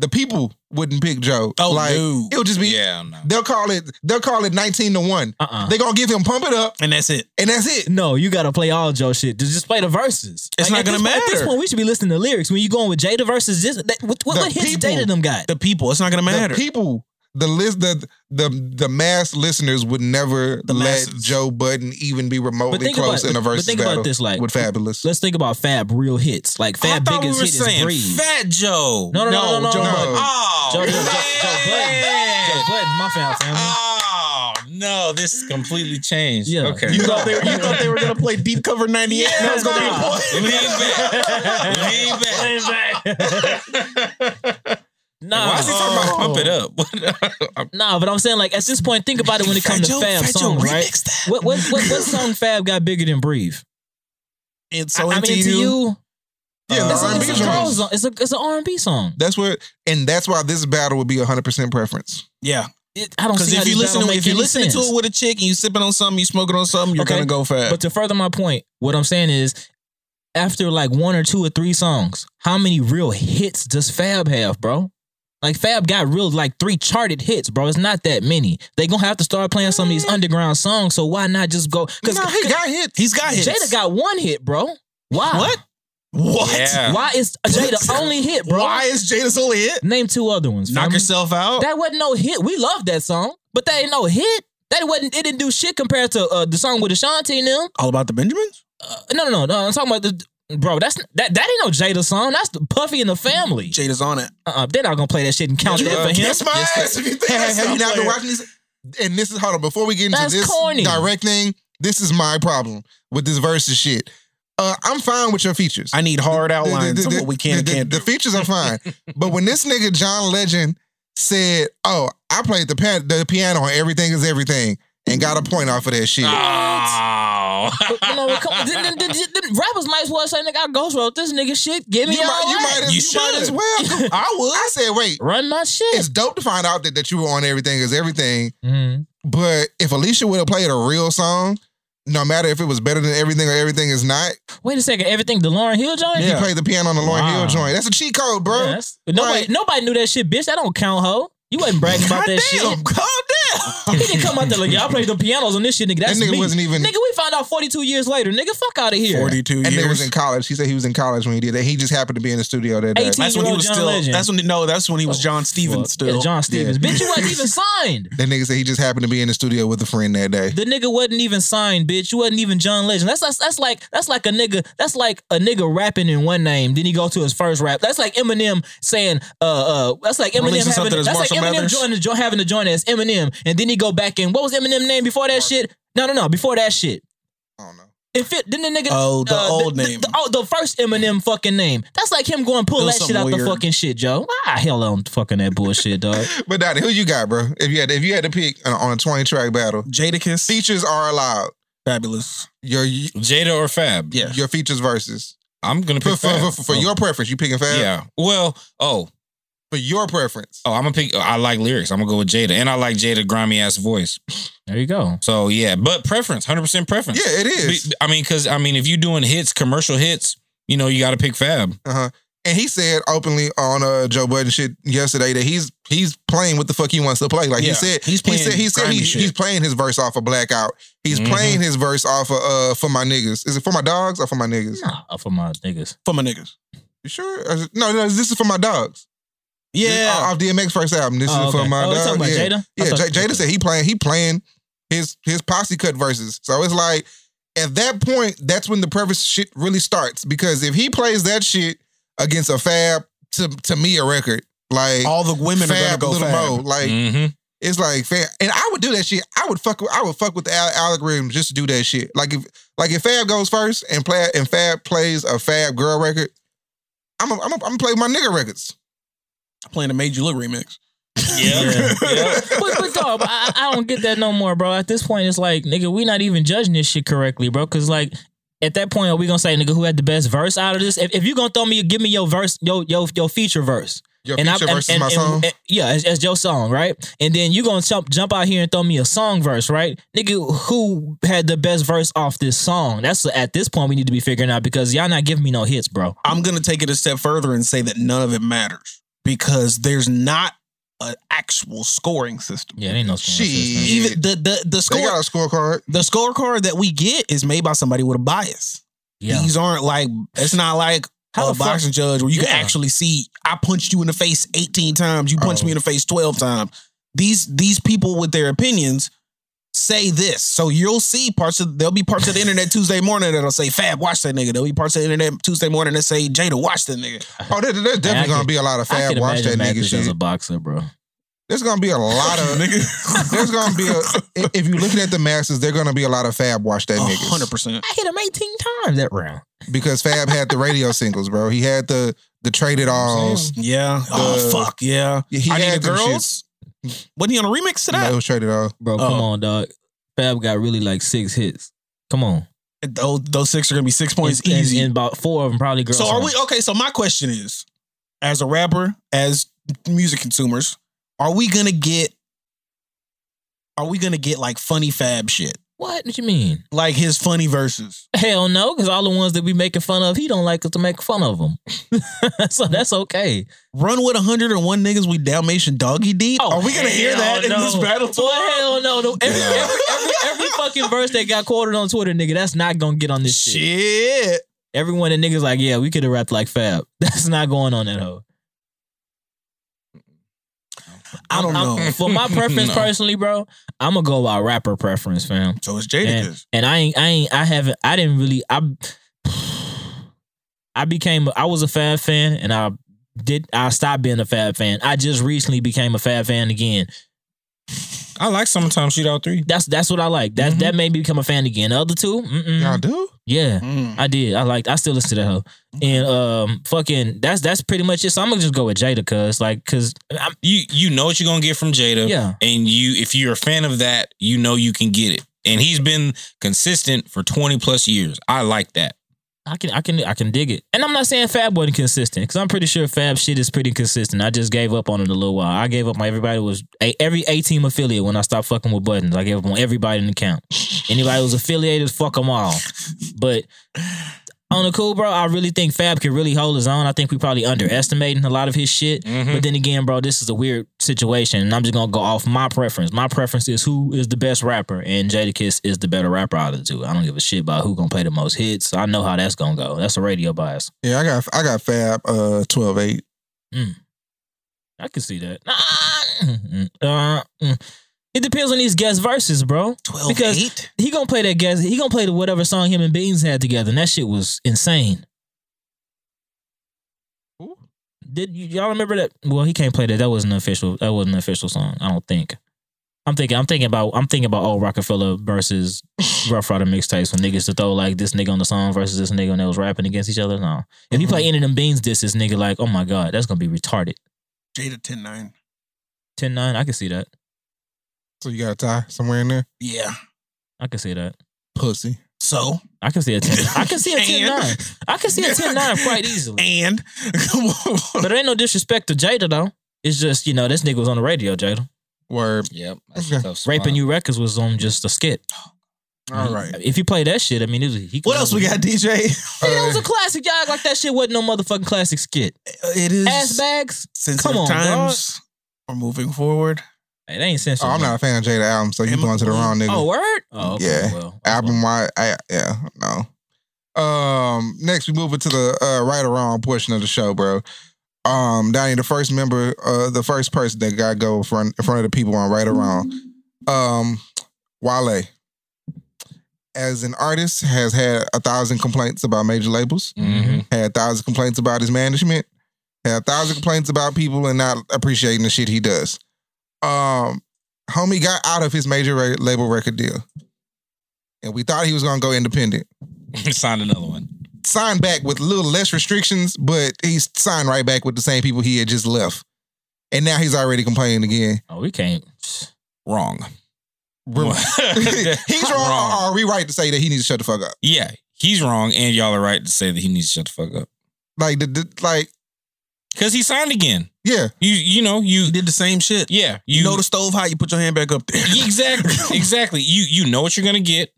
The people wouldn't pick Joe. Oh, like no. it'll just be Yeah, no. they'll call it they'll call it 19 to 1. Uh-uh. They're gonna give him pump it up And that's it. and that's it. No, you gotta play all Joe shit. Just just play the verses. It's not at gonna this point- At this matter. point, we should be listening to lyrics. When you going with Jada versus this, that, what, what, The what hits people- Jada them got? The people. It's not gonna matter. The people, the list the the the mass listeners would never The let masses. Joe Budden even be remotely think close about- in a but versus think about battle this, like- with Fabolous. Let's think about Fab real hits. Like Fab I thought we biggest were hit is saying Breathe. Fat Joe. No, no, no, no, no, Joe no. Budden. Oh, Joe, Joe, Joe. Joe Budden. Joe Budden, my Fab family. Oh no, this is completely changed. Yeah. Okay. You thought they were, you thought they were gonna play Deep Cover 98? Yeah, that was gonna nah. be a point. Lean back. Lean back. [LAUGHS] Nah, Why is he talking about pump it up? [LAUGHS] nah, but I'm saying like at this point, think about it when it comes to Fab Fat Joe songs, right? What what what what song Fab got bigger than Breathe? And so I, I into mean, to you. you, yeah, it's, a, R&B it's a girl song. It's a it's an R&B song. That's what and that's why this battle would be 100% preference. Yeah. It, I don't Because see how if you listen to if you're any listening sense. to it with a chick and you sipping on something, you smoking on something, you're Okay. gonna go fast. But to further my point, what I'm saying is, after like one or two or three songs, how many real hits does Fab have, bro? Like Fab got real like three charted hits, bro. It's not that many. They gonna have to start playing some of these underground songs. So why not just go? Because No, he got hits. He's got hits. Jada got one hit, bro. Why? what? What? Yeah. Why is [LAUGHS] Jada only hit, bro? Why is Jada's only hit? Name two other ones. Knock fam. yourself out. That wasn't no hit. We love that song, but that ain't no hit. That wasn't. It didn't do shit compared to uh, the song with Ashanti and them. All about the Benjamins? Uh, no, no, no, no. I'm talking about the. Bro, that's that. That ain't no Jada song. That's the Puffy and the Family. Jada's on it. Uh-uh. they're not gonna play that shit and count that for him. Kiss my ass if you think Hey, hey, have you not not been playing. watching this? And this is hold on. Before we get into That's this corny. direct thing, this is my problem with this Verzuz shit. Uh, I'm fine with your features. I need hard The- the- outlines the- of what we can and the, can't the features are fine, [LAUGHS] but when this nigga John Legend said, "Oh, I played the pan- the piano on everything is everything," and got a point off of that shit. But, you know, come, then, then, then, then rappers might as well say, "Nigga, I ghost wrote this nigga shit. Give me you all might, you that. might, as, You you might as well. I would. [LAUGHS] I said, wait, Run my shit." it's dope to find out that, that you were on everything is everything. Mhm. But if Alicia would have played a real song, no matter if it was better than everything or everything is not, Wait a second. Everything the Lauryn Hill joint. he played the piano on the Lauryn Wow. Hill joint. That's a cheat code, bro. Yeah, nobody, Like- nobody knew that shit, bitch. That don't count, ho. You wasn't bragging about that shit. Damn, calm down. [LAUGHS] He didn't come out there like, yeah, I played the pianos on this shit, nigga. That's That nigga me. wasn't even- Nigga, we found out 42 years later. Nigga, fuck out of here. 42 And years. they was in college. He said he was in college when he did that. He just happened to be in the studio that day. That's when he was John still. Legend. That's when no. That's when he was John Stephens Fuck. still. Yeah, John Stephens. Bitch, you wasn't even [LAUGHS] signed. That nigga said he just happened to be in the studio with a friend that day. The nigga wasn't even signed, bitch. You wasn't even John Legend. That's, that's that's like that's like a nigga. That's like a nigga rapping in one name. Then he go to his first rap. That's like Eminem saying, uh, uh. That's like Eminem Releasing having. something as That's like Eminem joining having to join as Eminem, and then he go back in. what was Eminem name before that shit? No, no, no. Before that shit. I don't know. It fit. Then the nigga. Oh, the old the, name. The, oh, the first Eminem fucking name. That's like him going pull It that shit out something the weird. fucking shit, Joe. Ah, hell on fucking that bullshit, dog. [LAUGHS] But Daddy, who you got, bro? If you had if you had to pick on, on a 20 track battle, Jadakiss. features are allowed. Fabolous. Your Jada or Fab? Yeah. your features versus. I'm gonna For, pick for, Fab. for, for Oh. your preference, you picking Fab? Yeah. Well, oh, For your preference. oh, I'm gonna pick. I like lyrics. I'm gonna go with Jada, and I like Jada grimy ass voice. There you go. So yeah, but preference, hundred percent preference. Yeah, it is. Be- I mean, because I mean, if you're doing hits, commercial hits, you know, you got to pick Fab. Uh-huh. And he said openly on uh, Joe Budden shit yesterday that he's he's playing what the fuck he wants to play. Like Yeah, he said, he's he playing said he said he, he's playing his verse off of Blackout. He's Mhm. playing his verse off of uh for my niggas. Is it for my dogs or for my niggas? Nah, for my niggas. For my niggas. You sure? Or is it- No, no, this is for my dogs. This Yeah. off DMX first album. This Oh, is for okay. my Oh, you dog. talking about yeah. Jada? I Yeah, thought- J- Jada said he playing he playing his his posse cut verses. So it's like at that point, that's when the preface shit really starts. Because if he plays that shit against a Fab to to me a record, like All the women are gonna Fab go Little fab. Mo, like Mm-hmm. it's like Fab, and I would do that shit. I would fuck. With, I would fuck with the al- algorithm just to do that shit. Like if like if Fab goes first and play and Fab plays a Fab girl record, I'm a, I'm a, I'm gonna play my nigga records. Playing a Major You Look remix. [LAUGHS] Yeah. but but dog, I, I don't get that no more, bro. At this point, it's like, nigga, we not even judging this shit correctly, bro. Cause like at that point, are we gonna say, nigga, who had the best verse out of this? If, if you gonna throw me, give me your verse, your your your feature verse. Your And I- feature and- versus and- my and- song. and- yeah, as, as your song, right? And then you gonna jump jump out here and throw me a song verse, right? Nigga, who had the best verse off this song? That's at this point we need to be figuring out because y'all not giving me no hits, bro. I'm gonna take it a step further and say that none of it matters because there's not an actual scoring system. Yeah, ain't no scoring Shit. system. Even the the the they got a scorecard. the scorecard that we get is made by somebody with a bias. Yeah. These aren't like it's not like How a the fuck- boxing judge where you can actually see I punched you in the face 18 times, you punched Oh. me in the face 12 times. These these people with their opinions say this. So you'll see parts of there'll be parts of the internet Tuesday morning that'll say Fab, watch that nigga. There'll be parts of the internet Tuesday morning that say Jada, watch that nigga. [LAUGHS] Oh, there, there's definitely I gonna be a lot of Fab watch that imagine nigga Mathis as a boxer, bro. There's gonna be a lot of [LAUGHS] there's gonna be a if- if you're looking at the masses, there's gonna be a lot of Fab watch that niggas. hundred percent. I hit him 18 times that round. because Fab had the radio [LAUGHS] singles, bro. He had the the Trade It Alls. Yeah. oh fuck. Yeah. He I need the them girls. Wasn't he on a remix to No, that? it was Trade It All. Bro, come Oh. on, dog. Fab got really like six hits. Come on. Those, those six are gonna be six points and, and- easy. And, about four of them probably girls. So are we okay? So my question is, as a rapper, as music consumers, are we gonna get? Are we gonna get like funny fab shit, What? did you mean? like his funny verses? Hell no, because all the ones that we making fun of, he don't like us to make fun of them. [LAUGHS] so that's okay. Run with hundred and one niggas we Dalmatian doggy deep. Oh, are we gonna hear that in this battle? Boy, tomorrow? hell no. no. Every, every, every, every fucking verse that got quoted on Twitter, nigga, that's not gonna get on this shit. Shit. Everyone that niggas like, yeah, we could have rapped like Fab. [LAUGHS] That's not going on that hoe. I don't I'm- I'm- know. for my [LAUGHS] preference No. personally, bro, I'm gonna go by rapper preference, fam. So it's And, and I ain't, I ain't, I haven't, I didn't really, I, [SIGHS] I became, I was a Fab fan, and I did, I stopped being a Fab fan. I just recently became a Fab fan again. I like Summertime Shootout 3. That's that's what I like. That Mm-hmm. that made me become a fan again. The other two, mm-mm. Y'all do? yeah, Mm. I did. I liked. I still listen to that hoe. And um, fucking, that's that's pretty much it. So I'm gonna just go with Jada, cause like, cause I'm, You you know what you're gonna get from Jada. Yeah. And you if you're a fan of that, you know you can get it. And he's been consistent for 20 plus years. I like that. I can I can I can dig it. And I'm not saying Fab wasn't consistent because I'm pretty sure Fab shit is pretty consistent. I just gave up on it a little while. I gave up on everybody was every A team affiliate when I stopped fucking with buttons. I gave up on everybody in the count. Anybody was affiliated, fuck them all. But on the cool, bro, I really think Fab can really hold his own. I think we probably underestimating a lot of his shit. But then again, bro, this is a weird situation, and I'm just gonna go off my preference. My preference is who is the best rapper, and Jadakiss is the better rapper out of the two. I don't give a shit about who gonna play the most hits. I know how that's gonna go. That's a radio bias. Yeah, I got I got Fab uh 12-8. I can see that. Uh, mm. It depends on these guest verses, bro. 12 Because 8? he gonna play that guest. He gonna play the whatever song him and Beans had together, and that shit was insane. Did y- y'all remember that? Well, he can't play that. That wasn't an official. That wasn't an official song. I don't think. I'm thinking. I'm thinking about. I'm thinking about old Roc-A-Fella versus [LAUGHS] Ruff Ryder mixtapes when niggas to throw like this nigga on the song versus this nigga and they was rapping against each other. No, if you play mm-hmm. any of them Beans disses, nigga, like, oh my god, that's gonna be retarded. Jada 10 9. 10-9, I can see that. So you got a tie somewhere in there? Yeah. I can see that. Pussy. So I can see a 10. I can see a [LAUGHS] 10 9. I can see a 10 9 [LAUGHS] quite easily. and [LAUGHS] But it ain't no disrespect to Jada, though. It's just, you know, this nigga was on the radio, Jada. Word. Yep. That's Okay. a. Raping You Records was on just a skit. [GASPS] All right. If you play that shit, I mean, it was, he What else we got, DJ? Yeah, it was a classic. Y'all act like that shit wasn't no motherfucking classic skit. It is Ass bags. Since Come on, times. We're moving forward. It ain't sensitive. Oh, I'm not a fan of Jada album, so you going to the wrong nigga. Oh, word? Oh, okay, yeah, well, album wise, I, yeah, no. Um, next we move into the uh, right or wrong portion of the show, bro. Um, Donny, the first member, uh, the first person that got go in front in front of the people on right or wrong. Um, Wale, as an artist, has had a thousand complaints about major labels. Mm-hmm. Had a thousand complaints about his management. Had a thousand complaints about people and not appreciating the shit he does. Um, homie got out of his major ra- label record deal, and we thought he was gonna go independent. [LAUGHS] Signed another one. Signed back with a little less restrictions, but he's signed right back with the same people he had just left, and now he's already complaining again. Oh, we can't. Wrong. [LAUGHS] he's wrong. Or are we right to say that he needs to shut the fuck up? Yeah, he's wrong, and y'all are right to say that he needs to shut the fuck up. Like the, the like, Cause he signed again. yeah, You you know you You did the same shit. yeah You know the stove hot, you put your hand back up there. [LAUGHS] exactly [LAUGHS] exactly you you know what you're gonna get,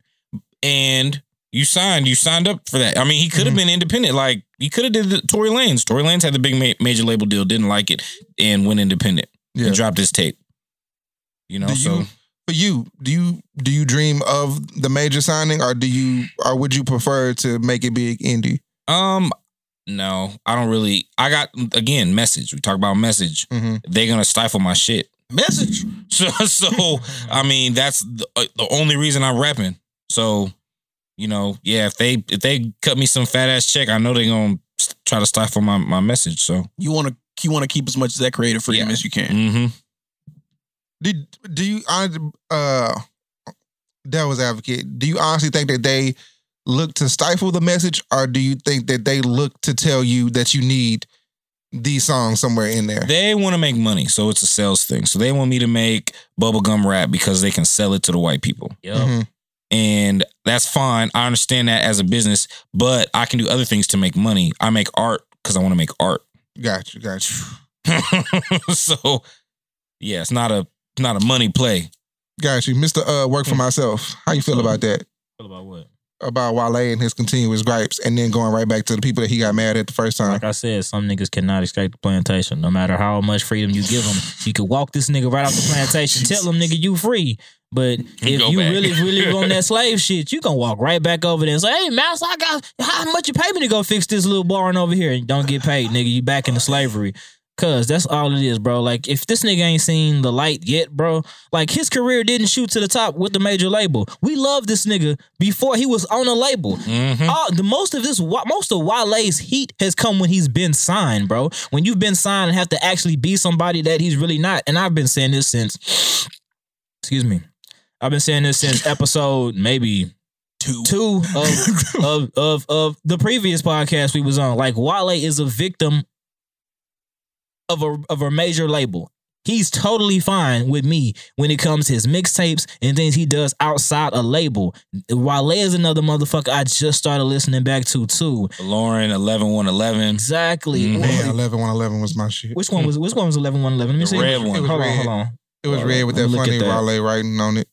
and you signed you signed up for that. I mean, he could have been independent. Like he could have did the Tory Lanez. Tory Lanez had the big ma- major label deal, didn't like it, and went independent Yeah. and dropped his tape. You know, Do so you, for you, do you do you dream of the major signing, or do you, or would you prefer to make it big indie? um. No, I don't really. I got again message. We talk about message. Mm-hmm. They're gonna stifle my shit. Message. [LAUGHS] So, so I mean, that's the, uh, the only reason I'm rapping. So, you know, yeah, if they if they cut me some fat ass check, I know they're gonna try to stifle my my message. So, You want to you want to keep as much of that creative freedom Yeah. as you can. mm-hmm. Did do you hon- uh that was advocate? Do you honestly think that they look to stifle the message, or do you think that they look to tell you that you need these songs somewhere in there? they want to make money, so it's a sales thing. So they want me to make bubblegum rap because they can sell it to the white people. Yep. Mhm. And that's fine. I understand that as a business, but I can do other things to make money. I make art because I want to make art. Got you, got you, so yeah, it's not a not a money play. got you, Mister. Uh, work for myself. How you feel about that? Feel about what? About Wale and his continuous gripes, and then going right back to the people that he got mad at the first time. Like I said, some niggas cannot escape the plantation. No matter how much freedom you give them, you could walk this nigga right off the plantation, tell him nigga you free. But [LAUGHS] if Go you back. really, really on that [LAUGHS] slave shit, you gonna walk right back over there and say, "Hey, master, I got how much you pay me to go fix this little barn over here?" And don't get paid, nigga. You back into slavery. Cause that's all it is, bro. Like if this nigga ain't seen the light yet, bro, like his career didn't shoot to the top with the major label. We love this nigga before he was on a label. Mm-hmm. All, the most of this, most of Wale's heat has come when he's been signed, bro. When you've been signed and have to actually be somebody that he's really not. And I've been saying this since, [SNIFFS] excuse me, I've been saying this since [LAUGHS] episode maybe Two. two of [LAUGHS] of of of the previous podcast we was on. Like Wale is a victim of a of a major label. He's totally fine with me when it comes to his mixtapes and things he does outside a label. Wale is another motherfucker I just started listening back to too. Folarin eleven one eleven. Exactly. Mhm. Man, eleven one eleven was my shit. Which one was which one was eleven one eleven? Let me The see. red one. It was Hold on, hold on. It was Hold red with that funny at that. Wale writing on it.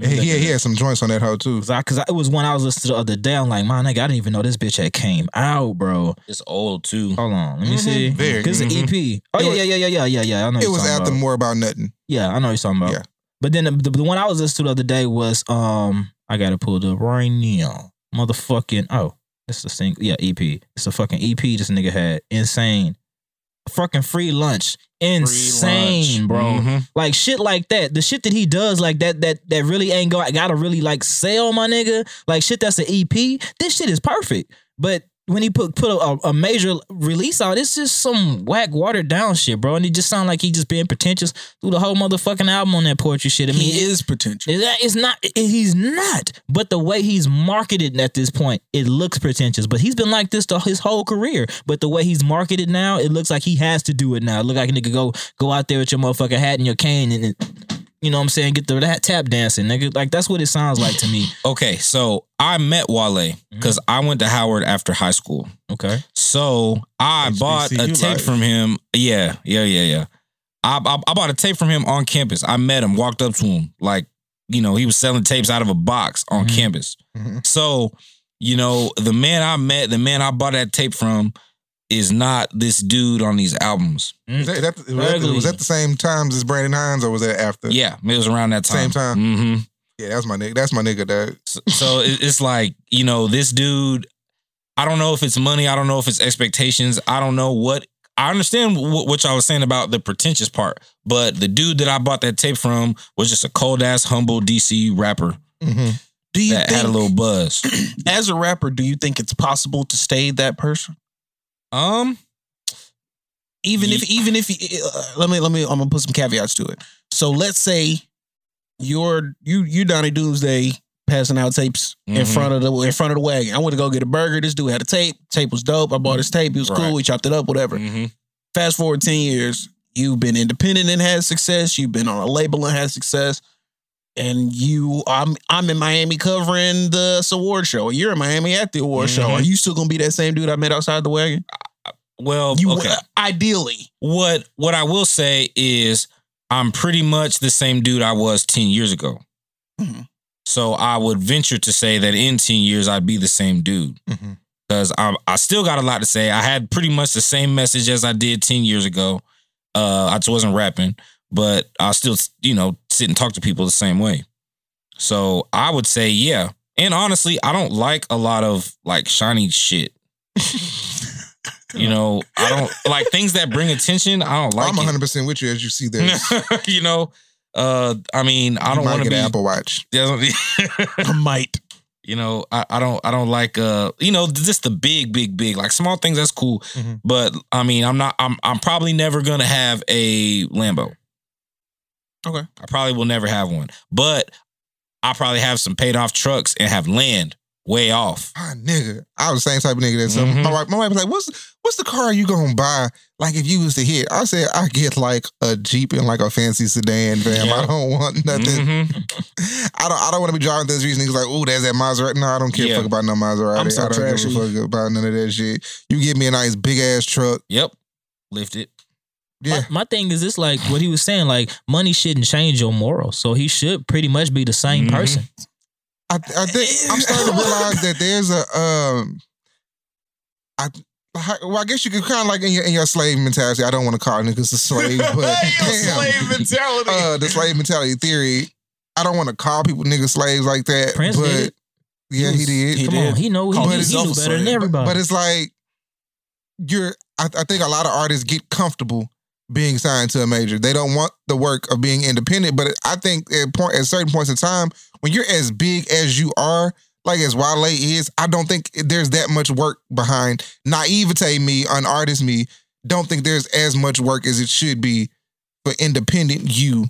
Let me He, he, he had some joints on that hoe too. Cause I, cause I, it was one I was listening to the other day. I'm like, man, nigga, I didn't even know this bitch had came out, bro. It's old too. Hold on, let me see. Very. Cause it's an EP. Oh It yeah, was- yeah, yeah, yeah, yeah, yeah, yeah. I know. It you're was talking after about. more about nothing. Yeah, I know what you're talking about. Yeah. But then the, the, the one I was listening to the other day was um I gotta pull it up right now. Motherfucking oh, it's a single yeah, EP. It's a fucking EP this nigga had. Insane. Fucking free lunch. Insane, bro. Mhm. Like shit like that. The shit that he does like that that that really ain't go gotta really like sell my nigga. Like shit that's an EP. This shit is perfect. But when he put put a, a major release out, it's just some whack watered down shit, bro. And it just sound like he just being pretentious through the whole motherfucking album on that poetry shit. I mean, He is potential. that is not. it- He's not. But the way he's marketed at this point, it looks pretentious. But he's been like this the, his whole career. But the way he's marketed now, it looks like he has to do it now. It look like a nigga go go out there with your motherfucking hat and your cane and. It, you know what I'm saying? Get the that tap dancing, nigga. Like that's what it sounds like to me. [LAUGHS] Okay, so I met Wale because I went to Howard after high school. Okay. So I bought a tape life. from him. Yeah, yeah, yeah, yeah. I, I I bought a tape from him on campus. I met him, walked up to him, like you know, he was selling tapes out of a box on Mhm. campus. Mhm. So, you know, the man I met, the man I bought that tape from, is not this dude on these albums. Was that, that- was, that, was that the same times as Brandon Hines, or was that after? Yeah, it was around that time. Same time? hmm yeah, that's my nigga. That's my nigga. Dog. So, so it's like, you know, this dude, I don't know if it's money. I don't know if it's expectations. I don't know what. I understand what, what y'all was saying about the pretentious part, but the dude that I bought that tape from was just a cold ass, humble DC rapper Mm-hmm. Do you that think, had a little buzz. [CLEARS THROAT] as a rapper, do you think it's possible to stay that person? Um, Even if, even if, uh, let me, let me, I'm gonna put some caveats to it. So let's say you're you you Donny Doomsday passing out tapes in Mhm. front of the in front of the wagon. I went to go get a burger. This dude had a tape. Tape was dope. I bought his tape. He was Right. cool. We chopped it up. Whatever. mhm. Fast forward ten years. You've been independent and had success. You've been on a label and had success. And you, I'm, I'm in Miami covering the award show. You're in Miami at the award show. Mhm. Are you still gonna be that same dude I met outside the wagon? well, You okay. ideally. What what I will say is I'm pretty much the same dude I was 10 years ago. Mhm. So I would venture to say that in 10 years I'd be the same dude. Mhm. Cuz I I still got a lot to say. I had pretty much the same message as I did 10 years ago. Uh I just wasn't rapping, but I still, you know, sit and talk to people the same way. So I would say yeah. And honestly, I don't like a lot of like shiny shit. [LAUGHS] You know, I don't like things that bring attention. I don't like I'm 100 percent with you as you see this. [LAUGHS] you know, uh, I mean, I You don't want to be. Apple Watch. [LAUGHS] I might. you know, I, I don't, I don't like, uh, you know, just the big, big, big, like small things. That's cool, Mhm. but I mean, I'm not, I'm, I'm probably never gonna have a Lambo. Okay. I probably will never have one, but I probably have some paid off trucks and have land way off. Ah, nigga, I was the same type of nigga that. So Mhm. my wife, my wife was like, "What's what's the car you gonna buy? Like if you was to hit?" I said, "I get like a Jeep and like a fancy sedan, fam. Yeah. I don't want nothing. Mhm. [LAUGHS] I don't. I don't want to be driving this reason. Niggas like, oh, there's that Maserati. No, I don't care Yeah. fuck about no Maserati. I'm so I don't trashy. give a fuck about none of that shit. You give me a nice big ass truck. Yep, lift it. Yeah, My, my thing is this like what he was saying, like money shouldn't change your morals. So he should pretty much be the same Mhm. person. I, I think I'm starting to realize that there's a um, I. Well, I guess you could kind of like in your in your slave mentality. I don't want to call niggas a slave, [LAUGHS] but damn, mentality. uh, the slave mentality theory. I don't want to call people niggas slaves like that. Prince but did. yeah, he, did. he Come did. on, he know he, he, he knew better than slave. everybody. But it's like you're. I, I think a lot of artists get comfortable being signed to a major. They don't want the work of being independent. But I think at point at certain points in time, when you're as big as you are, like as Wale is, I don't think there's that much work behind naivete me, an artist me. Don't think there's as much work as it should be for independent you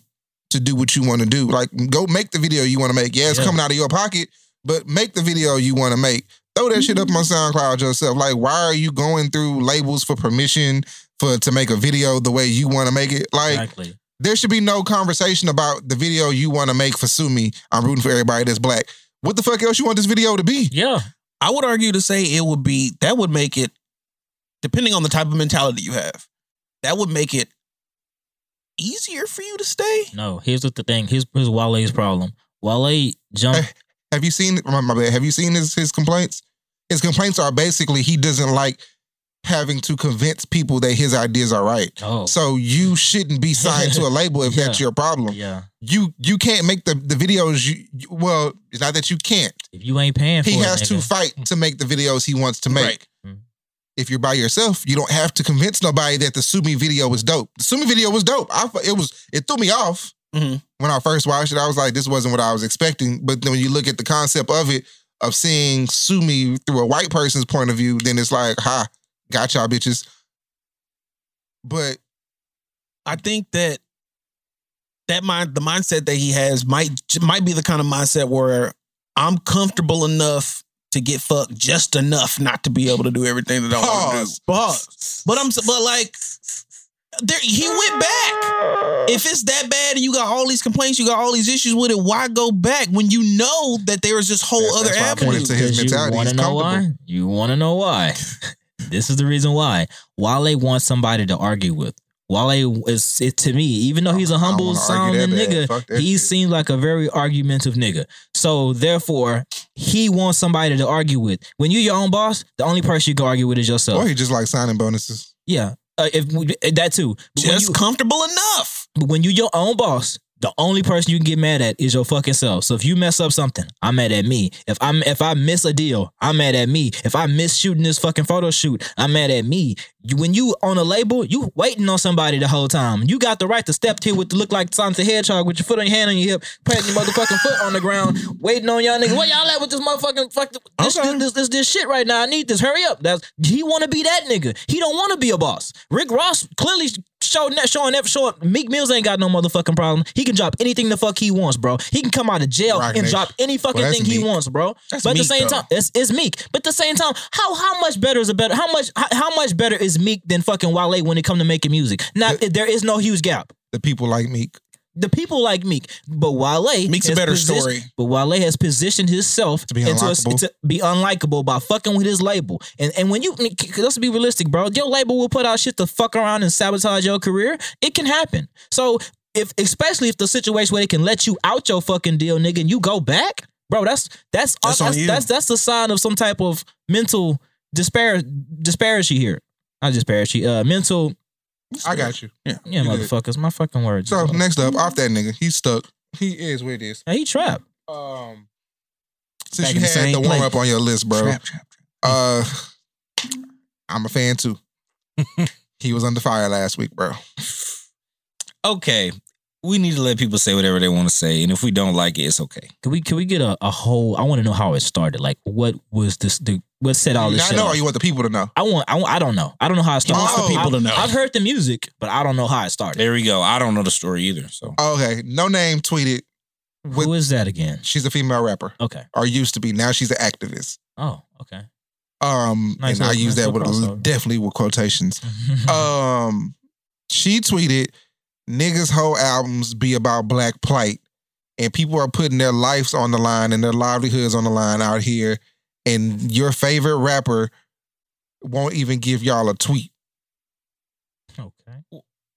to do what you want to do. Like go make the video you want to make. Yeah, it's Yeah. coming out of your pocket, but make the video you want to make. Throw that shit up on SoundCloud yourself. Like, why are you going through labels for permission for to make a video the way you want to make it? Like, exactly. there should be no conversation about the video you want to make for Sue Me. I'm rooting for everybody that's black. What the fuck else you want this video to be? Yeah. I would argue to say it would be that would make it, depending on the type of mentality you have, that would make it easier for you to stay. No, here's what the thing. Here's, here's Wale's problem. Wale jumped. Have you seen my, my bad? Have you seen his his complaints? His complaints are basically he doesn't like having to convince people that his ideas are right. Oh, So you shouldn't be signed to a label if [LAUGHS] Yeah. that's your problem. yeah. You you can't make the the videos. You, you- well, it's not that you can't. If you ain't paying for He it, has to fight to make the videos he wants to make. Right. If you're by yourself, you don't have to convince nobody that the Sue Me video was dope. The Sue Me video was dope. I, it was it threw me off Mhm. when I first watched it. I was like, this wasn't what I was expecting. But then when you look at the concept of it, of seeing Sue Me through a white person's point of view, then it's like, ha, got y'all bitches. But I think that that mind, the mindset that he has, might might be the kind of mindset where I'm comfortable enough to get fucked just enough not to be able to do everything that I want to do. Pause. But I'm but like there, he went back. If it's that bad and you got all these complaints, you got all these issues with it, why go back when you know that there is this whole That's- other that's why I avenue? pointed to his Because mentality. You want to know why? You want to know why? this is the reason why. Wale wants somebody to argue with. Wale is it, to me, even though he's a humble wanna sounding nigga, he shit. seems like a very argumentative nigga. So therefore, he wants somebody to argue with. When you're your own boss, the only person you can argue with is yourself. Or he just like signing bonuses. Yeah, uh, if that too. But Just you- comfortable enough. but when you your own boss, the only person you can get mad at is your fucking self. So if you mess up something, I'm mad at me. If I'm if I miss a deal, I'm mad at me. If I miss shooting this fucking photo shoot, I'm mad at me. When you on a label, you waiting on somebody the whole time. You got the right to step to with the look like Sonic the Hedgehog with your foot on your hand on your hip, putting your motherfucking foot on the ground, waiting on y'all niggas. What y'all at with this motherfucking fuck this, Okay. this, this this shit right now? I need this. Hurry up. That's he want to be that nigga. He don't want to be a boss. Rick Ross clearly showing that showing that showing Meek Mills ain't got no motherfucking problem. He can drop anything the fuck he wants, bro. He can come out of jail Rock and Nation. drop any fucking Well, thing he wants, bro. That's but at the Meek, same though. time, it's, it's Meek. But at the same time, how how much better is a better how much how, how much better is Meek than fucking Wale when it come to making music? Now there is no huge gap. The people like Meek. The people like Meek, but Wale Meek's a better positioned- story. But Wale has positioned himself To be into a- unlikable. to be unlikable by fucking with his label. And and when you let's be realistic, bro, your label will put out shit to fuck around and sabotage your career. It can happen. So if especially if the situation where they can let you out your fucking deal, nigga, and you go back, bro, that's that's That's that's on that's, you. that's, that's the sign of some type of mental dispar disparity here. Not disparity, uh, mental. I got you. Yeah, You good. motherfuckers. My fucking words. So is next up, off that nigga, he's stuck. He is what it is. Hey, he trap. Um, since Back you in the had the warm up on your list, bro. Trap, trap, trap. Uh, I'm a fan too. [LAUGHS] he was under fire last week, bro. Okay. We need to let people say whatever they want to say. And if we don't like it, it's okay. Can we can we get a, a whole? I want to know how it started. Like, what was this? The what set all this not shit know, off? or you want the people to know? I want, I want. I don't know. I don't know how it started. wants the I- people I- to know. I've heard the music, but I don't know how it started. There we go. I don't know the story either. So Okay, NoName tweeted. Who is that again? She's a female rapper, Okay. or used to be. Now she's an activist. Oh, okay. Um, Nice and I use nice that with crossover. definitely with quotations. [LAUGHS] um, she tweeted, "Niggas' whole albums be about black plight, and people are putting their lives on the line and their livelihoods on the line out here, and your favorite rapper won't even give y'all a tweet." okay.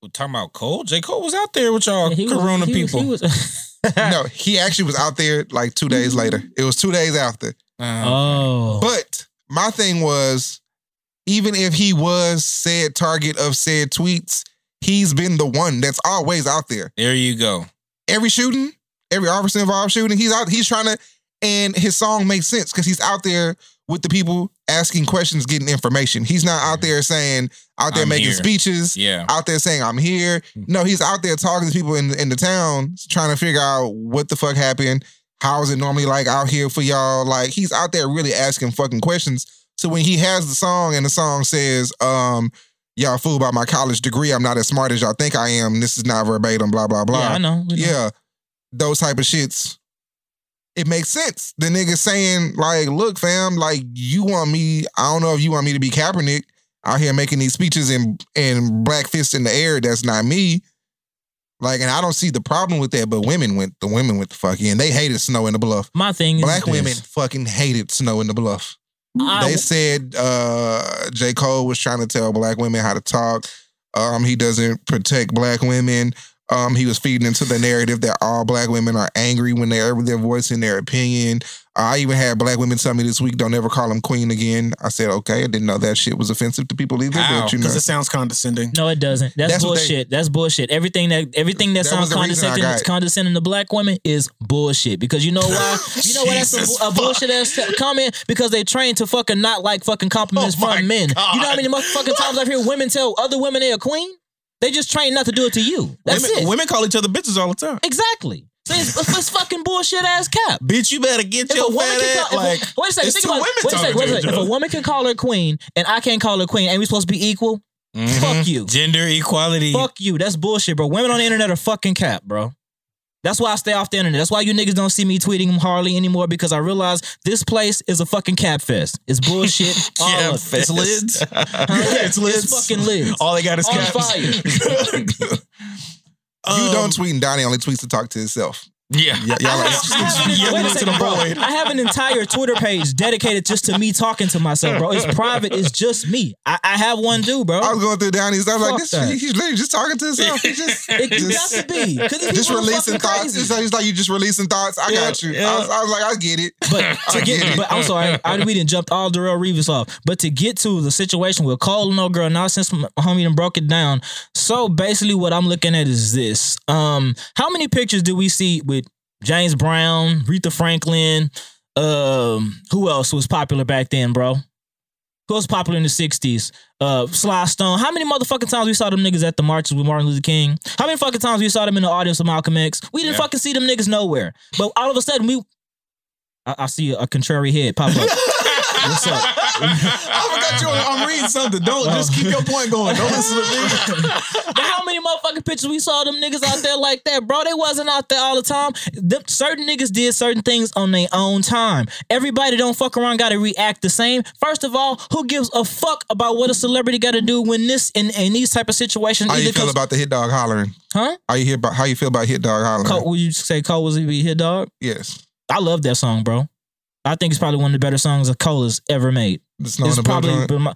we're talking about Cole. J. Cole was out there with y'all Yeah, he was- Corona he was- people. he was- [LAUGHS] no, he actually was out there like two days later. It was two days after. Uh, oh, But my thing was, even if he was said target of said tweets, he's been the one that's always out there. there you go. Every shooting, every officer involved shooting, he's out. He's trying to, and his song makes sense because he's out there with the people asking questions, getting information. He's not out there saying, out there I'm making here. speeches, Yeah. out there saying I'm here. No, he's out there talking to people in in the town, trying to figure out what the fuck happened. How is it normally like out here for y'all? Like he's out there really asking fucking questions. So when he has the song and the song says, um, y'all fool about my college degree, I'm not as smart as y'all think I am. This is not verbatim, blah, blah, blah. yeah, I know. know. Yeah. Those type of shits. It makes sense. The nigga saying, like, look, fam, like, you want me, I don't know if you want me to be Kaepernick out here making these speeches and in black fist in the air. That's not me. Like, and I don't see the problem with that, but women went the women went the fuck in. They hated snow in the bluff. My thing is Black women fucking hated snow in the bluff. I- They said uh J. Cole was trying to tell black women how to talk. Um, he doesn't protect black women. Um, he was feeding into the narrative that all black women are angry when they're their voice voicing their opinion. I even had black women tell me this week, "Don't ever call him queen again." I said, "Okay, I didn't know that shit was offensive to people either." How? But you know, Because it sounds condescending. No, it doesn't. That's, That's what they- bullshit. That's bullshit. Everything that everything that, That sounds was the reason I condescending, got- condescending to black women is bullshit. Because you know why? [LAUGHS] You know why that's a, a bullshit ass comment? Because they trained to fucking not like fucking compliments Oh from men. God. You know how many motherfucking times I've heard women tell other women they're a queen? They just train not to do it to you. That's women, it. women call each other bitches all the time. Exactly. So it's, it's, fucking bullshit ass cap. Bitch, you better get If your woman fat ass. Like, wait a second, think about, women wait a second, wait a second. If a woman can call her queen and I can't call her queen, and we supposed to be equal? Mm-hmm. Fuck you. Gender equality. Fuck you. That's bullshit, bro. Women on the internet are fucking cap, bro. That's why I stay off the internet. That's why you niggas don't see me tweeting hardly anymore because I realize this place is a fucking cap fest. It's bullshit. [LAUGHS] all Cap of it. fest. [LAUGHS] it's lids. Huh? it's lids. It's fucking lids. All they got is On caps. fire. [LAUGHS] you Um, don't tweet, and Donny only tweets to talk to himself. Yeah. Y- y'all I like, have, yelling into the bro. void. I have an entire Twitter page dedicated just to me talking to myself, bro. It's private. It's just me. I, I have one due, bro. I was going through Donny's. I was like, Fuck this, that. he- he's literally just talking to himself. He just, [LAUGHS] It got just, to be. 'Cause these just people are releasing fucking thoughts. crazy. It's like, it's like you just releasing thoughts. I Yeah, got you. yeah. I, was, I was like, I get it. But [LAUGHS] I to get, get it. but I'm sorry, I, we didn't jump all Darrell Reeves off. But to get to the situation with Cole and no girl, now since my homie done broke it down. So basically, what I'm looking at is this: um, how many pictures do we see with James Brown, Rita Franklin? Um, who else was popular back then, bro? Who was popular in the '60s? Uh, Sly Stone. How many motherfucking times we saw them niggas at the marches with Martin Luther King? How many fucking times we saw them in the audience with Malcolm X? We didn't Yeah. fucking see them niggas nowhere. But all of a sudden, we I, I see a contrary head pop up. [LAUGHS] What's up? I forgot you. I'm reading something. Don't just keep your point going. Don't listen to me. [LAUGHS] But how many motherfucking pictures we saw them niggas out there like that, bro? They wasn't out there all the time. Them, certain niggas did certain things on their own time. Everybody don't fuck around got to react the same. First of all, who gives a fuck about what a celebrity got to do when this in, in these type of situations? How you feel about the hit dog hollering? huh? How you hear about how you feel about hit dog hollering? Cole, would you say Cole was a hit dog? Yes. I love that song, bro. I think it's probably one of the better songs that Cole has ever made. The Snow it's the probably been my-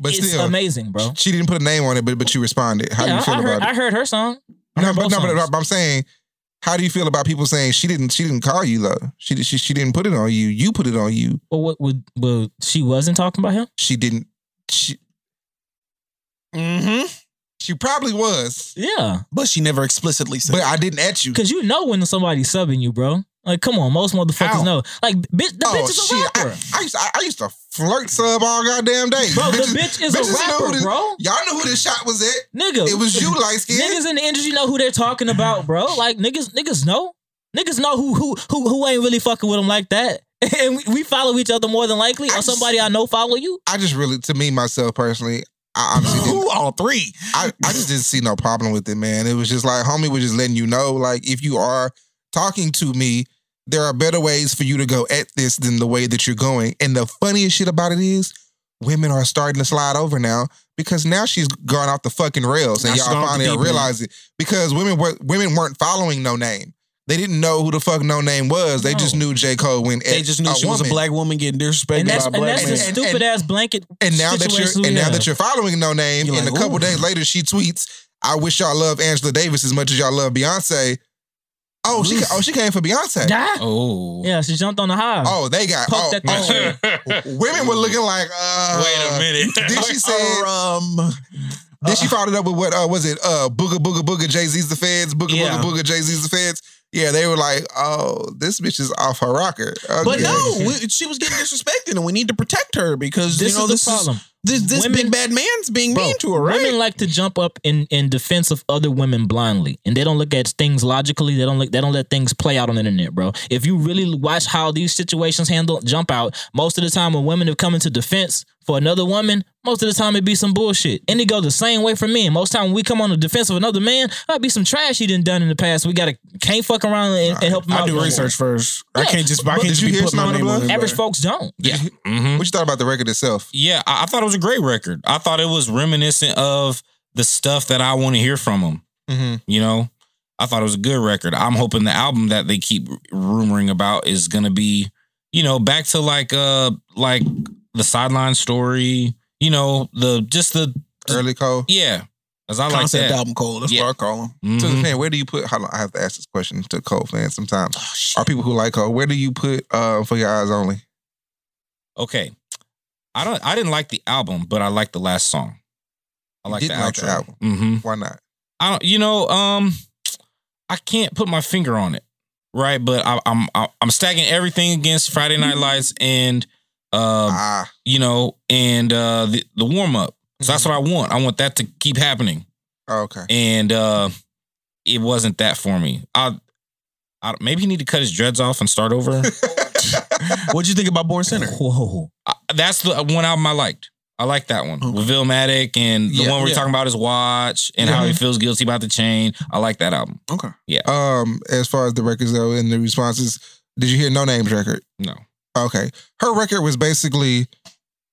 But it's still, amazing, bro. She didn't put a name on it, but but you responded. How do you feel I, heard, about it? I heard her song. I No, heard but, both no, but, songs. but I'm saying, how do you feel about people saying she didn't she didn't call you though? She she she didn't put it on you. You put it on you. Well, what would well, she wasn't talking about him? She didn't. She Mm-hmm. she probably was, Yeah, But she never explicitly said. but I didn't at you. because you know when somebody's subbing you, bro. Like, come on, most motherfuckers How? know. Like, bitch, the Oh bitch is a shit! I, rapper, I used to, I, I used to flirt sub all goddamn day. bro. Bitches- the bitch is a rapper, this- bro. Y'all know who this shot was at. Nigga, It was you, light skin. Niggas in the industry know who they're talking about, bro. Like niggas, niggas know. Niggas know who who who who ain't really fucking with them like that. [LAUGHS] And we, we follow each other more than likely, I or just- somebody I know follow you. I just really, to me myself personally, I honestly [LAUGHS] didn't. Who all three? I, I just didn't see no problem with it, man. It was just like homie was just letting you know, like if you are talking to me, there are better ways for you to go at this than the way that you're going. And the funniest shit about it is, women are starting to slide over now because now she's gone off the fucking rails, and Now y'all gone off the finally deep end. realize it because women were women weren't following NoName. They didn't know who the fuck NoName was. They just knew J Cole when They just knew a she was a black woman getting disrespected And that's by a and black that's man. the And- stupid and- ass blanket. And now that you're we and now that you're following NoName, You're and like, a couple days later she tweets, "I wish y'all love Angela Davis as much as y'all love Beyonce." Oh, she oh she came for Beyonce. Oh. Yeah, she jumped on the high. Oh, they got Poke oh, that oh. [LAUGHS] women were looking like. Uh, Wait a minute. [LAUGHS] Then she said, Or, um, then she followed up with what uh, was it? Uh, booga booga booga Jay Z's the feds. Booga Yeah. booga booga Jay Z's the feds. Yeah, they were like, oh, this bitch is off her rocker. but no, we, she was getting disrespected, and we need to protect her because this you know is the this problem. is this this Women- big bad man's being Bro, mean to her, right? Women like to jump up in, in defense of other women blindly, and they don't look at things logically. They don't look. They don't let things play out on the internet, bro. If you really watch how these situations handle jump out, most of the time when women have come into defense for another woman, most of the time it be some bullshit, and it goes the same way for men. Most time when we come on the defense of another man, that'd be some trash he done done in the past. We gotta can't fuck around and, and help him out. I do no more. research first. I can't just I can't just you be putting my Snow in the name on Blood? it. Average folks don't. Yeah. hmm What you thought about the record itself? Yeah, I, I thought it was a great record. I thought it was reminiscent of the stuff that I want to hear from him. Mm-hmm. You know, I thought it was a good record. I'm hoping the album that they keep rumoring about is gonna be, you know, back to like uh like the sideline story. You know, the just the Early Cole. yeah, as I like Concept that. album Cole. That's Yeah. what I call him. To the fan, where do you put? Hold on, I have to ask this question to Cole fans sometimes. Oh. Are people who like Cole? Where do you put uh, for your eyes only? Okay, I don't. I didn't like the album, but I like the last song. I like the didn't like the album. Mm-hmm. Why not? I don't, you know, um, I can't put my finger on it, right? But I, I'm I'm stacking everything against Friday Night Lights and uh, ah, you know, and uh, the the warm up. So that's what I want. I want that to keep happening, okay. and uh, it wasn't that for me. I, I maybe he need to cut his dreads off and start over. [LAUGHS] What'd you think about Born Sinner? Whoa. I- that's the one album I liked. I like that one with Vilmatic and the Yeah, one we're yeah. talking about his watch and how he feels guilty about the chain. I like that album. Okay. Yeah. Um, as far as the records though and the responses, did you hear NoName's record? No. Okay, her record was basically,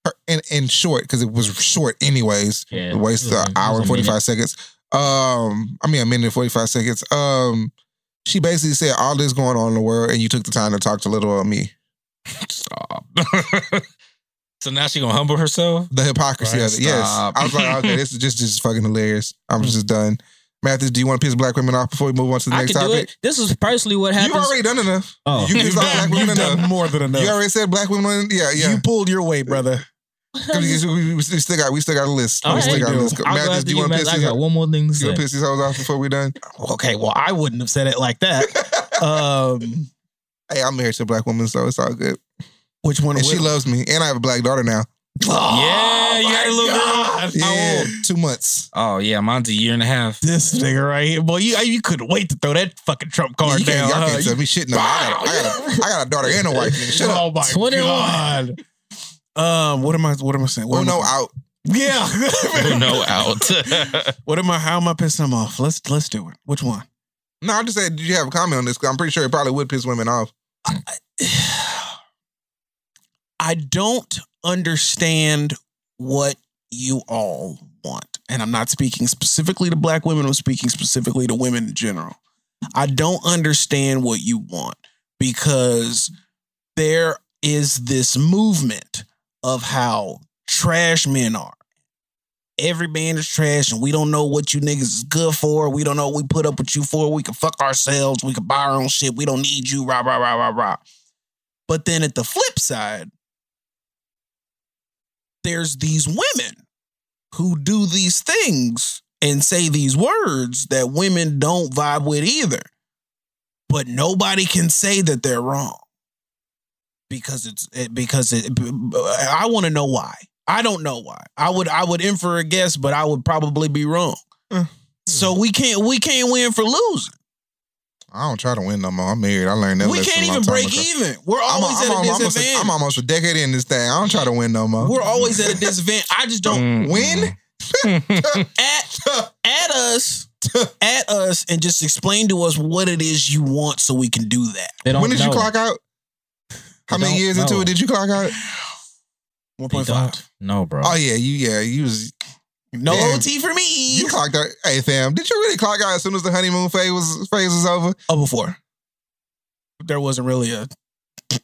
her, in in short because it was short anyways. Yeah, it wasted an hour and forty five seconds. Um, I mean a minute and forty five seconds. Um, She basically said all this going on in the world, and you took the time to talk to little old me. Stop. [LAUGHS] so now she gonna humble herself. The hypocrisy Right, of it. Yes. I was like, okay, this is just just fucking hilarious. I'm [LAUGHS] just done. Mathis, do you want to piss black women off before we move on to the I next can do topic? it. This is personally what happens. You've already done enough. Oh. You pissed [LAUGHS] off black women You've done enough. more than enough. You already said black women. Yeah, yeah. You pulled your weight, brother. [LAUGHS] 'Cause we, we- we still got we still got a list. All we still right. got a list. I'll go Mathis, after do you you, want to man. piss I these got one more thing to You say. want to piss these hoes off before we done? [LAUGHS] Okay, well, I wouldn't have said it like that. um, Hey, I'm married to a black woman, so it's all good. which one? And she loves me, and I have a black daughter now. Yeah, you got a little girl. Yeah, two months. Oh yeah, mine's a year and a half. This nigga right here, boy. You you couldn't wait to throw that fucking trump Yeah, card you can't, down. y'all huh? can't tell me shit. No, I got, a, I, got a, I got a daughter and a wife. nigga. Shut oh up. my 21. god. Um, what am I? What am I saying? What Oh no, I- out. Yeah. [LAUGHS] no out. [LAUGHS] what am I? How am I pissing them off? Let's let's do it. Which one? No, I just said, did you have a comment on this? 'Cause I'm pretty sure it probably would piss women off. I [SIGHS] don't understand what you all want. And I'm not speaking specifically to black women, I'm speaking specifically to women in general. I don't understand what you want because there is this movement of how trash men are. Every man is trash, and we don't know what you niggas is good for. We don't know what we put up with you for. We can fuck ourselves. We can buy our own shit. We don't need you. Rah, rah, rah, rah, rah. But then at the flip side, there's these women who do these things and say these words that women don't vibe with either. But nobody can say that they're wrong because it's it, because it, I want to know why. I don't know why. I would I would infer a guess, but I would probably be wrong. Mm. So we can't we can't win for losing. I don't try to win no more. I'm married. I learned that. We lesson can't even break ago. even. We're I'm, always I'm, at a I'm, almost, disadvantage. I'm almost a decade in this thing. I don't try to win no more. We're always at a disadvantage. I just don't Mm. win. [LAUGHS] at at us at us and just explain to us what it is you want so we can do that. When did you clock out? How They many don't years into it did you clock out? [SIGHS] One They point five. don't. No, bro. Oh yeah, you yeah you was No Damn. OT for me. you clocked out. Hey fam, did you really clock out as soon as the honeymoon phase was phase was over? Oh, before there wasn't really a. [LAUGHS]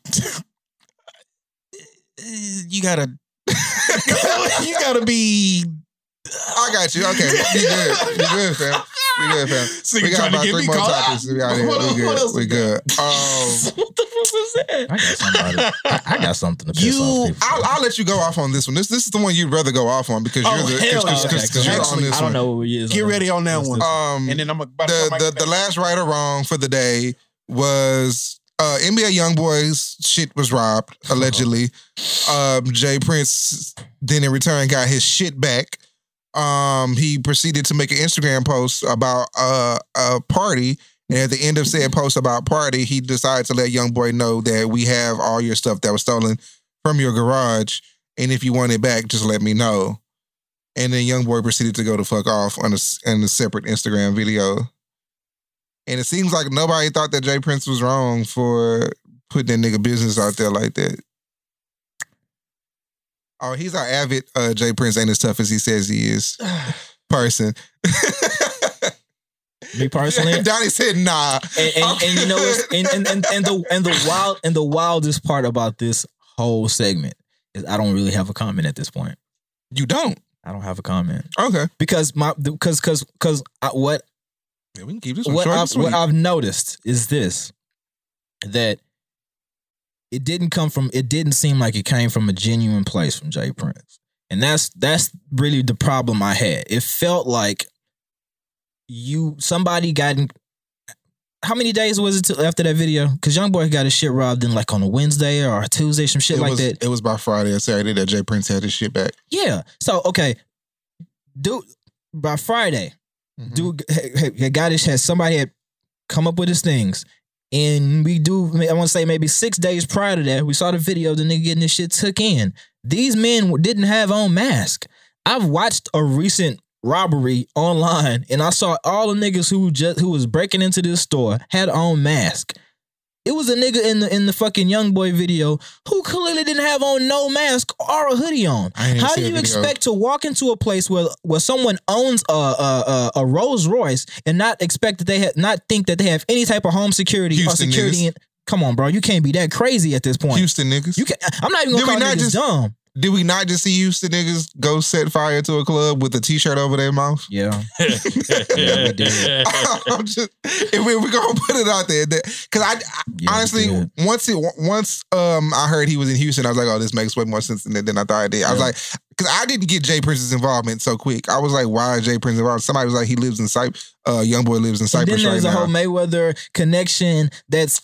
you gotta. [LAUGHS] you gotta be. I got you. Okay, you good. You good, fam. [LAUGHS] You good, fam. Nigga We got trying to about get three more topics. out. We out here. What We else- what good. else We we good. Um, [LAUGHS] what the fuck was that? I got somebody. I, I got something to piss You, off people. I'll, I'll let you go off on this one. This this is the one you'd rather go off on because Oh, you're the hell because yeah. because Okay, you're cool. on this I don't one. know what it is. Get ready on that What's one. Um, And then I'm about the the, the last right or wrong for the day was uh NBA YoungBoy's shit was robbed allegedly. um, J. Prince then in return got his shit back. Um, he proceeded to make an Instagram post about a party, and at the end of said post about party, he decided to let young boy know that we have all your stuff that was stolen from your garage, and if you want it back, just let me know. And then young boy proceeded to go the fuck off on a on a separate Instagram video. And it seems like nobody thought that J. Prince was wrong for putting that nigga business out there like that. Oh, he's our avid uh, J. Prince ain't as tough as he says he is [SIGHS] person. Me personally, [LAUGHS] Donny said nah. and, and, and you know what's and, and, and, and the and the wild and the wildest part about this whole segment is I don't really have a comment at this point. You don't. I don't have a comment Okay. because my because because because what Yeah, we can keep this what short and I've, sweet. what I've noticed is this that it didn't come from it didn't seem like it came from a genuine place from J. Prince. And that's that's really the problem I had. It felt like you somebody got in how many days was it after that video? Because Young Boy got his shit robbed in like on a Wednesday or a Tuesday, some shit it like was, that. It was by Friday or Saturday that J. Prince had his shit back. Yeah. So okay, dude, by Friday, Mm-hmm. dude, [LAUGHS] had- had got his had somebody had come up with his things, and we do. I want to say maybe six days prior to that, we saw the video of the nigga getting this shit took in. These men didn't have on mask. I've watched a recent robbery online, and I saw all the niggas who just who was breaking into this store had on mask. It was a nigga in the in the fucking young boy video who clearly didn't have on no mask or a hoodie on. How do you expect to walk into a place where where someone owns a a, a, a Rolls Royce and not expect that they have not think that they have any type of home security Houston or security? In, come on, bro, you can't be that crazy at this point. Houston niggas. You can I'm not even Did gonna we call niggas just- dumb. Did we not just see Houston niggas go set fire to a club with a t-shirt over their mouth? Yeah. yeah, we did. [LAUGHS] I'm just if we, we're gonna put it out there because I, I Yeah, honestly did. once it once um I heard he was in Houston I was like oh this makes way more sense than, than I thought it did I was like because I didn't get J. Prince's involvement so quick I was like why is J. Prince involved somebody was like he lives in Cypress uh young boy lives in And Cypress then right there's a now whole Mayweather connection that's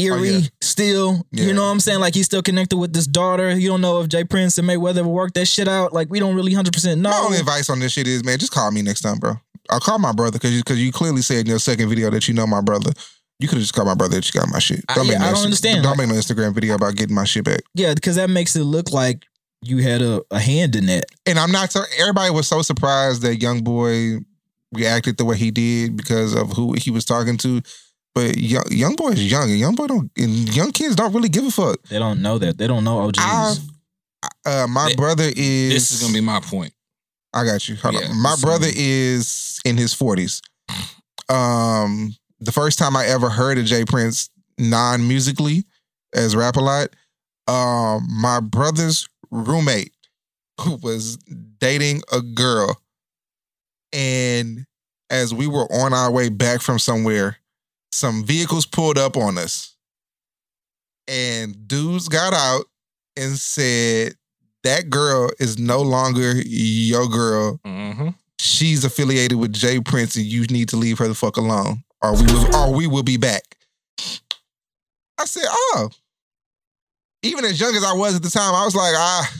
eerie Oh, yeah. still. Yeah. You know what I'm saying? Like he's still connected with this daughter. You don't know if J. Prince and Mayweather will work that shit out. Like we don't really 100% know. my only advice on this shit is man just call me next time bro I'll call my brother because you, 'cause you clearly said in your second video that you know my brother you could have just called my brother that you got my shit I- yeah, no I don't Insta- understand. don't make no Instagram video about getting my shit back yeah, because that makes it look like you had a, a hand in that. and I'm not. So, everybody was so surprised that young boy reacted the way he did because of who he was talking to. But young, young boy is young, and young boy don't, and young kids don't really give a fuck. They don't know that. They don't know OGs. I, uh, my Th- brother is. This is gonna be my point. I got you. Hold Yeah, on. My this is- brother is in his forties. Um, the first time I ever heard of J. Prince non musically as Rap-A-Lot, um, my brother's roommate who was dating a girl, and as we were on our way back from somewhere, some vehicles pulled up on us, and dudes got out and said that girl is no longer your girl. Mm-hmm. She's affiliated with J. Prince, and you need to leave her the fuck alone, or we will, or we will be back. I said, oh. Even as young as I was at the time, I was like, ah,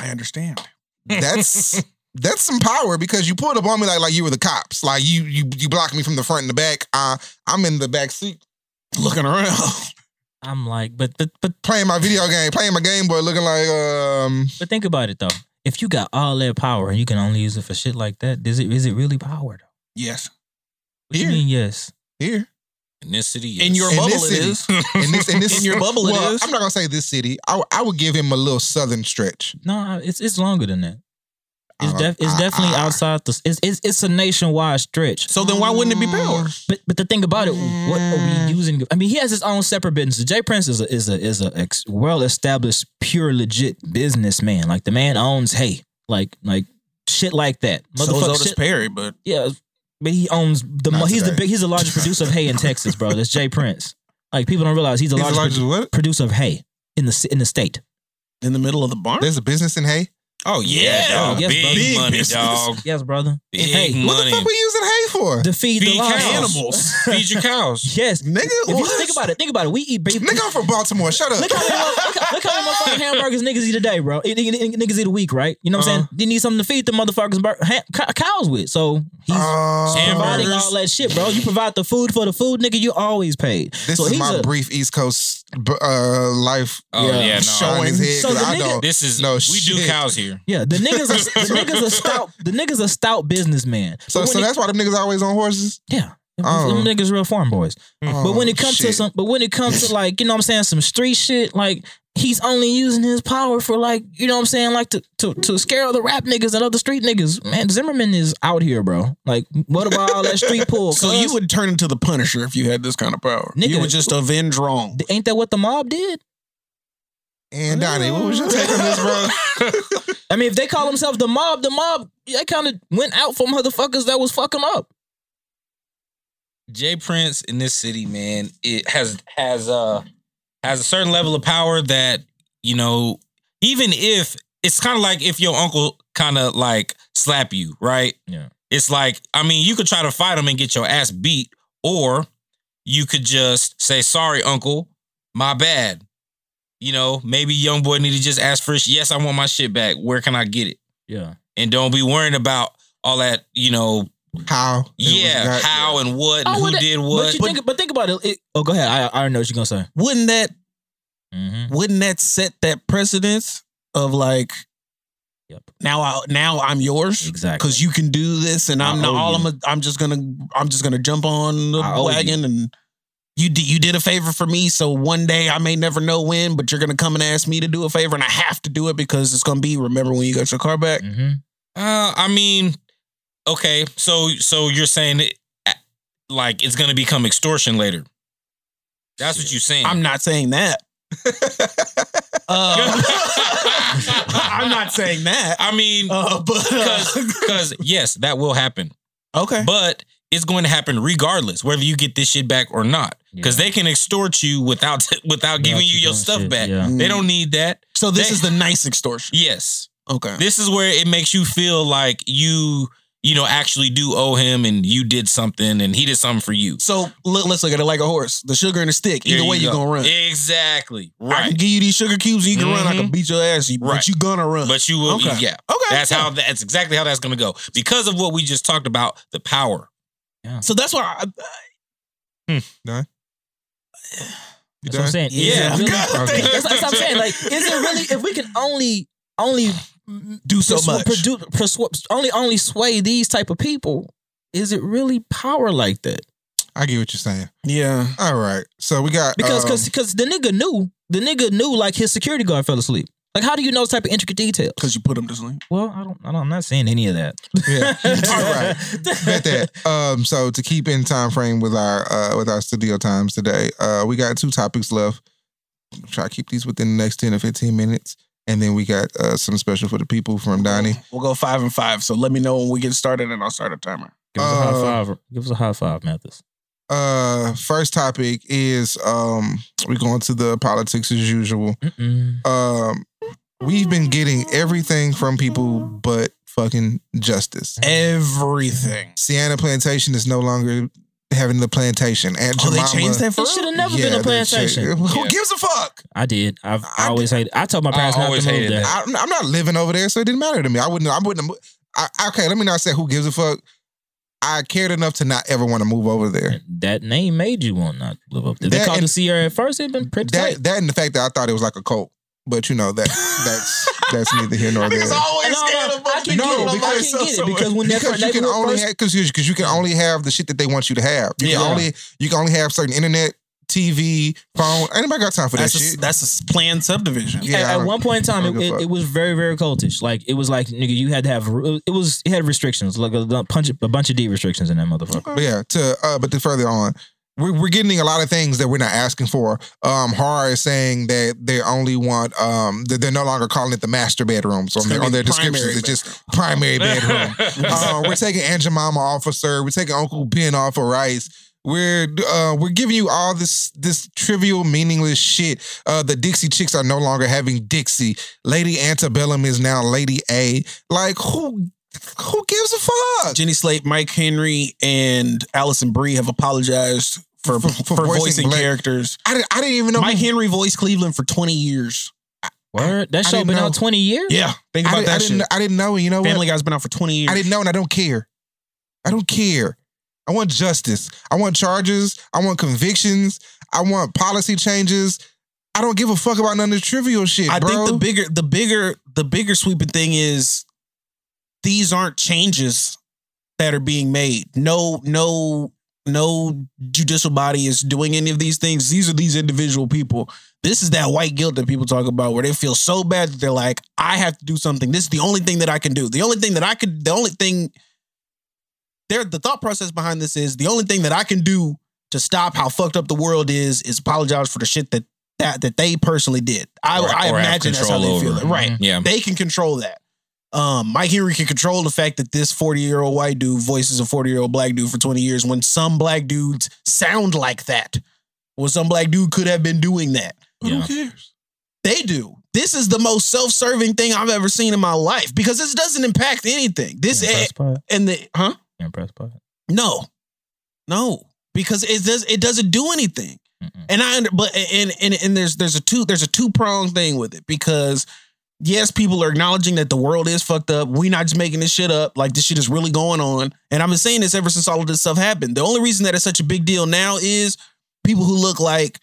I understand. that's [LAUGHS] that's some power because you pulled up on me like like you were the cops. Like you you you blocked me from the front and the back. Uh, I'm in the back seat Looking around. [LAUGHS] I'm like, but but but playing my video game, playing my Game Boy, looking like um. but think about it though. If you got all that power and you can only use it for shit like that, is it is it really power though? Yes. What do you mean yes? Here In this city, yes. In your In bubble, this it city. is. in this in [LAUGHS] this In your bubble, it well, is. I'm not gonna say this city. I I would give him a little southern stretch. No, it's it's longer than that. It's Uh, def- it's definitely outside the. It's, it's it's a nationwide stretch. So then why wouldn't it be power? But but the thing about it, what are we using? I mean, he has his own separate business. J. Prince is a is a is a ex- well established, pure legit businessman. Like the man owns Hey, like like shit like that. So is Otis shit- Perry, but Yeah, but he owns the. Not Mo- he's the big. He's the largest producer of hay in [LAUGHS] Texas, bro. That's J. Prince. Like people don't realize he's the He's the largest, largest produ- what? producer of hay in the in the state. in the middle of the barn. There's a business in Hay. Oh yeah, Yeah. dog. Yes, big bro. Big money, business. dog. Yes, brother. Big Hey, What money. the fuck we using Hay for? To feed, Feed the cows. Animals. Feed your cows. [LAUGHS] Yes, Nigga, If you think about it, think about it. We eat beef. Nigga, I'm from Baltimore. Shut up. Look how, many, look, how- many motherfucking [LAUGHS] hamburgers niggas eat a day, bro. Niggas niggas eat a week, right? You know what I'm Uh-huh. saying? They need something to feed the motherfuckers bur- ha- cows with. So he's Uh, providing hamburgers. all that shit, bro. You provide the food for the food, nigga. You always paid. this so is he's my a, brief East Coast uh, life Oh Yeah. yeah, no. showing his head So 'cause the I nigga- don't. This is No we do cows here. Yeah. The niggas, a, the [LAUGHS] niggas a stout. The niggas a stout businessman. So, so it- that's why the niggas always on horses. yeah. Oh. Them niggas real farm boys. Oh, but when it comes to shit. some, but when it comes to like, you know what I'm saying, some street shit, like he's only using his power for like, you know what I'm saying, like to to, to scare the rap niggas and other street niggas. Man, Zimmerman is out here, bro. Like, what about all that street pull? [LAUGHS] So you would turn into the Punisher if you had this kind of power. Nigga. you would just avenge wrong. ain't that what the mob did? And Donny, what was your take on this, bro? [LAUGHS] I mean, if they call themselves the mob, the mob, they kind of went out for motherfuckers that was fucking up. J. Prince in this city, man, it has has uh has a certain level of power that you know, even if it's kind of like if your uncle kind of like slap you, right? Yeah. It's like I mean, you could try to fight him and get your ass beat, or you could just say, "Sorry, uncle, my bad." You know, maybe young boy need to just ask for, "Yes, I want my shit back. Where can I get it?" Yeah. And don't be worrying about all that, you know, How? Yeah, got- how and what and Oh, who that- did But, what. you think, but think about it. it- Oh, go ahead. I, I already know what you're gonna say. Wouldn't that Mm-hmm. wouldn't that set that precedence of like Yep. now I now I'm yours Exactly. because you can do this and I'm not all you. I'm a, I'm just gonna I'm just gonna jump on the I wagon and you did you did a favor for me, so one day I may never know when, but you're gonna come and ask me to do a favor, and I have to do it because it's gonna be remember when you got your car back. Mm-hmm. Uh, I mean, okay, so so you're saying it, uh, like it's gonna become extortion later. That's what you're saying. I'm not saying that. [LAUGHS] Uh, [LAUGHS] I'm not saying that. I mean, Uh, but because yes, that will happen, okay, but it's going to happen regardless, whether you get this shit back or not. Because they can extort you [LAUGHS] without without giving you you your stuff shit, back. yeah. They don't need that. so this They- is the nice extortion. Yes, Okay. this is where it makes you feel like you you know actually do owe him and you did something and he did something for you. So look, let's look at it like a horse. The sugar and the stick. Either There way, you you're gonna run. Exactly. Right. I can give you these sugar cubes and you can run. I can Mhm. beat your ass, you- Right. but you gonna run. But you will, Okay. yeah. Okay. That's yeah. how. That's exactly how that's going to go because of what we just talked about. The power. Yeah. So that's why. I, You That's what I'm saying. Is it Yeah. really- [LAUGHS] Okay. that's, that's what I'm saying. Like, is it really? If we can only only do so persu- much. produ- persu- only only sway these type of people, is it really power like that? I get what you're saying. yeah. All right. So we got Because um, because because the nigga knew the nigga knew like his security guard fell asleep. Like, how do you know this type of intricate details? Because you put them to sleep. Well, I don't, I don't. I'm not saying any of that. [LAUGHS] Yeah. All right. Bet that. Um, so to keep in time frame with our uh with our studio times today, uh, we got two topics left. Try to keep these within the next 10 or 15 minutes. And then we got uh some special for the people from Donny. We'll go five and five. So let me know when we get started, and I'll start a timer. Give us a high five. Give us a high five, Mathis. Uh first topic is um we're going to the politics as usual. Mm-mm. Um we've been getting everything from people but fucking justice. Everything. Sienna Plantation is no longer having the plantation. Aunt Oh, they changed that for It should have never been a they plantation. changed- Who Yeah. gives a fuck? I did. I've I always hated. I told my I parents not to always move hated there. I'm, I'm not living over there, so it didn't matter to me. I wouldn't. I wouldn't. I, okay, let me not say who gives a fuck. I cared enough to not ever want to move over there. That name made you want not to live up there. They called and- the Sierra at first. It'd been pretty tight. That that and the fact that I thought it was like a cult, but you know that that's that's neither here nor [LAUGHS] there. always No, no, I can No, get it. I because- can get it because when that because you can only first- have because you, 'cause you can only have the shit that they want you to have. You Yeah. can only you can only have certain internet, TV, phone. Anybody got time for that That's a, shit? that's a planned subdivision. Yeah, at, at one point in time, it, don't give a it, it was very, very cultish. Like it was like nigga, you had to have. It was it had restrictions, like a, a bunch of a bunch of D restrictions in that motherfucker. But yeah, to uh, but to further on, we're, we're getting a lot of things that we're not asking for. Um, Horror is saying that they only want um that they're no longer calling it the master bedrooms on their on their primary descriptions. It's just primary [LAUGHS] bedroom. uh, we're taking Aunt Jemima off of Sir. We're taking Uncle Ben off of Rice. We're uh, we're giving you all this this trivial, meaningless shit. Uh, the Dixie Chicks are no longer having Dixie. Lady Antebellum is now Lady A. Like who who gives a fuck? Jenny Slate, Mike Henry, and Alison Brie have apologized for For- for, for voicing voicing, characters. I didn't, I didn't even know. Mike who- Henry voiced Cleveland for 20 years. Word, that I show didn't been know. out twenty years. Yeah, think I, about didn't- I that didn't. shit. I didn't know. You know Family what? Guy's been out for 20 years. I didn't know, and I don't care. I don't care. I want justice. I want charges. I want convictions. I want policy changes. I don't give a fuck about none of this trivial shit, I bro. think the bigger, the bigger, the bigger sweeping thing is these aren't changes that are being made. No, no, no judicial body is doing any of these things. These are these individual people. This is that white guilt that people talk about where they feel so bad that they're like, I have to do something. This is the only thing that I can do. The only thing that I could, the only thing there, the thought process behind this is the only thing that I can do to stop how fucked up the world is is apologize for the shit that that that they personally did. I, Or- I or imagine that's how they feel. It. Right. Mm-hmm. Yeah. They can control that. Um, Mike Henry can control the fact that this 40 year old white dude voices a 40 year old black dude for 20 years when some black dudes sound like that. Well, some black dude could have been doing that. Yeah. who cares? They do. This is the most self serving thing I've ever seen in my life because this doesn't impact anything. This You impressed and the huh? You impressed by it? No, no, because it does it doesn't do anything. Mm-mm. And I under- but and and and there's there's a two there's a two prong thing with it because yes, people are acknowledging that the world is fucked up. We not just making this shit up. Like this shit is really going on. And I've been saying this ever since all of this stuff happened. The only reason that it's such a big deal now is people who look like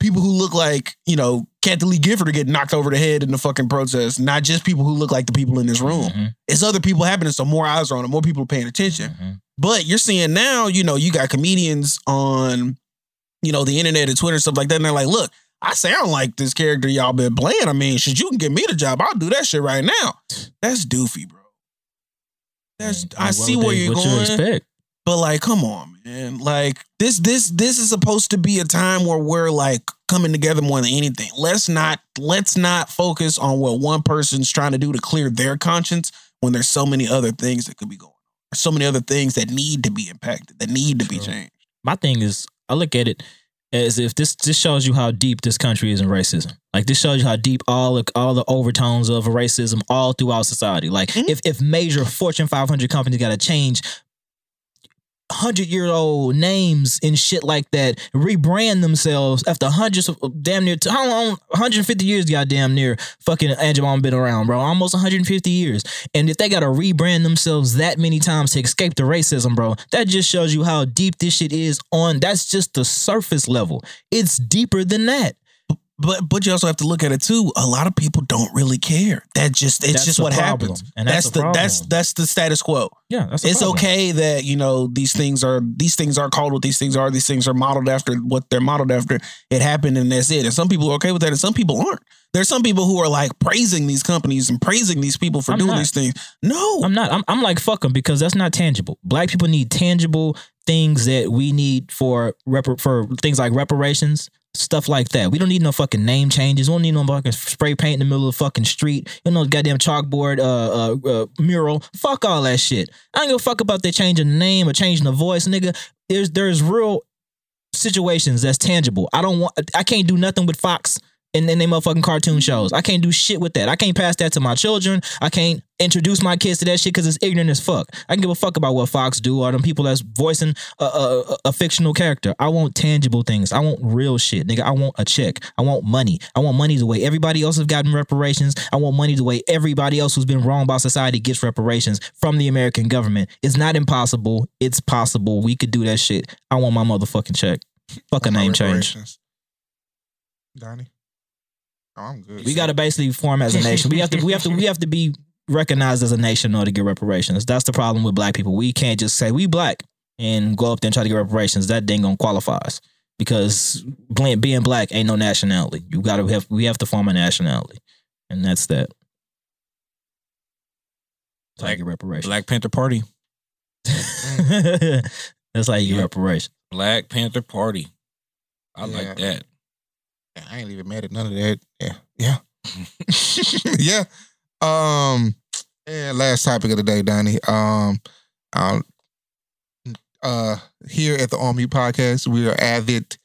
people who look like you know Kathie Lee Gifford are getting knocked over the head in the fucking protest. Not just people who look like the people in this room. Mhm. It's other people happening. So more eyes are on it. More people are paying attention. Mhm. But you're seeing now, you know, you got comedians on you know, the internet and Twitter and stuff like that. And they're like, look, I sound like this character y'all been playing. I mean, shit, you can give me the job. I'll do that shit right now. That's doofy, bro. That's I What see where they- you're going. you? But like, come on, man. Like this, this, this is supposed to be a time where we're like coming together more than anything. Let's not, let's not focus on what one person's trying to do to clear their conscience when there's so many other things that could be going. on. There's so many other things that need to be impacted, that need to be changed. my thing is I look at it as if this this shows you how deep this country is in racism. Like this shows you how deep all the all the overtones of racism all throughout society. Like Mm-hmm. if if major Fortune 500 companies got to change hundred year old names and shit like that, rebrand themselves after hundreds of damn near how long 150 years goddamn near fucking Angelon been around, bro. Almost 150 years. And if they gotta rebrand themselves that many times to escape the racism, bro, that just shows you how deep this shit is on that's just the surface level. It's deeper than that. But but you also have to look at it too. A lot of people don't really care. That just it's That's just what problem. happens. And that's, that's the that's that's the status quo. Yeah, that's it's problem. okay that you know these things are these things are called what these things are. These things are modeled after what they're modeled after. It happened and that's it. And some people are okay with that, and some people aren't. There's some people who are like praising these companies and praising these people for I'm doing not. these things. No, I'm not. I'm, I'm like fuck them because that's not tangible. Black people need tangible things that we need for rep- for things like reparations, stuff like that. We don't need no fucking name changes. We don't need no fucking spray paint in the middle of the fucking street. You know, goddamn chalkboard uh, uh, uh, mural. Fuck all that shit. I don't give a fuck about they changing the name or changing the voice, nigga. There's there's real situations that's tangible. I don't want. I can't do nothing with Fox and then they motherfucking cartoon shows. I can't do shit with that. I can't pass that to my children. I can't introduce my kids to that shit because it's ignorant as fuck. I can give a fuck about what Fox do or them people that's voicing a, a, a- fictional character. I want tangible things. I want real shit, nigga. I want a check. I want money. I want money the way everybody else has gotten reparations. I want money the way everybody else who's been wronged by society gets reparations from the American government. It's not impossible. It's possible. We could do that shit. I want my motherfucking check. Fuck a name change. Donny. Oh, I'm good. We got to basically form as a nation. We have to. We have to. We have to be recognized as a nation in order to get reparations. That's the problem with black people. We can't just say we black and go up there and try to get reparations. That ain't gonna qualify us because being black ain't no nationality. You got to have. We have to form a nationality, and that's that. That's how reparations. Black Panther Party. that's how you get Yeah. reparations. Black Panther Party. I Yeah. like that. I ain't even mad at none of that. Yeah. Yeah. [LAUGHS] yeah. Um and last topic of the day, Donny. Um um uh here at the On podcast, we are avid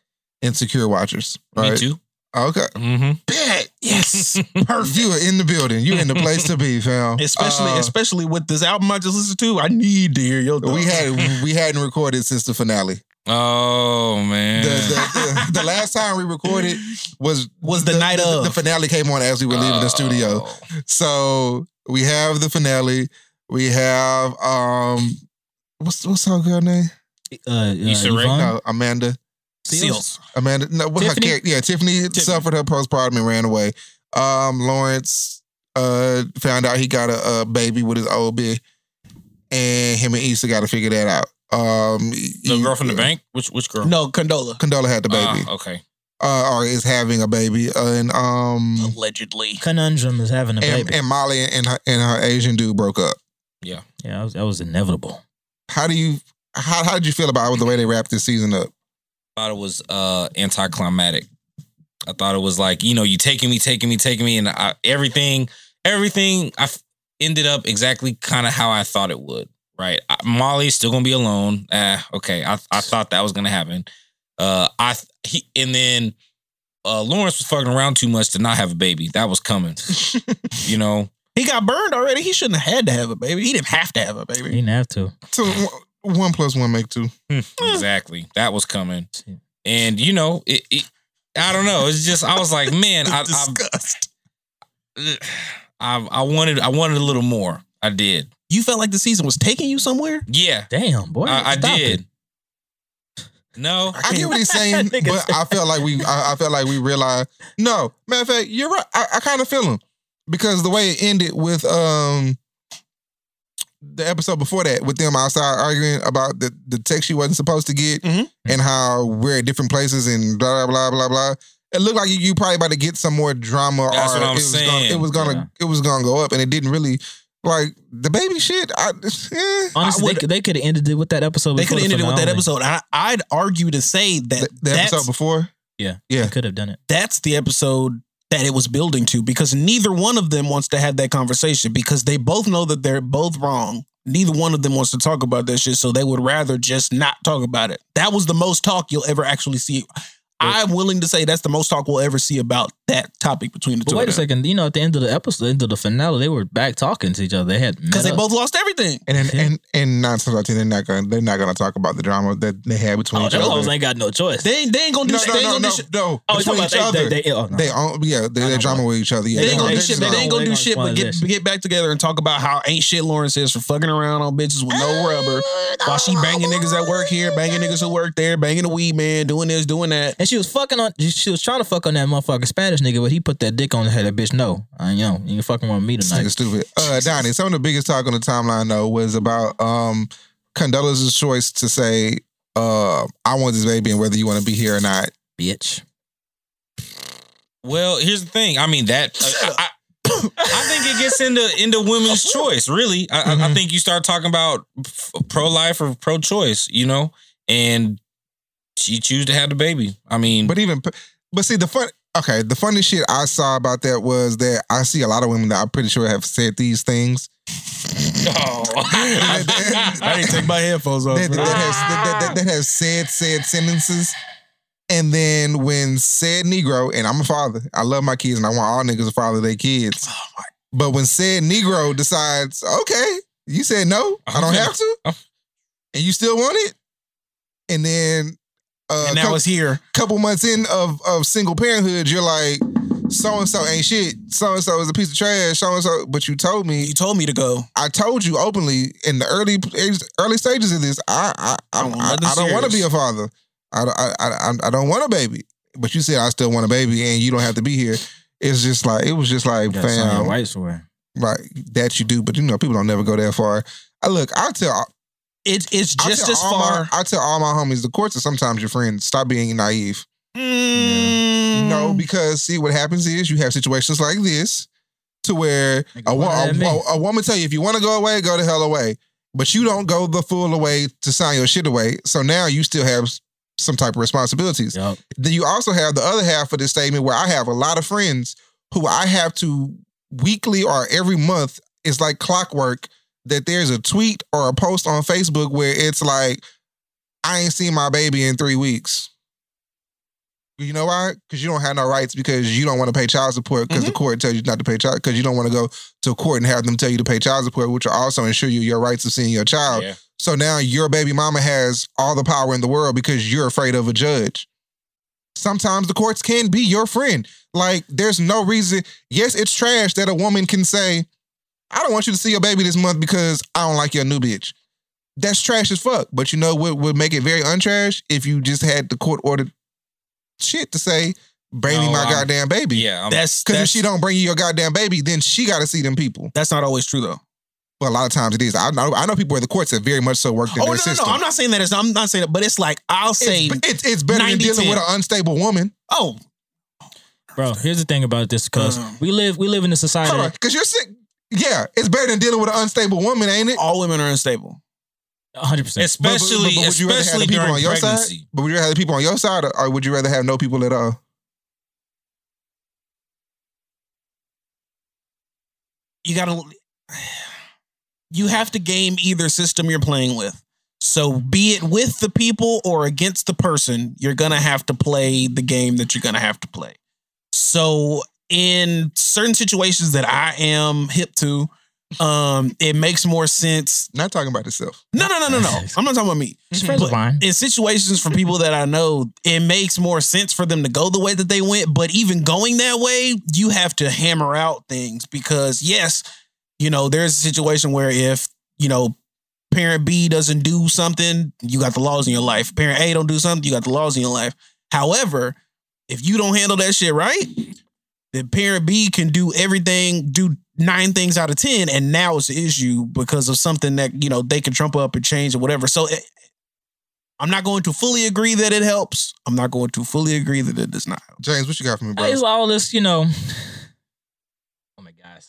insecure watchers. Right? Me too. Okay. Mm-hmm. Bet. yes, [LAUGHS] perfect. You are in the building. You're in the place to be, fam. especially Uh, especially with this album I just listened to. I need to hear your. Thoughts. we had we hadn't recorded since the finale. Oh man. The, the, the, the last time we recorded was Was the night of. the finale came on as we were leaving the studio. Oh. So we have the finale. We have um what's what's her girl name? Uh, uh, Issa Rae? No, Amanda. Seales. Amanda. No, what her Tiffany? character? Yeah, Tiffany, suffered her postpartum and ran away. Um, Lawrence uh found out he got a, a baby with his old bitch, and him and Issa got to figure that out. Um, The girl from the bank? Which which girl? No, Condola. Condola had the baby, Ah, okay. uh, or is having a baby, uh, and um, Allegedly. Conundrum is having a and, baby. and Molly and her, and her Asian dude broke up. Yeah. yeah, that was, that was inevitable. How do you how how did you feel about the way they wrapped this season up? I thought it was uh anticlimactic. I thought it was like, you know, you taking me, taking me, taking me, and I, everything, everything I f- ended up exactly kind of how I thought it would. Right, Molly's still gonna be alone. Ah, okay. I I thought that was gonna happen. Uh, I he and then uh Lawrence was fucking around too much to not have a baby. That was coming. [LAUGHS] you know, He got burned already. He shouldn't have had to have a baby. He didn't have to have a baby. He didn't have to. So one- one plus make two. [LAUGHS] exactly. That was coming. And you know, it, it I don't know. It's just I was like, man, [LAUGHS] I, I I I wanted I wanted a little more. I did. You felt like the season was taking you somewhere? Yeah, Damn, boy. I, I did. it. No, I get what he's [LAUGHS] saying, Nigga but I felt like we I, I felt like we realized no. Matter of fact, you're right. I, I kind of feel him because the way it ended with um the episode before that with them outside arguing about the, the text she wasn't supposed to get Mhm. and how we're at different places and blah blah blah blah blah. It looked like you, you probably about to get some more drama That's or what I'm it was Gonna, saying. it was gonna it was gonna go up and it didn't really like the baby shit. I, eh. Honestly, would- they, could- they could have ended it with that episode. They could have ended it with that episode. I, I'd argue to say that the, the that's, episode before. Yeah, Yeah. they could have done it. that's the episode that it was building to because neither one of them wants to have that conversation because they both know that they're both wrong. Neither one of them wants to talk about that shit, so they would rather just not talk about it. That was the most talk you'll ever actually see. I'm willing to say that's the most talk we'll ever see about that topic between the But two. wait a second. You know, at the end of the episode, end of the finale, they were back talking to each other. They had because they up. both lost everything. And then, and and nine times out of ten, they're not gonna they're not gonna talk about the drama that they had between Oh, each them other. ain't got no choice. They ain't, they ain't gonna do no, shit. no, they ain't no, no, do shit. no. Oh, between talking each about they- other. they- they- oh, uh-huh. no. They own, yeah, they, they're drama with each other. Yeah, They they ain't gonna do shit. they But they ain't gonna do shit. But get get back together and talk about how ain't shit Lauren says for fucking around on bitches with no rubber, while she banging niggas at work here, banging niggas who work there, banging the weed man, doing this, doing that. And she was fucking on. She was trying to fuck on that motherfucker Spanish nigga, but he put that dick on the head. That bitch, no, I you know, you ain't fucking with me This tonight. nigga stupid. Uh, Donny, some of the biggest talk on the timeline though was about um Condola's choice to say, uh, "I want this baby," and whether you want to be here or not. Bitch. Well, here's the thing. I mean that I, I, I think it gets into into women's choice. Really, I, I- I think you start talking about pro life or pro choice. You know, and she choose to have the baby. I mean, But even, but see the fun. Okay, the funny shit I saw about that was that I see a lot of women that I'm pretty sure have said these things. Oh, [LAUGHS] I didn't take my headphones off. that, that, man. has, that, that, that has said said sentences. And then when said Negro, and I'm a father, I love my kids, and I want all niggas to father their kids. Oh but when said Negro decides, okay, you said no, I don't have to, and you still want it, and then uh, and now couple, it's here. couple months in of of single parenthood, you're like, so and so ain't shit, so and so is a piece of trash, so and so. But you told me, You told me to go. I told you openly in the early early stages of this, I I I, I I, don't want to be a father. I, I I I don't want a baby. But you said I still want a baby, and you don't have to be here. It's just like it was just like fam, rights for her. right? That you do, but you know people don't never go that far. I look, I tell It's it's just as far. My, I tell all my homies, the courts are sometimes your friends. Stop being naive. Mm, No, because see what happens is you have situations like this to where a, wo- what a, a, a woman tell you if you want to go away, go the hell away. But you don't go the full away to sign your shit away. So now you still have some type of responsibilities. Yup. Then you also have the other half of this statement where I have a lot of friends who I have to weekly or every month, it's like clockwork that there's a tweet or a post on Facebook where it's like, I ain't seen my baby in three weeks. You know why? Because you don't have no rights because you don't want to pay child support because the mm-hmm. court tells you not to pay child because you don't want to go to court and have them tell you to pay child support, which will also ensure you your rights of seeing your child. Yeah. So now your baby mama has all the power in the world because you're afraid of a judge. Sometimes the courts can be your friend. Like there's no reason. Yes, it's trash that a woman can say, "I don't want you to see your baby this month because I don't like your new bitch." That's trash as fuck. But you know what would make it very untrash if you just had the court ordered shit to say, "Bring me No, my I'm- goddamn baby." yeah, I'm- that's Because if she don't bring you your goddamn baby, then she got to see them people. that's not always true though. But a lot of times it is. I know. I know people where the courts have very much so worked in Oh their no, no, system. no! I'm not saying that. It's, I'm not saying that, but it's like I'll say, it's, it's, it's better than dealing 90-10. with an unstable woman. oh, Bro, here's the thing about this, because Uh. we live we live in a society. Because you're sick. Yeah, it's better than dealing with an unstable woman, ain't it? all women are unstable. 100. percent especially would you rather have especially the people during on your pregnancy. side? But would you rather have the people on your side, or, or would you rather have no people at all? You gotta, you have to game either system you're playing with. So be it with the people or against the person, you're gonna have to play the game that you're gonna have to play. So in certain situations that I am hip to, um, it makes more sense. Not talking about yourself. No, no, no, no, no. [LAUGHS] I'm not talking about me. Friends But of in situations for people that I know, it makes more sense for them to go the way that they went. But even going that way, you have to hammer out things because, yes, you know, there's a situation where if, you know, parent B doesn't do something, you got the laws in your life. Parent A don't do something, you got the laws in your life. However, if you don't handle that shit right, that parent B can do everything, do nine things out of ten, and now it's an issue because of something that you know they can trump up and change or whatever. So it, I'm not going to fully agree that it helps. I'm not going to fully agree that it does not help. James, what you got for me, bro? It's all this, you know. Oh my gosh.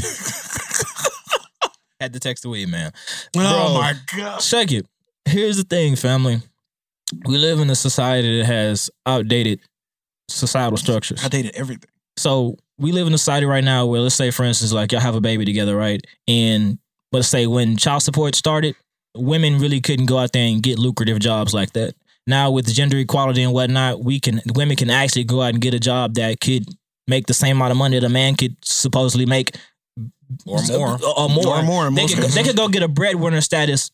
[LAUGHS] Had to text away, man. Oh my god. Check it. Here's the thing, family. We live in a society that has outdated societal structures. I dated everything. So we live in a society right now where let's say, for instance, like y'all have a baby together, right? And let's say when child support started, women really couldn't go out there and get lucrative jobs like that. Now with gender equality and whatnot, we can women can actually go out and get a job that could make the same amount of money that a man could supposedly make Or more. or more. Or more They could, they could go get a breadwinner status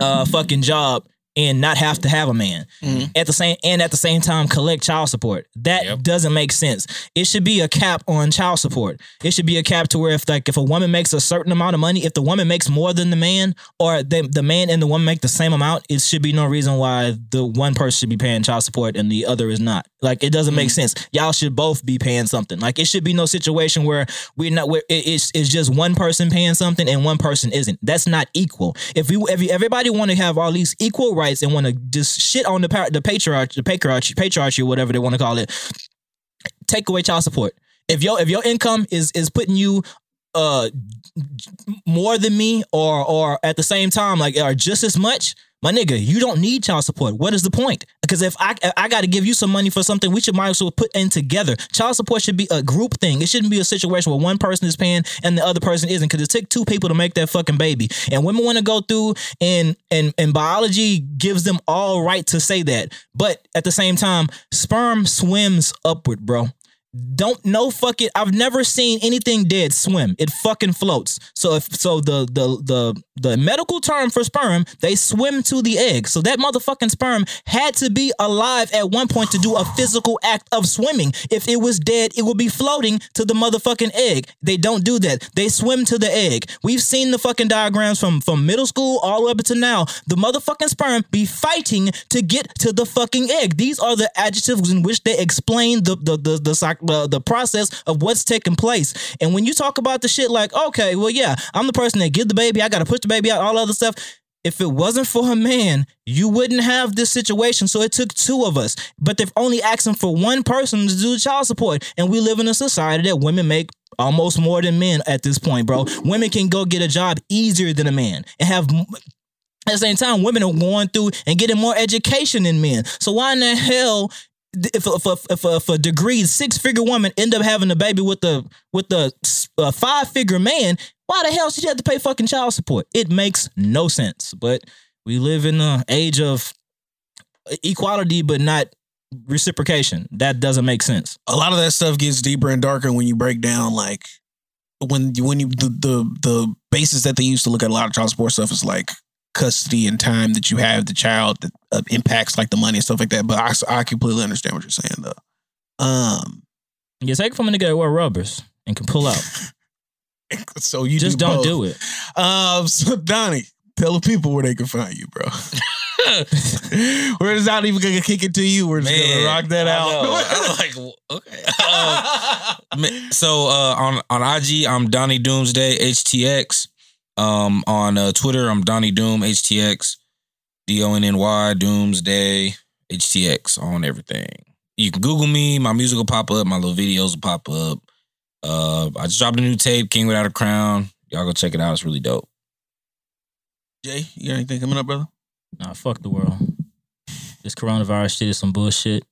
uh fucking job and not have to have a man. Mhm. At the same and at the same time collect child support. That Yep. doesn't make sense. It should be a cap on child support. It should be a cap to where if like if a woman makes a certain amount of money, if the woman makes more than the man, or the the man and the woman make the same amount, it should be no reason why the one person should be paying child support and the other is not. Like it doesn't make sense. Y'all should both be paying something. Like it should be no situation where we're not where it- it's it's just one person paying something and one person isn't. That's not equal. If we if everybody want to have all these equal rights and want to just shit on the par- the patriarch the patriarchy patriarchy whatever they want to call it, take away child support. If your if your income is is putting you uh more than me or or at the same time like or just as much my nigga you don't need child support. What is the point? Because if i i got to give you some money for something we should might as well put in together. Child support should be a group thing. It shouldn't be a situation where one person is paying and the other person isn't because it took two people to make that fucking baby. And women want to go through and and and biology gives them all right to say that. But at the same time sperm swims upward bro don't no fucking I've never seen anything dead swim. It fucking floats. So if so the the the the medical term for sperm, they swim to the egg. So that motherfucking sperm had to be alive at one point to do a physical act of swimming. If it was dead, it would be floating to the motherfucking egg. They don't do that. They swim to the egg. We've seen the fucking diagrams from from middle school all the way up to now. The motherfucking sperm be fighting to get to the fucking egg. These are the adjectives in which they explain the the the the, psych- the, the process of what's taking place. And when you talk about the shit like, okay, well, yeah, I'm the person that give the baby, I gotta push the baby out, all other stuff. If it wasn't for a man, you wouldn't have this situation. So it took two of us. But they've only asking for one person to do child support. And we live in a society that women make almost more than men at this point, bro. Women can go get a job easier than a man and have at the same time, women are going through and getting more education than men. So why in the hell, if if if, if, if a degree six figure woman end up having a baby with a with a, a five figure man, why the hell should she have to pay fucking child support? It makes no sense. But we live in the age of equality, but not reciprocation. That doesn't make sense. a lot of that stuff gets deeper and darker when you break down like when you when you the the, the basis that they used to look at a lot of child support stuff is like custody and time that you have the child that uh, impacts like the money and stuff like that. But I, I completely understand what you're saying though. Um, You take it from a nigga that wear rubbers and can pull out. [LAUGHS] so you Just do don't both. do it. Um, [LAUGHS] so Donny, tell the people where they can find you, bro. We're just not even gonna kick it to you. We're just gonna rock that out. [LAUGHS] I'm like, okay. Ma- so uh, on on IG, I'm Donny Doomsday HTX. Um, on uh, Twitter, I'm Donny Doom HTX. D O N N Y Doomsday HTX on everything. You can Google me. My music will pop up. My little videos will pop up. Uh, I just dropped a new tape, King Without a Crown. Y'all go check it out. It's really dope. Jay, you got anything coming up, brother? Nah, fuck the world. This coronavirus shit is some bullshit.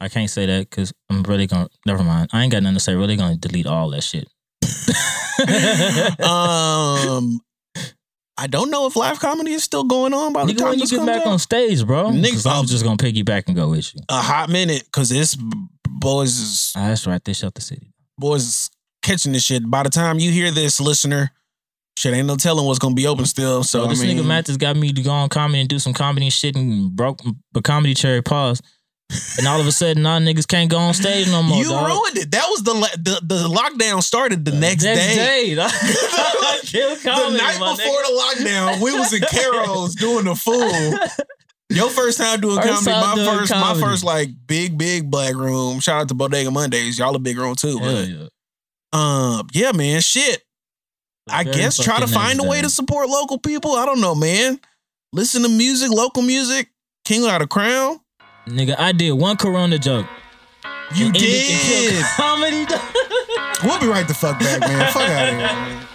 I can't say that because I'm really gonna. Never mind. I ain't got nothing to say. Really gonna delete all that shit. [LAUGHS] um, I don't know if live comedy is still going on by the Nigga, time when you get back out. on stage, bro. Nigga, Nigga, I'm just gonna piggyback and go with you. a hot minute because this boys is Ah, that's right. They shut the city. boys catching this shit. By the time you hear this, listener, shit ain't no telling what's gonna be open still. So I this mean, nigga Matt just got me to go on comedy and do some comedy and shit and broke the comedy cherry pause. And all of a sudden, now niggas can't go on stage no more. you dog. ruined it. That was the, the the lockdown started the next, Next day. day. [LAUGHS] The [LAUGHS] night before the lockdown, we was in Carol's [LAUGHS] doing the fool. Your first time doing First comedy, time my doing first, comedy. my first like big, big black room. Shout out to Bodega Mondays. Y'all a big room too. Hell but, yeah. Um, yeah, man, shit. I guess try to find a way to support local people. I don't know, man. Listen to music, local music. King without a crown. Nigga, I did one Corona joke. You And ended and killed did. [LAUGHS] comedy. We'll be right the fuck back, man. [LAUGHS] Fuck out of here, man.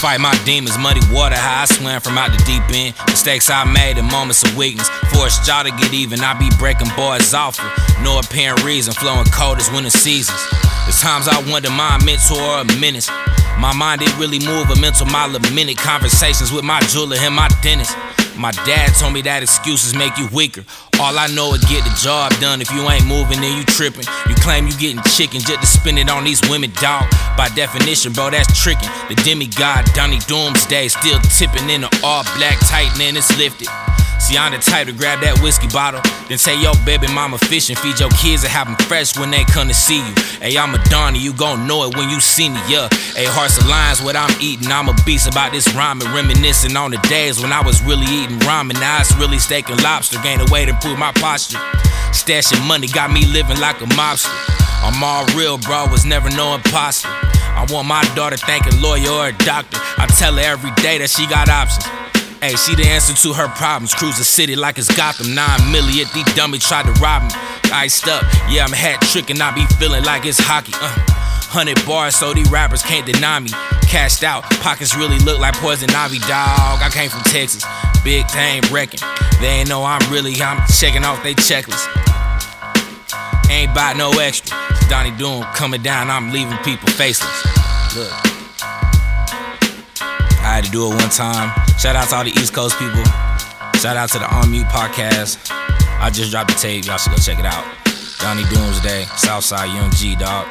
Fight my demons, muddy water, how I swam from out the deep end. Mistakes I made in moments of weakness. Forced y'all to get even, I be breaking boys off for no apparent reason. Flowing cold as winter seasons. There's times I wonder my mentor or a menace. My mind didn't really move a mental mile a minute. Conversations with my jeweler and my dentist. My dad told me that excuses make you weaker. All I know is get the job done. If you ain't moving, then you tripping. You claim you getting chicken just to spend it on these women, dog. By definition, bro, that's tricking. The demigod, Donny Doomsday, still tipping in the all black tightening, it's lifted. See, I'm the type to grab that whiskey bottle, then say, yo, baby mama fishing, feed your kids and have them fresh when they come to see you. Hey, I'm a Donny, you gon' know it when you see me, yeah. Hey, Hearts of Lions, what I'm eating, I'm a beast about this rhyming, reminiscing on the days when I was really eating ramen. Now it's really steak and lobster, gain a way to improve my posture. Stashing money got me living like a mobster. I'm all real, bro, was never no imposter. I want my daughter thank a lawyer or a doctor. I tell her every day that she got options. Hey, she the answer to her problems. Cruise the city like it's Gotham. Nine million, these dummy tried to rob me. Iced up, yeah, I'm hat tricking. I be feeling like it's hockey. Uh, Hundred bars, so these rappers can't deny me. Cashed out, pockets really look like poison ivy, dog. I came from Texas, big thing wrecking. They ain't know I'm really, I'm checking off they checklist. Ain't bought no extra. Donny Doom coming down, I'm leaving people faceless. Look. I had to do it one time. Shout out to all the East Coast people. Shout out to the On Mute podcast. I just dropped the tape. Y'all should go check it out. Donny Doomsday, Southside Young G, dog.